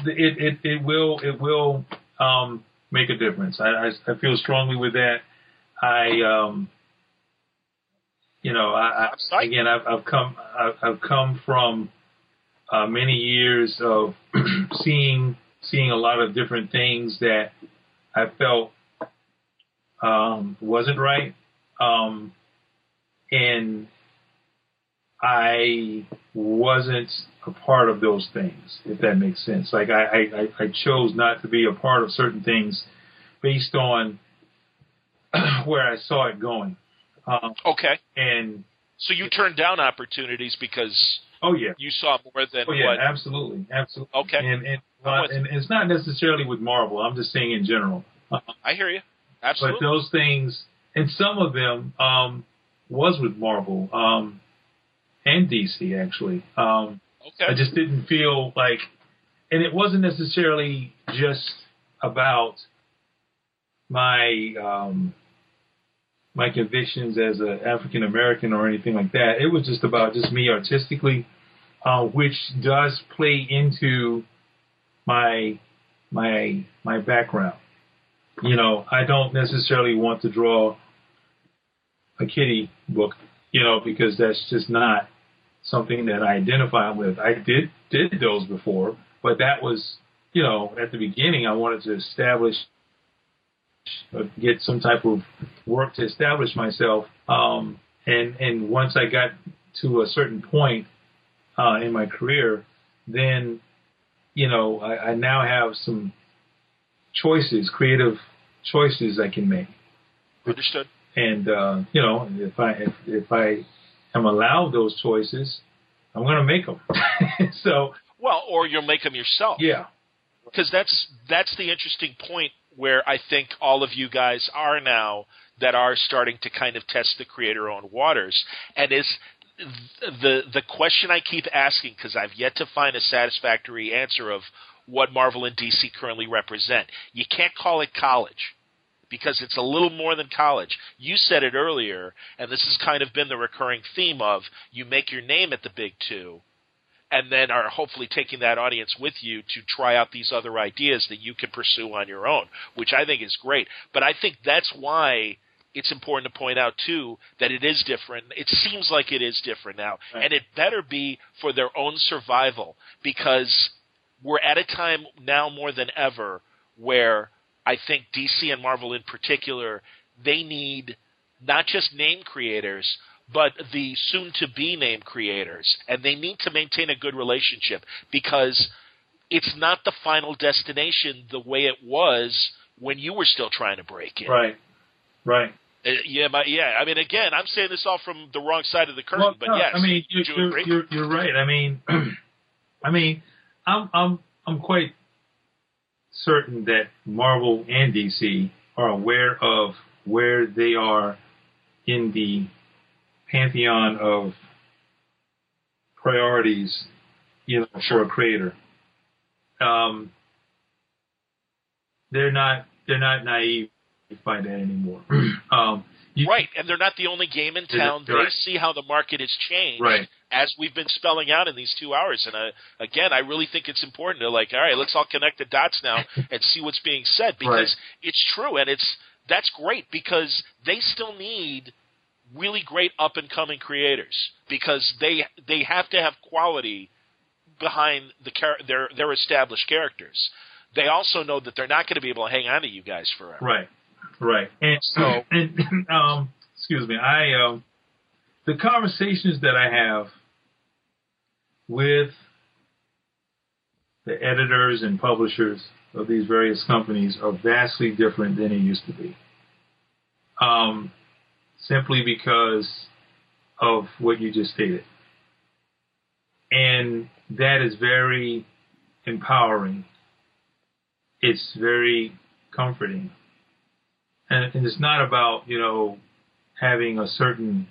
it it, it will it will um, make a difference. I, I I feel strongly with that. I um, you know, I, I again, I've, I've come I've, I've come from uh, many years of seeing seeing a lot of different things that I felt um, wasn't right, um, and I wasn't a part of those things, if that makes sense. Like I, I, I chose not to be a part of certain things based on where I saw it going. Um, okay. And so you turned down opportunities because oh yeah you saw more than oh yeah what? absolutely absolutely okay and and, uh, and it's not necessarily with Marvel. I'm just saying in general. I hear you absolutely. But those things and some of them um, was with Marvel. Um, and DC actually. Um, okay. I just didn't feel like, and it wasn't necessarily just about my um, my convictions as an African American or anything like that. It was just about just me artistically, uh, which does play into my my my background. You know, I don't necessarily want to draw a kitty book, you know, because that's just not something that I identify with. I did did those before, but that was you know at the beginning I wanted to establish get some type of work to establish myself. Um, and and once I got to a certain point uh, in my career, then you know I, I now have some choices, creative choices I can make. Understood. And uh, you know, if I if, if I am allowed those choices, I'm going to make them. so well, or you'll make them yourself. Yeah, because that's that's the interesting point where I think all of you guys are now that are starting to kind of test the creator own waters, and is the the question I keep asking because I've yet to find a satisfactory answer of what Marvel and DC currently represent. You can't call it college because it's a little more than college. You said it earlier, and this has kind of been the recurring theme of you make your name at the big two, and then are hopefully taking that audience with you to try out these other ideas that you can pursue on your own, which I think is great. But I think that's why it's important to point out too that it is different. It seems like it is different now, right. and it better be for their own survival because we're at a time now more than ever where I think DC and Marvel in particular, they need not just name creators, but the soon to be name creators. And they need to maintain a good relationship because it's not the final destination the way it was when you were still trying to break in. Right. Right. Uh, yeah, but yeah. I mean, again, I'm saying this all from the wrong side of the curtain, well, but no, yes. I mean, you're, you you're, you're right. I mean, I mean, I'm I'm I'm quite certain that Marvel and DC are aware of where they are in the pantheon of priorities, you know, for a creator. Um, they're not they're not naive by that anymore. um, you, right, and they're not the only game in town. Right. They see how the market has changed, right. as we've been spelling out in these two hours. And uh, again, I really think it's important to like, all right, let's all connect the dots now and see what's being said because right. it's true, and it's that's great because they still need really great up and coming creators because they they have to have quality behind the their their established characters. They also know that they're not going to be able to hang on to you guys forever. Right. Right. And so, and, um, excuse me, I, um, the conversations that I have with the editors and publishers of these various companies are vastly different than it used to be. Um, simply because of what you just stated. And that is very empowering. It's very comforting and, and it's not about you know having a certain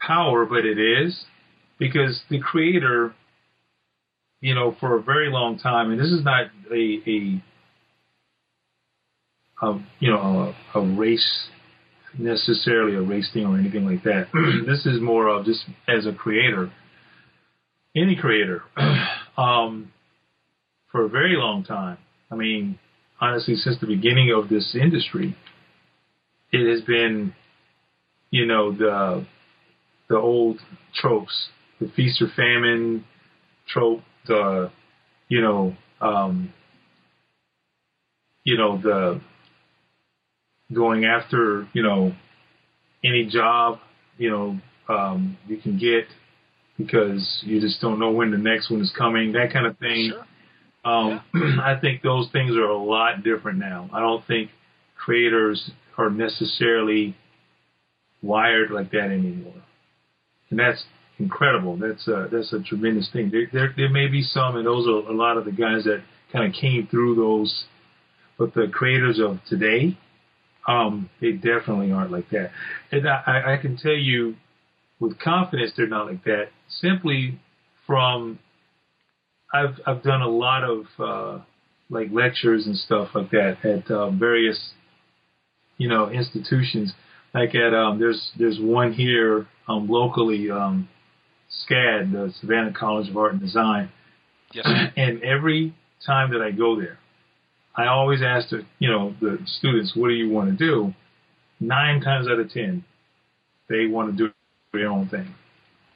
power, but it is because the creator, you know, for a very long time, and this is not a, a, a you know a, a race necessarily a race thing or anything like that. this is more of just as a creator. any creator um, for a very long time. I mean, honestly, since the beginning of this industry, it has been, you know, the the old tropes, the feast or famine trope, the, you know, um, you know, the going after, you know, any job, you know, um, you can get because you just don't know when the next one is coming, that kind of thing. Sure. Um, I think those things are a lot different now. I don't think creators are necessarily wired like that anymore, and that's incredible. That's a, that's a tremendous thing. There, there, there may be some, and those are a lot of the guys that kind of came through those, but the creators of today, um, they definitely aren't like that. And I, I can tell you with confidence they're not like that simply from I've I've done a lot of uh, like lectures and stuff like that at uh, various you know institutions. Like at um, there's there's one here um, locally, um, SCAD, the Savannah College of Art and Design. Yes. And every time that I go there, I always ask the you know the students, what do you want to do? Nine times out of ten, they want to do their own thing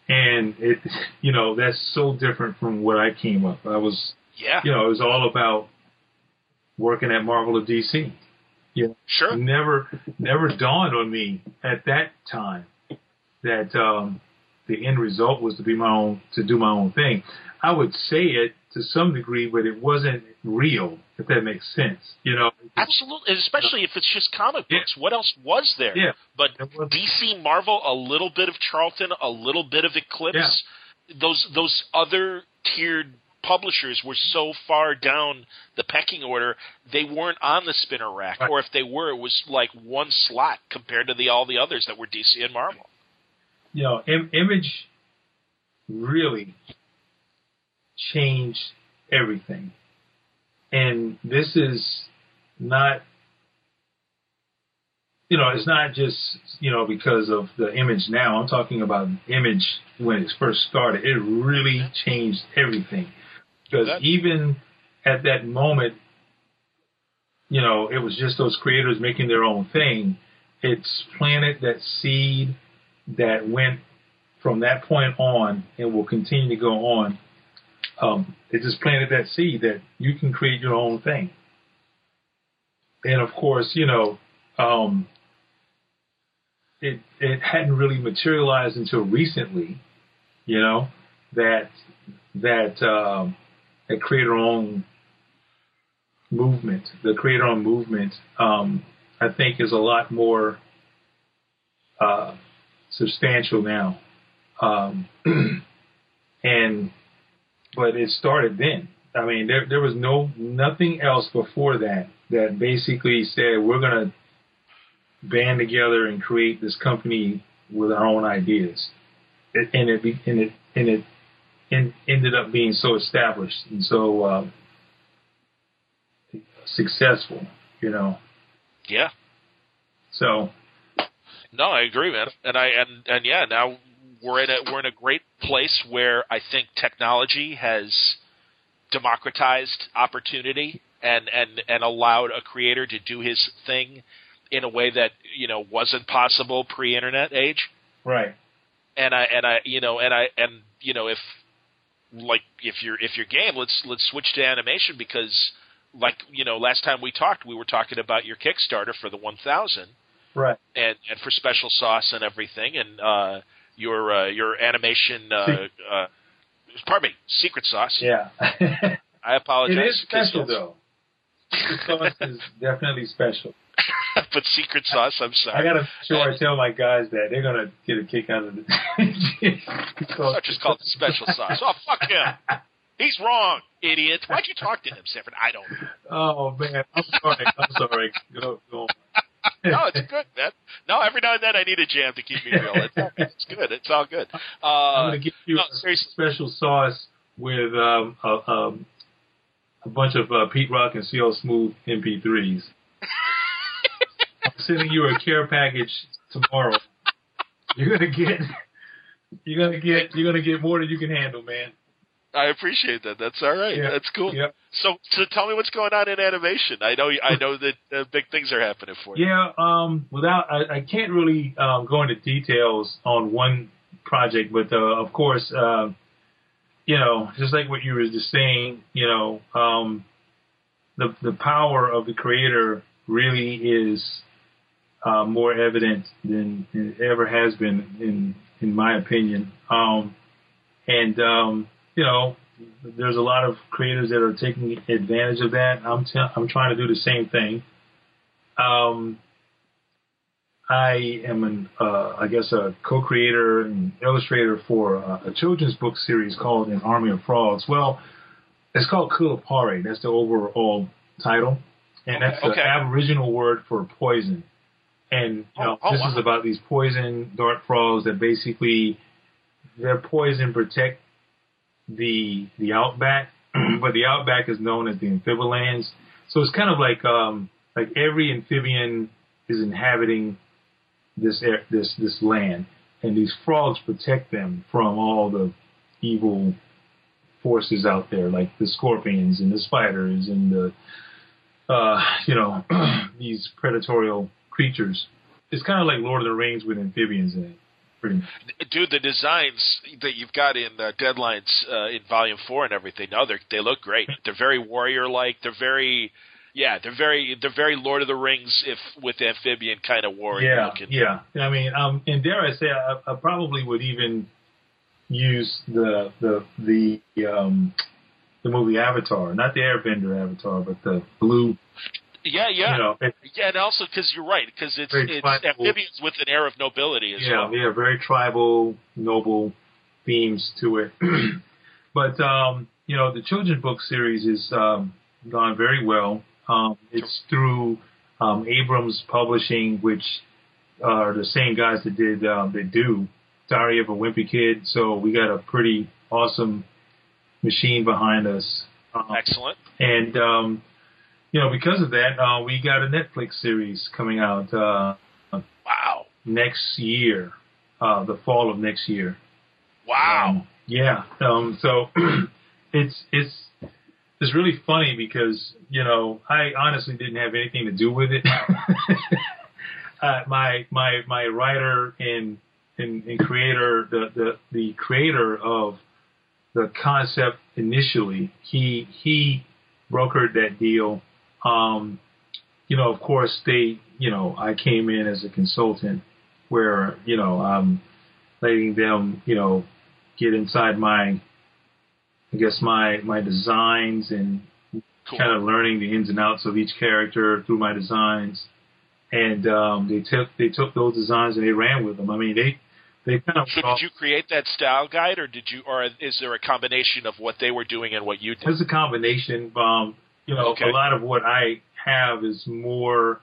and it you know that's so different from what I came up. I was Yeah. you know it was all about working at Marvel or DC. You know, Sure. never never dawned on me at that time that um, the end result was to be my own to do my own thing. I would say it to some degree, but it wasn't real. If that makes sense, you know. Absolutely, especially if it's just comic Yeah. books. What else was there? Yeah. But DC, Marvel, a little bit of Charlton, a little bit of Eclipse. Those those other tiered publishers were so far down the pecking order, they weren't on the spinner rack, Right. or if they were, it was like one slot compared to the all the others that were DC and Marvel. you know, Im- image really changed everything. And this is not, you know, it's not just, you know, because of the image now. I'm talking about image when it first started. It really changed everything. Because That- even at that moment, you know, it was just those creators making their own thing. It's planted that seed that went from that point on and will continue to go on. Um, it just planted that seed that you can create your own thing. And of course, you know, um, it it hadn't really materialized until recently, you know, that that um, that creator own movement, the creator own movement, um, I think is a lot more uh, substantial now. Um, and but it started then. I mean, there there was no nothing else before that that basically said we're gonna band together and create this company with our own ideas, it, and it be, and it and it and ended up being so established and so uh, successful, you know. Yeah. So No, I agree, man. And I and and yeah, now we're in a we're in a great place where I think technology has democratized opportunity and and and allowed a creator to do his thing in a way that you know wasn't possible pre-internet age. right, And I and I you know and I and you know if like if you're if you're game, let's let's switch to animation because like you know last time we talked, we were talking about your Kickstarter for the 1000 right, and and for special sauce and everything, and uh, your uh, your animation. Uh, uh, pardon me, secret sauce. yeah. I apologize. it is special though. The sauce is definitely special. but secret sauce. I'm sorry. I gotta sure I tell my guys that they're gonna get a kick out of it. I just called special sauce. Oh fuck him. He's wrong, idiot. Why'd you talk to him, Sanford? I don't know. Oh man, I'm sorry. I'm sorry. Go, go on. No, it's good, man. No, every now and then I need a jam to keep me real. It's, it's good. It's all good. Uh, I'm gonna give you no, a seriously. special sauce with um, a, um, a bunch of uh, Pete Rock and CL Smooth MP3s. I'm sending you a care package tomorrow. You're gonna get, you're gonna get, you're gonna get more than you can handle, man. I appreciate that. That's all right. That's cool. So, so tell me what's going on in animation. I know, I know that uh, big things are happening for you. Yeah, um, without I, I can't really um, go into details on one project, but uh, of course, uh, you know, just like what you were just saying, you know, um, the the power of the creator really is uh, more evident than it ever has been, in in my opinion. Um, and um, you know, there's a lot of creators that are taking advantage of that. I'm t- I'm trying to do the same thing. Um, I am an, uh, I guess, a co-creator and illustrator for uh, a children's book series called An Army of Frogs. Well, it's called Kulipari. That's the overall title, and that's Okay. the Aboriginal word for poison. And you know, Oh, oh, this wow. is about these poison dart frogs that basically their poison protect the the outback, but the outback is known as the amphibians. So it's kind of like um, like every amphibian is inhabiting this this this land, and these frogs protect them from all the evil forces out there, like the scorpions and the spiders and the uh, you know these predatorial creatures. It's kind of like Lord of the Rings with amphibians in it, pretty. Dude, the designs that you've got in uh, Deadlines uh, in Volume Four and everything, no, they they look great. They're very warrior-like. They're very, yeah, they're very they're very Lord of the Rings if with amphibian kind of warrior yeah, looking. Yeah, I mean, um, and dare I say, I, I probably would even use the the the um, the movie Avatar, not the Airbender Avatar, but the blue. Yeah, yeah. You know, Yeah, and also because you're right, because it's it's tribal. amphibians with an air of nobility as yeah, well. yeah, very tribal, noble themes to it. but um, you know, the children's book series is um, gone very well. Um, it's through um, Abrams Publishing, which are the same guys that did um, that do Diary of a Wimpy Kid. So we got a pretty awesome machine behind us. Um, Excellent. and um, you know, because of that, uh, we got a Netflix series coming out uh, Wow. next year, uh, the fall of next year. Wow. Um, yeah. Um, so it's it's it's really funny because you know I honestly didn't have anything to do with it. uh, my my my writer and and, and creator the, the the creator of the concept initially he he brokered that deal. Um, you know, of course they you know I came in as a consultant where you know I'm letting them you know get inside my I guess my my designs and Cool. kind of learning the ins and outs of each character through my designs. And um, they took they took those designs and they ran with them. I mean they they kind of So did you create that style guide, or did you, or is there a combination of what they were doing and what you did? It's a combination. Um, you know, Okay. a lot of what I have is more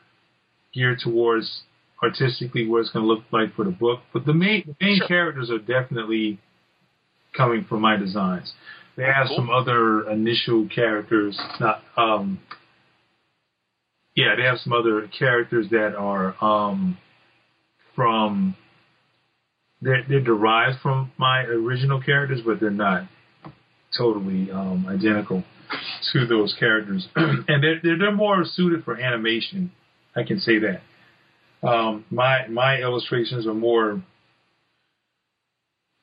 geared towards artistically what it's going to look like for the book. But the main the main Sure. characters are definitely coming from my designs. They have Cool. some other initial characters. Not um, yeah, they have some other characters that are um, from they're, they're derived from my original characters, but they're not totally um, identical to those characters, and they're, they're more suited for animation. I can say that. Um, my my illustrations are more,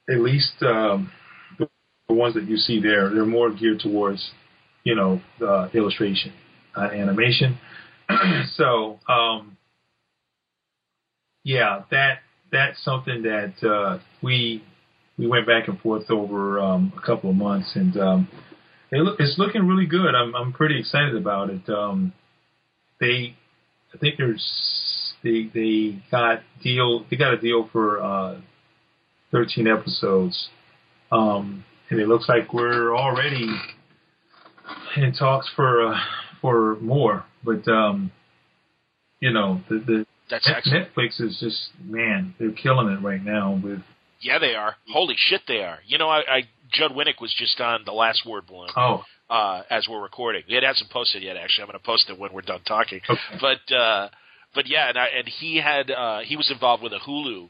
at least um, the, the ones that you see there. They're more geared towards, you know, uh, illustration, uh, animation. so, um, yeah, that that's something that uh, we we went back and forth over um, a couple of months, and um, it look, it's looking really good. I'm I'm pretty excited about it. Um, they, I think there's they they got deal they got a deal for uh, 13 episodes, um, and it looks like we're already in talks for uh, for more. But um, you know the the That's excellent. Netflix is just man, they're killing it right now with Yeah, they are. Holy shit, they are. You know, I, I Judd Winick was just on the last word balloon oh uh, as we're recording. It hasn't posted yet. Actually, I'm going to post it when we're done talking. okay. But uh, but yeah, and, I, and he had uh, he was involved with a Hulu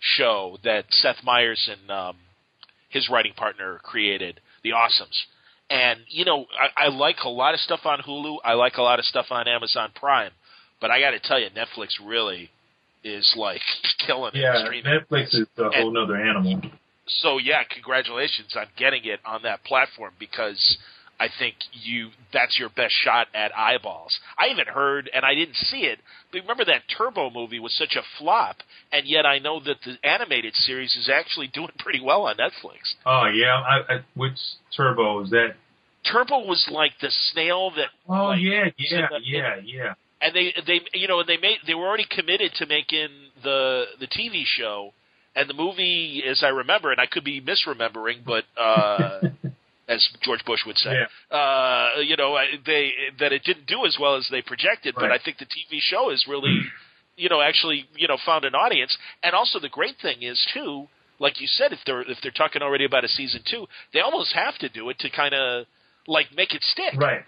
show that Seth Meyers and um, his writing partner created. the Awesomes. And you know, I, I like a lot of stuff on Hulu. I like a lot of stuff on Amazon Prime. But I got to tell you, Netflix really is like killing it. Yeah. Netflix is a whole nother animal. So yeah, congratulations on getting it on that platform because I think you that's your best shot at eyeballs. I even heard and I didn't see it, but remember that Turbo movie was such a flop, and yet I know that the animated series is actually doing pretty well on Netflix. Oh yeah, I, I, which Turbo is that? Turbo was like the snail that. Oh like, yeah, yeah, the- yeah, yeah. and they they you know they made they were already committed to making the the TV show and the movie as I remember and I could be misremembering but uh as George Bush would say uh you know they that it didn't do as well as they projected but I think the TV show is really you know actually you know found an audience. And also the great thing is too like you said if they're if they're talking already about a season 2 they almost have to do it to kind of like make it stick. Right.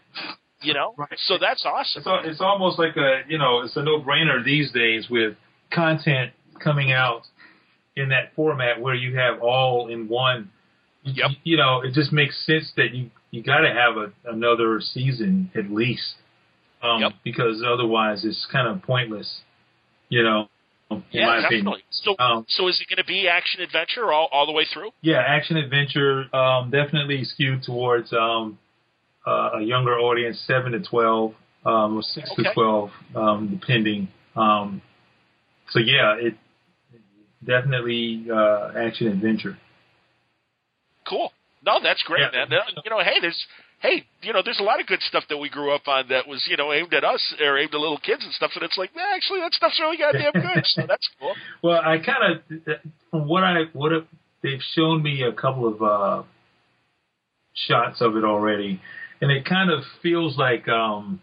you know? Right. so that's awesome. It's, it's almost like a you know it's a no brainer these days with content coming out in that format where you have all in one. You- Yep. You know, it just makes sense that you you got to have a, another season at least, um, Yep. because otherwise it's kind of pointless. You know, Yeah, definitely. opinion. So, Um, so is it going to be action adventure all, all the way through? Yeah, action adventure, um, definitely skewed towards um, uh, a younger audience, seven to twelve, um, or six Okay. to twelve, um, depending. Um, so yeah, it definitely uh, action adventure. Cool. No, that's great, Yeah. man. You know, hey, there's hey, you know, there's a lot of good stuff that we grew up on that was you know aimed at us or aimed at little kids and stuff, and it's like, actually, that stuff's really goddamn good. so that's cool. Well, I kind of, from what I what have, they've shown me a couple of uh, shots of it already, and it kind of feels like um,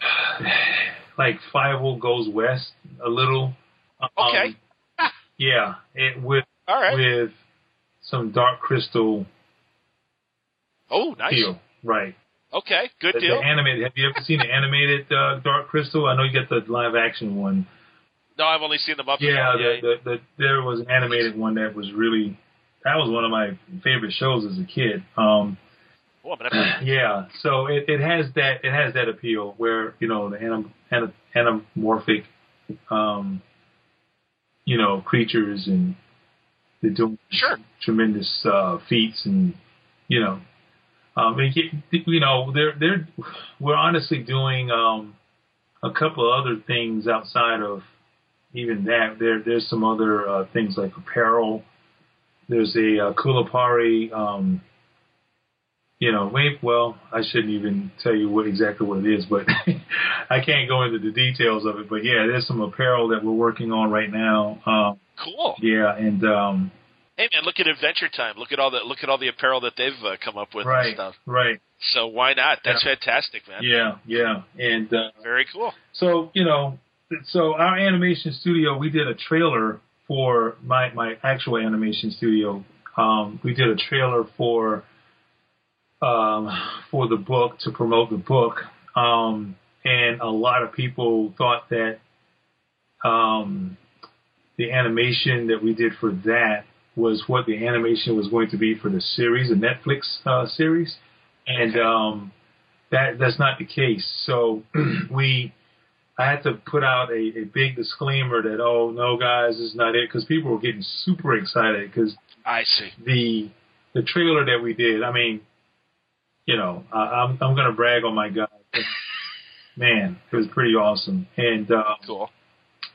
like Fievel Goes West a little. Um, Okay. yeah, it with All right. with some Dark Crystal Oh, nice. feel, right? Okay, good The, the animated. Have you ever seen the animated uh, Dark Crystal? I know you got the live action one. No, I've only seen them up. Yeah, yeah. the, the, the, there was an animated one that was really that was one of my favorite shows as a kid. Um, Oh, yeah, so it, it has that it has that appeal where you know the anim, anim, anamorphic, um, you know, creatures and they're doing Sure. tremendous uh, feats and you know, um, and you, know they're they're we're honestly doing um, a couple of other things outside of even that. There there's some other uh, things like apparel. There's a uh, Kulipari. Um, you know, wait, well, I shouldn't even tell you what exactly what it is, but I can't go into the details of it. But yeah, there's some apparel that we're working on right now. Um, cool. yeah, and um, Hey man, look at Adventure Time. Look at all the look at all the apparel that they've uh, come up with and right, stuff. right, So why not? That's fantastic, man. yeah, yeah, and uh, Very cool. so you know, so our animation studio, we did a trailer for my my actual animation studio. Um, we did a trailer for um, for the book to promote the book, um, and a lot of people thought that um, the animation that we did for that was what the animation was going to be for the series, the Netflix uh, series, and um, that that's not the case. So we I had to put out a, a big disclaimer that oh no guys, this is not it because people were getting super excited because I see. the the trailer that we did. I mean, you know, I, I'm I'm gonna brag on my guy. Man, it was pretty awesome, and uh, Cool.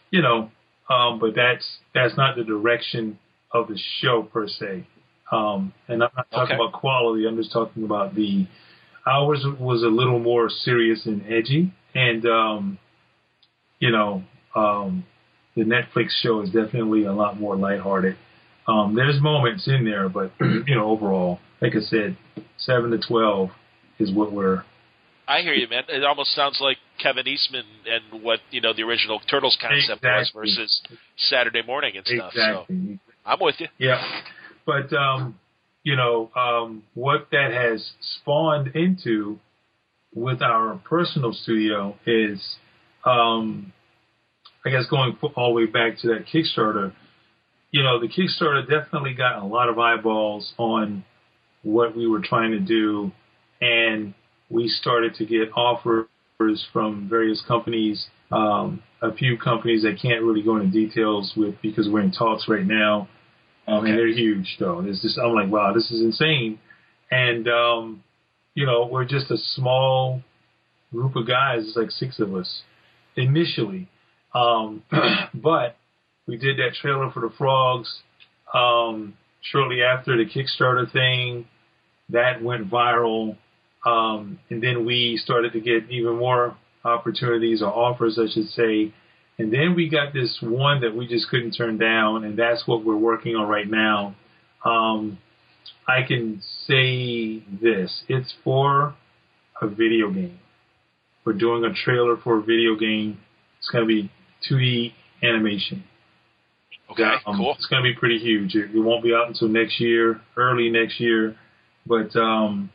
you know, um, but that's that's not the direction of the show per se. Um, and I'm not talking Okay. about quality. I'm just talking about the ours was a little more serious and edgy, and um, you know, um, the Netflix show is definitely a lot more lighthearted. Um, there's moments in there, but you know, overall, like I said, seven to twelve is what we're I hear you, man. It almost sounds like Kevin Eastman and what you know the original Turtles concept was versus Saturday Morning and stuff. So. I'm with you. Yeah. But um, you know, um, what that has spawned into with our personal studio is um I guess going all the way back to that Kickstarter, you know, the Kickstarter definitely got a lot of eyeballs on what we were trying to do, and we started to get offers from various companies. Um, a few companies that can't really go into details with because we're in talks right now, um, okay. and they're huge though. It's just I'm like, wow, this is insane, and um, you know, we're just a small group of guys. It's like six of us initially, um, but we did that trailer for the frogs um, shortly after the Kickstarter thing. That went viral, um, and then we started to get even more opportunities or offers, I should say. And then we got this one that we just couldn't turn down, and that's what we're working on right now. Um, I can say this: it's for a video game. We're doing a trailer for a video game. It's going to be 2D animation. Okay, um, cool. It's going to be pretty huge. It, it, won't be out until next year, early next year. But um,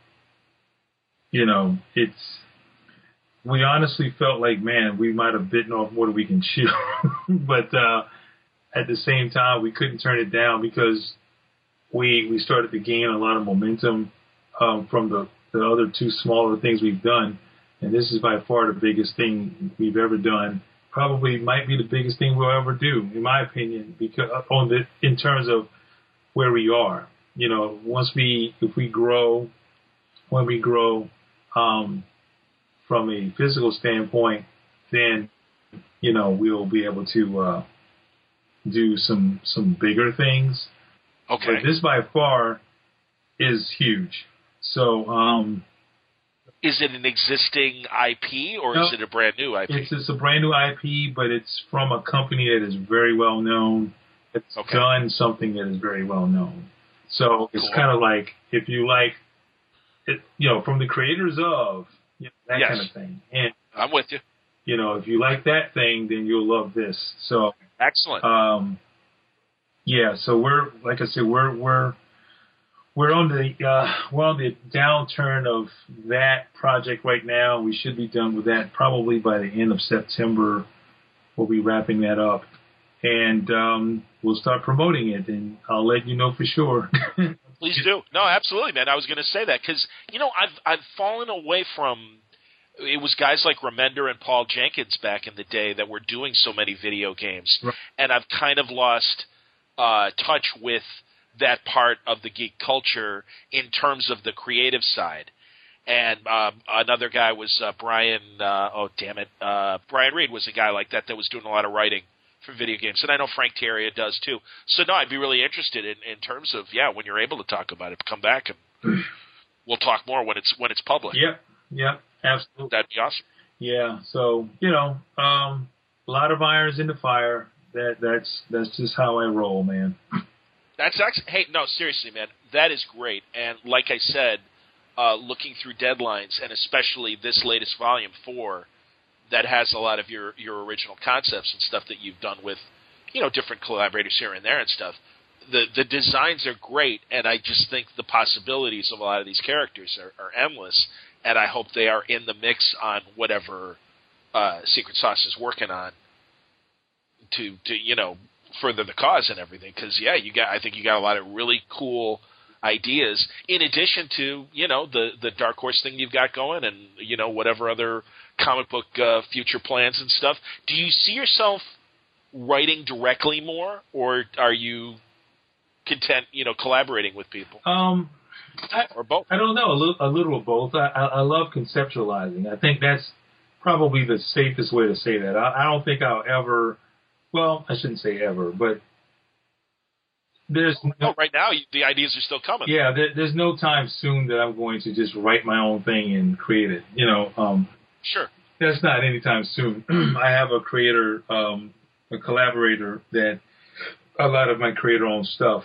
you know, it's we honestly felt like, man, we might have bitten off more than we can chew. but uh, at the same time, we couldn't turn it down because we we started to gain a lot of momentum um, from the the other two smaller things we've done, and this is by far the biggest thing we've ever done. Probably might be the biggest thing we'll ever do, in my opinion, because on the in terms of where we are. You know, once we if we grow, when we grow um, from a physical standpoint, then you know we'll be able to uh, do some some bigger things Okay. But this by far is huge. So, um, is it an existing IP or no, is it a brand new IP? It's, it's a brand new IP, but it's from a company that is very well known. It's okay. done something that is very well known. So it's cool. kind of like if you like it, you know, from the creators of you know, that yes. kind of thing. And I'm with you. You know, if you like that thing, then you'll love this. So excellent. Um, yeah, so we're like I said, we're we're we're on the uh, we're on the downturn of that project right now. We should be done with that probably by the end of September. We'll be wrapping that up, and um, we'll start promoting it, and I'll let you know for sure. Please do. No, absolutely, man. I was going to say that because you know I've I've fallen away from. It was guys like Remender and Paul Jenkins back in the day that were doing so many video games, right. and I've kind of lost uh, touch with that part of the geek culture in terms of the creative side. And uh, another guy was uh, Brian. Uh, oh, damn it! Uh, Brian Reed was a guy like that that was doing a lot of writing for video games, and I know Frank Tieri does too. So no, I'd be really interested in, in terms of yeah, when you're able to talk about it, come back and we'll talk more when it's when it's public. Yep, yep, absolutely. That'd be awesome. Yeah. So you know, um, a lot of irons in the fire that that's that's just how I roll, man. That's actually hey no seriously man that is great and like I said, uh, looking through deadlines and especially this latest volume four, that has a lot of your your original concepts and stuff that you've done with, you know, different collaborators here and there and stuff. The the designs are great and I just think the possibilities of a lot of these characters are, are endless and I hope they are in the mix on whatever uh, Secret Sauce is working on to to you know further the cause and everything. Because yeah, you got I think you got a lot of really cool ideas in addition to you know the the dark horse thing you've got going and you know whatever other comic book uh, future plans and stuff. Do you see yourself writing directly more or are you content you know collaborating with people? Um I, or both? I don't know a little, a little of both. I, I, I love conceptualizing. I think that's probably the safest way to say that. I, I don't think i'll ever well, I shouldn't say ever, but there's no, well, right now the ideas are still coming. Yeah, there, there's no time soon that I'm going to just write my own thing and create it. You know, um, sure. That's not anytime soon. I have a creator, um, a collaborator that a lot of my creator-owned stuff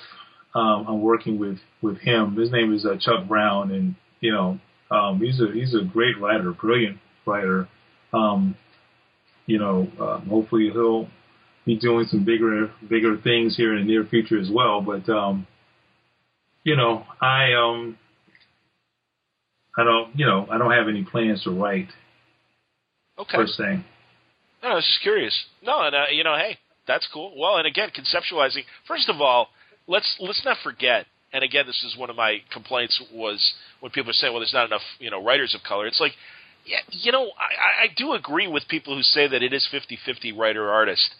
um, I'm working with with him. His name is uh, Chuck Brown, and you know, um, he's a he's a great writer, brilliant writer. Um, you know, uh, hopefully he'll be doing some bigger bigger things here in the near future as well. But um, you know, I um, I don't you know I don't have any plans to write. Okay. Per se. No, I was just curious. No, and uh, you know, hey, that's cool. Well, and again, conceptualizing. First of all, let's let's not forget, and again, this is one of my complaints was when people are saying, "Well, there's not enough, you know, writers of color." It's like, yeah, you know, I, I do agree with people who say that it is 50-50 writer artist,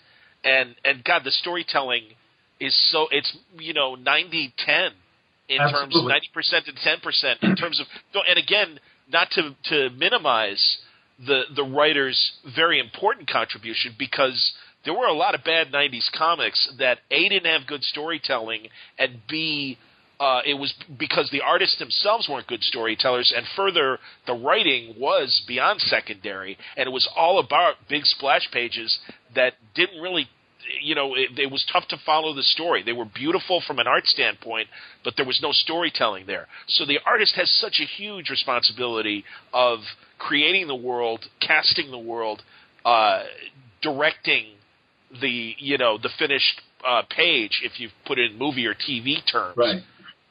and and God, the storytelling is so it's you know 90-10 in Absolutely. terms of ninety percent and ten percent in terms of and again, not to to minimize the the writer's very important contribution because there were a lot of bad 90s comics that A didn't have good storytelling and B uh, it was because the artists themselves weren't good storytellers, and further, the writing was beyond secondary, and it was all about big splash pages that didn't really, you know, it, it was tough to follow the story. They were beautiful from an art standpoint, but there was no storytelling there. So the artist has such a huge responsibility of creating the world, casting the world, uh, directing the you know the finished uh, page if you put it in movie or TV terms. Right.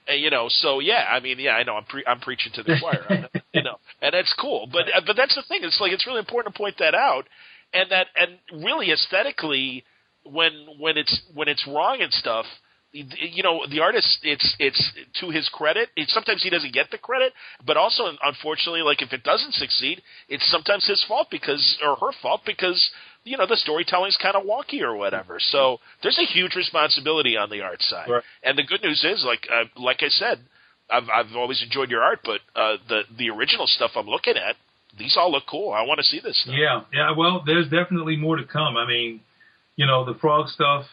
And, you know, so yeah, I mean, yeah, I know I'm pre- I'm preaching to the choir, you know, and that's cool. But uh, but that's the thing. It's like it's really important to point that out, and that and really aesthetically, when when it's when it's wrong and stuff, you know, the artist, it's it's to his credit. It, sometimes he doesn't get the credit, but also unfortunately, like if it doesn't succeed, it's sometimes his fault because or her fault because you know the storytelling's kind of wonky or whatever. So there's a huge responsibility on the art side. Right. And the good news is, like uh, like I said, I've I've always enjoyed your art, but uh, the the original stuff I'm looking at, these all look cool. I want to see this. Stuff. Yeah, yeah. Well, there's definitely more to come. I mean, you know, the frog stuff.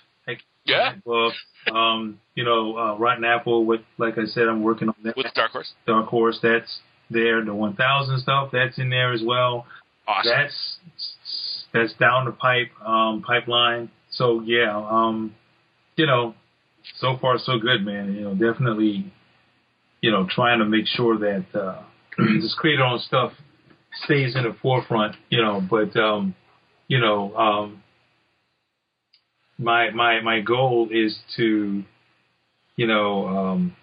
Yeah. Book. Um, you know, uh, Rotten Apple. With like I said, I'm working on that. With Dark Horse, Dark Horse. That's there. The 1000 stuff. That's in there as well. awesome. That's that's down the pipe um, pipeline. So yeah, um, you know, so far so good, man. You know, definitely, you know, trying to make sure that uh, this creator own stuff stays in the forefront. You know, but um, you know, um, my my my goal is to, you know, um,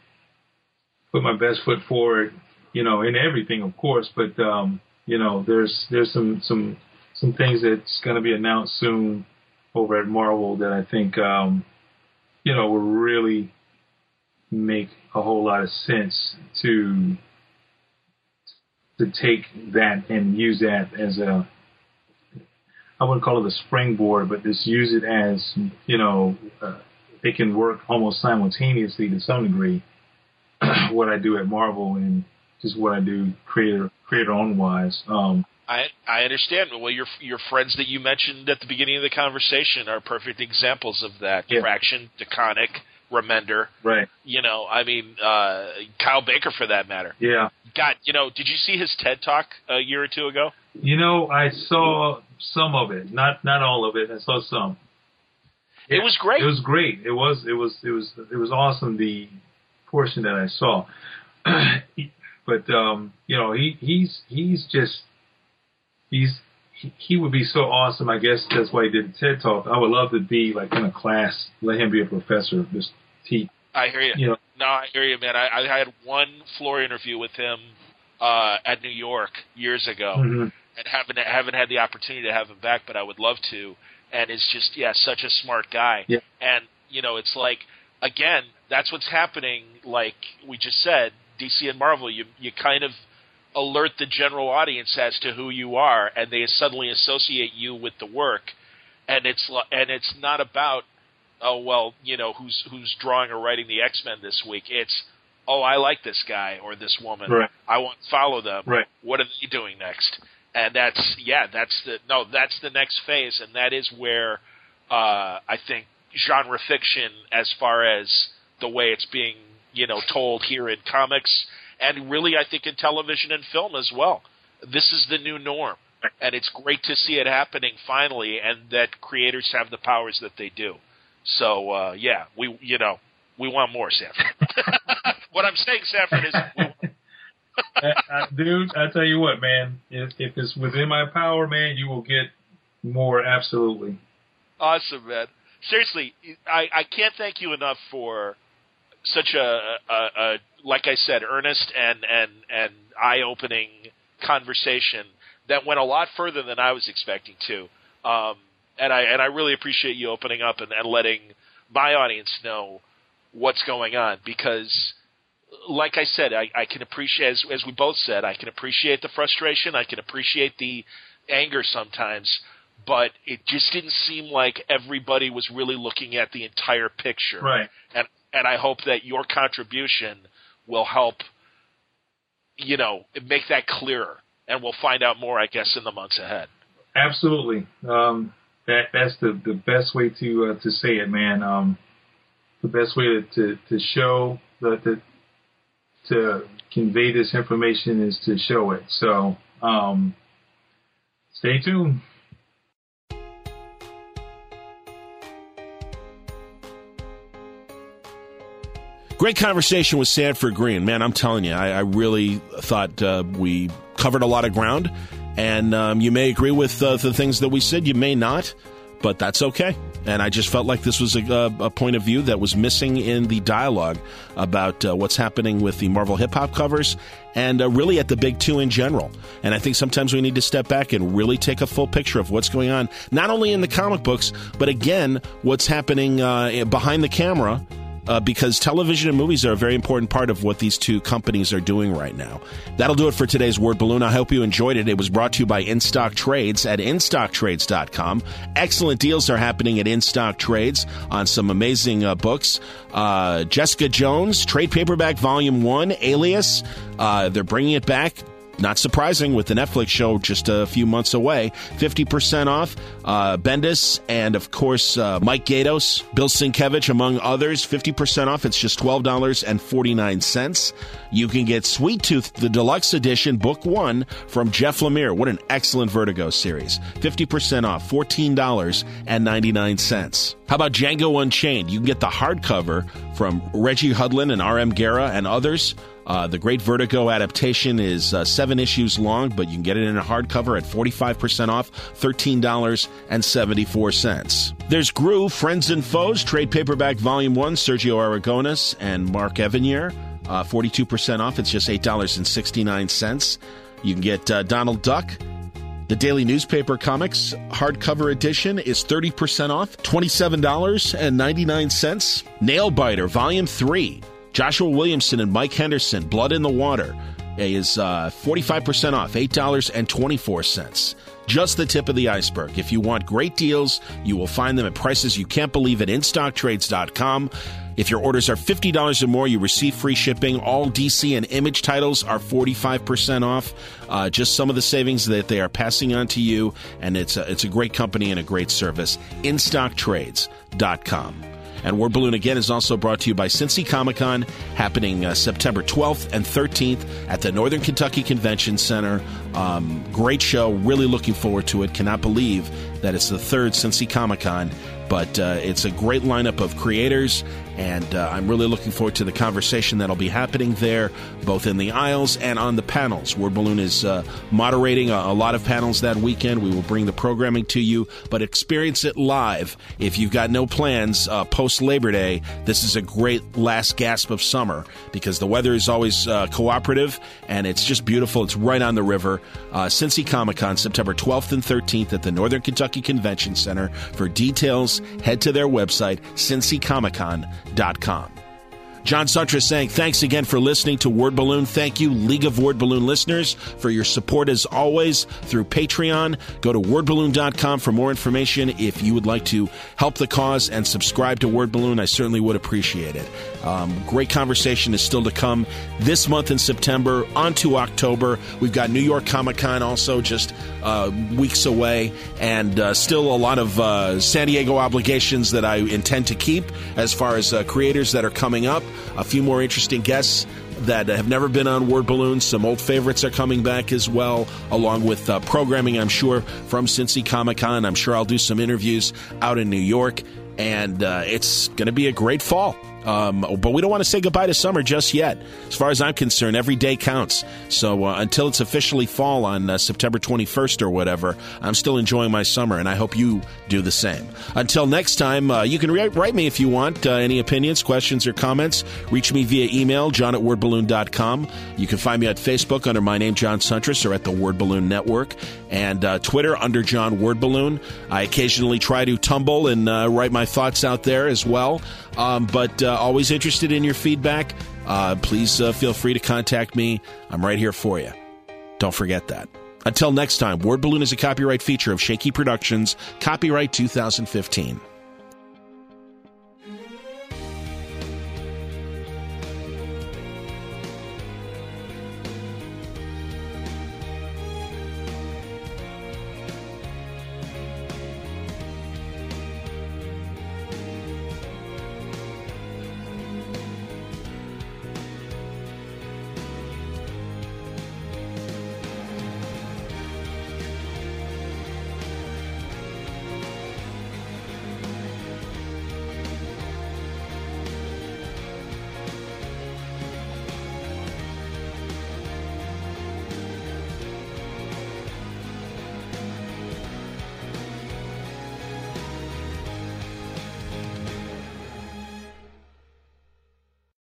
put my best foot forward. You know, in everything, of course, but um, you know, there's there's some some some things that's going to be announced soon over at Marvel that I think um, you know will really make a whole lot of sense to to take that and use that as a I wouldn't call it a springboard, but just use it as you know uh, it can work almost simultaneously to some degree. what I do at Marvel and just what I do creator creator own wise. Um, I I understand. Well, your your friends that you mentioned at the beginning of the conversation are perfect examples of that. Yeah. Fraction, DeConnick, Remender. right. You know, I mean, uh, Kyle Baker for that matter. Yeah. God, you know, did you see his TED talk a year or two ago? You know, I saw some of it, not not all of it. I saw some. It was great. It was great. It was it was it was it was awesome. The portion that I saw, but um, you know, he he's he's just he's he, he would be so awesome. I guess that's why he did the TED talk. I would love to be like in a class, let him be a professor, just teach. I hear you. You know, No, I hear you, man. I, I had one floor interview with him uh, at New York years ago, mhm. and haven't haven't had the opportunity to have him back, but I would love to. And is just yeah, such a smart guy. Yeah. And you know, it's like again, that's what's happening. Like we just said, DC and Marvel, you you kind of alert the general audience as to who you are, and they suddenly associate you with the work. And it's and it's not about oh well, you know who's who's drawing or writing the X Men this week. It's oh I like this guy or this woman. Right. I want to follow them. Right. What are they doing next? And that's yeah, that's the no, that's the next phase, and that is where uh, I think genre fiction, as far as the way it's being you know told here in comics, and really I think in television and film as well. This is the new norm, and it's great to see it happening finally, and that creators have the powers that they do. So uh, yeah, we you know we want more, Sanford. what I'm saying, Sanford, is I, I, dude, I tell you what, man. If, if it's within my power, man, you will get more. Absolutely. Awesome, man. Seriously, I, I can't thank you enough for such a, a, a like I said, earnest and and and eye opening conversation that went a lot further than I was expecting to. Um, and I and I really appreciate you opening up and, and letting my audience know what's going on because like I said, I, I can appreciate as as we both said, I can appreciate the frustration, I can appreciate the anger sometimes, but it just didn't seem like everybody was really looking at the entire picture. Right. And and I hope that your contribution will help you know, make that clearer. And we'll find out more, I guess, in the months ahead. Absolutely. Um, that that's the, the best way to uh, to say it, man. Um, the best way to, to, to show the, to convey this information is to show it. So um, stay tuned. Great conversation with Sanford Greene. Man, I'm telling you, I, I really thought uh, we covered a lot of ground. And um, you may agree with uh, the things that we said, you may not, but that's okay. And I just felt like this was a, a point of view that was missing in the dialogue about uh, what's happening with the Marvel hip hop covers and uh, really at the big two in general. And I think sometimes we need to step back and really take a full picture of what's going on, not only in the comic books, but again, what's happening uh, behind the camera uh, because television and movies are a very important part of what these two companies are doing right now. That'll do it for today's Word Balloon. I hope you enjoyed it. It was brought to you by InStock Trades at InStockTrades.com. Excellent deals are happening at InStock Trades on some amazing uh, books. Uh, Jessica Jones, Trade Paperback Volume 1, Alias. Uh, they're bringing it back not surprising with the Netflix show just a few months away. 50% off. Uh, Bendis and, of course, uh, Mike Gaydos, Bill Sienkiewicz, among others. 50% off. It's just $12.49. You can get Sweet Tooth, the deluxe edition, book one from Jeff Lemire. What an excellent Vertigo series. 50% off. $14.99. How about Django Unchained? You can get the hardcover from Reggie Hudlin and R.M. Guerra and others. Uh, the Great Vertigo adaptation is uh, seven issues long, but you can get it in a hardcover at 45% off, $13.74. There's Groo, Friends and Foes, trade paperback volume one, Sergio Aragonés and Mark Evanier, uh, 42% off. It's just $8.69. You can get uh, Donald Duck. The Daily Newspaper Comics hardcover edition is 30% off, $27.99. Nailbiter, Volume 3, Joshua Williamson and Mike Henderson, Blood in the Water, is uh, 45% off, $8.24. Just the tip of the iceberg. If you want great deals, you will find them at prices you can't believe at InStockTrades.com. If your orders are $50 or more, you receive free shipping. All DC and image titles are 45% off. Uh, just some of the savings that they are passing on to you, and it's a, it's a great company and a great service. InStockTrades.com. And Word Balloon again is also brought to you by Cincy Comic Con, happening uh, September 12th and 13th at the Northern Kentucky Convention Center. Um, great show. Really looking forward to it. Cannot believe that it's the third Cincy Comic Con but uh, it's a great lineup of creators, and uh, I'm really looking forward to the conversation that'll be happening there, both in the aisles and on the panels. Word Balloon is uh, moderating a, a, lot of panels that weekend. We will bring the programming to you, but experience it live. If you've got no plans uh, post Labor Day, this is a great last gasp of summer because the weather is always uh, cooperative and it's just beautiful. It's right on the river. Uh, Cincy Comic Con, September 12th and 13th at the Northern Kentucky Convention Center. For details, head to their website, cincycomiccon.com. John Siuntres saying thanks again for listening to Word Balloon. Thank you, League of Word Balloon listeners, for your support as always through Patreon. Go to wordballoon.com for more information. If you would like to help the cause and subscribe to Word Balloon, I certainly would appreciate it. Um, great conversation is still to come this month in September, on to October. We've got New York Comic Con also just uh, weeks away, and uh, still a lot of uh, San Diego obligations that I intend to keep as far as uh, creators that are coming up a few more interesting guests that have never been on Word Balloons. Some old favorites are coming back as well, along with uh, programming, I'm sure, from Cincy Comic Con. I'm sure I'll do some interviews out in New York, and uh, it's going to be a great fall. Um, but we don't want to say goodbye to summer just yet. As far as I'm concerned, every day counts. So uh, until it's officially fall on uh, September 21st or whatever, I'm still enjoying my summer, and I hope you do the same. Until next time, uh, you can re- write me if you want uh, any opinions, questions, or comments. Reach me via email, john at wordballoon.com. You can find me at Facebook under my name, John Siuntres, or at the Word Balloon Network, and uh, Twitter under John Word Balloon. I occasionally try to tumble and uh, write my thoughts out there as well. Um, but always interested in your feedback. uh, please uh, feel free to contact me. I'm right here for you. Don't forget that. Until next time, Word Balloon is a copyright feature of Shaky Productions, copyright 2015.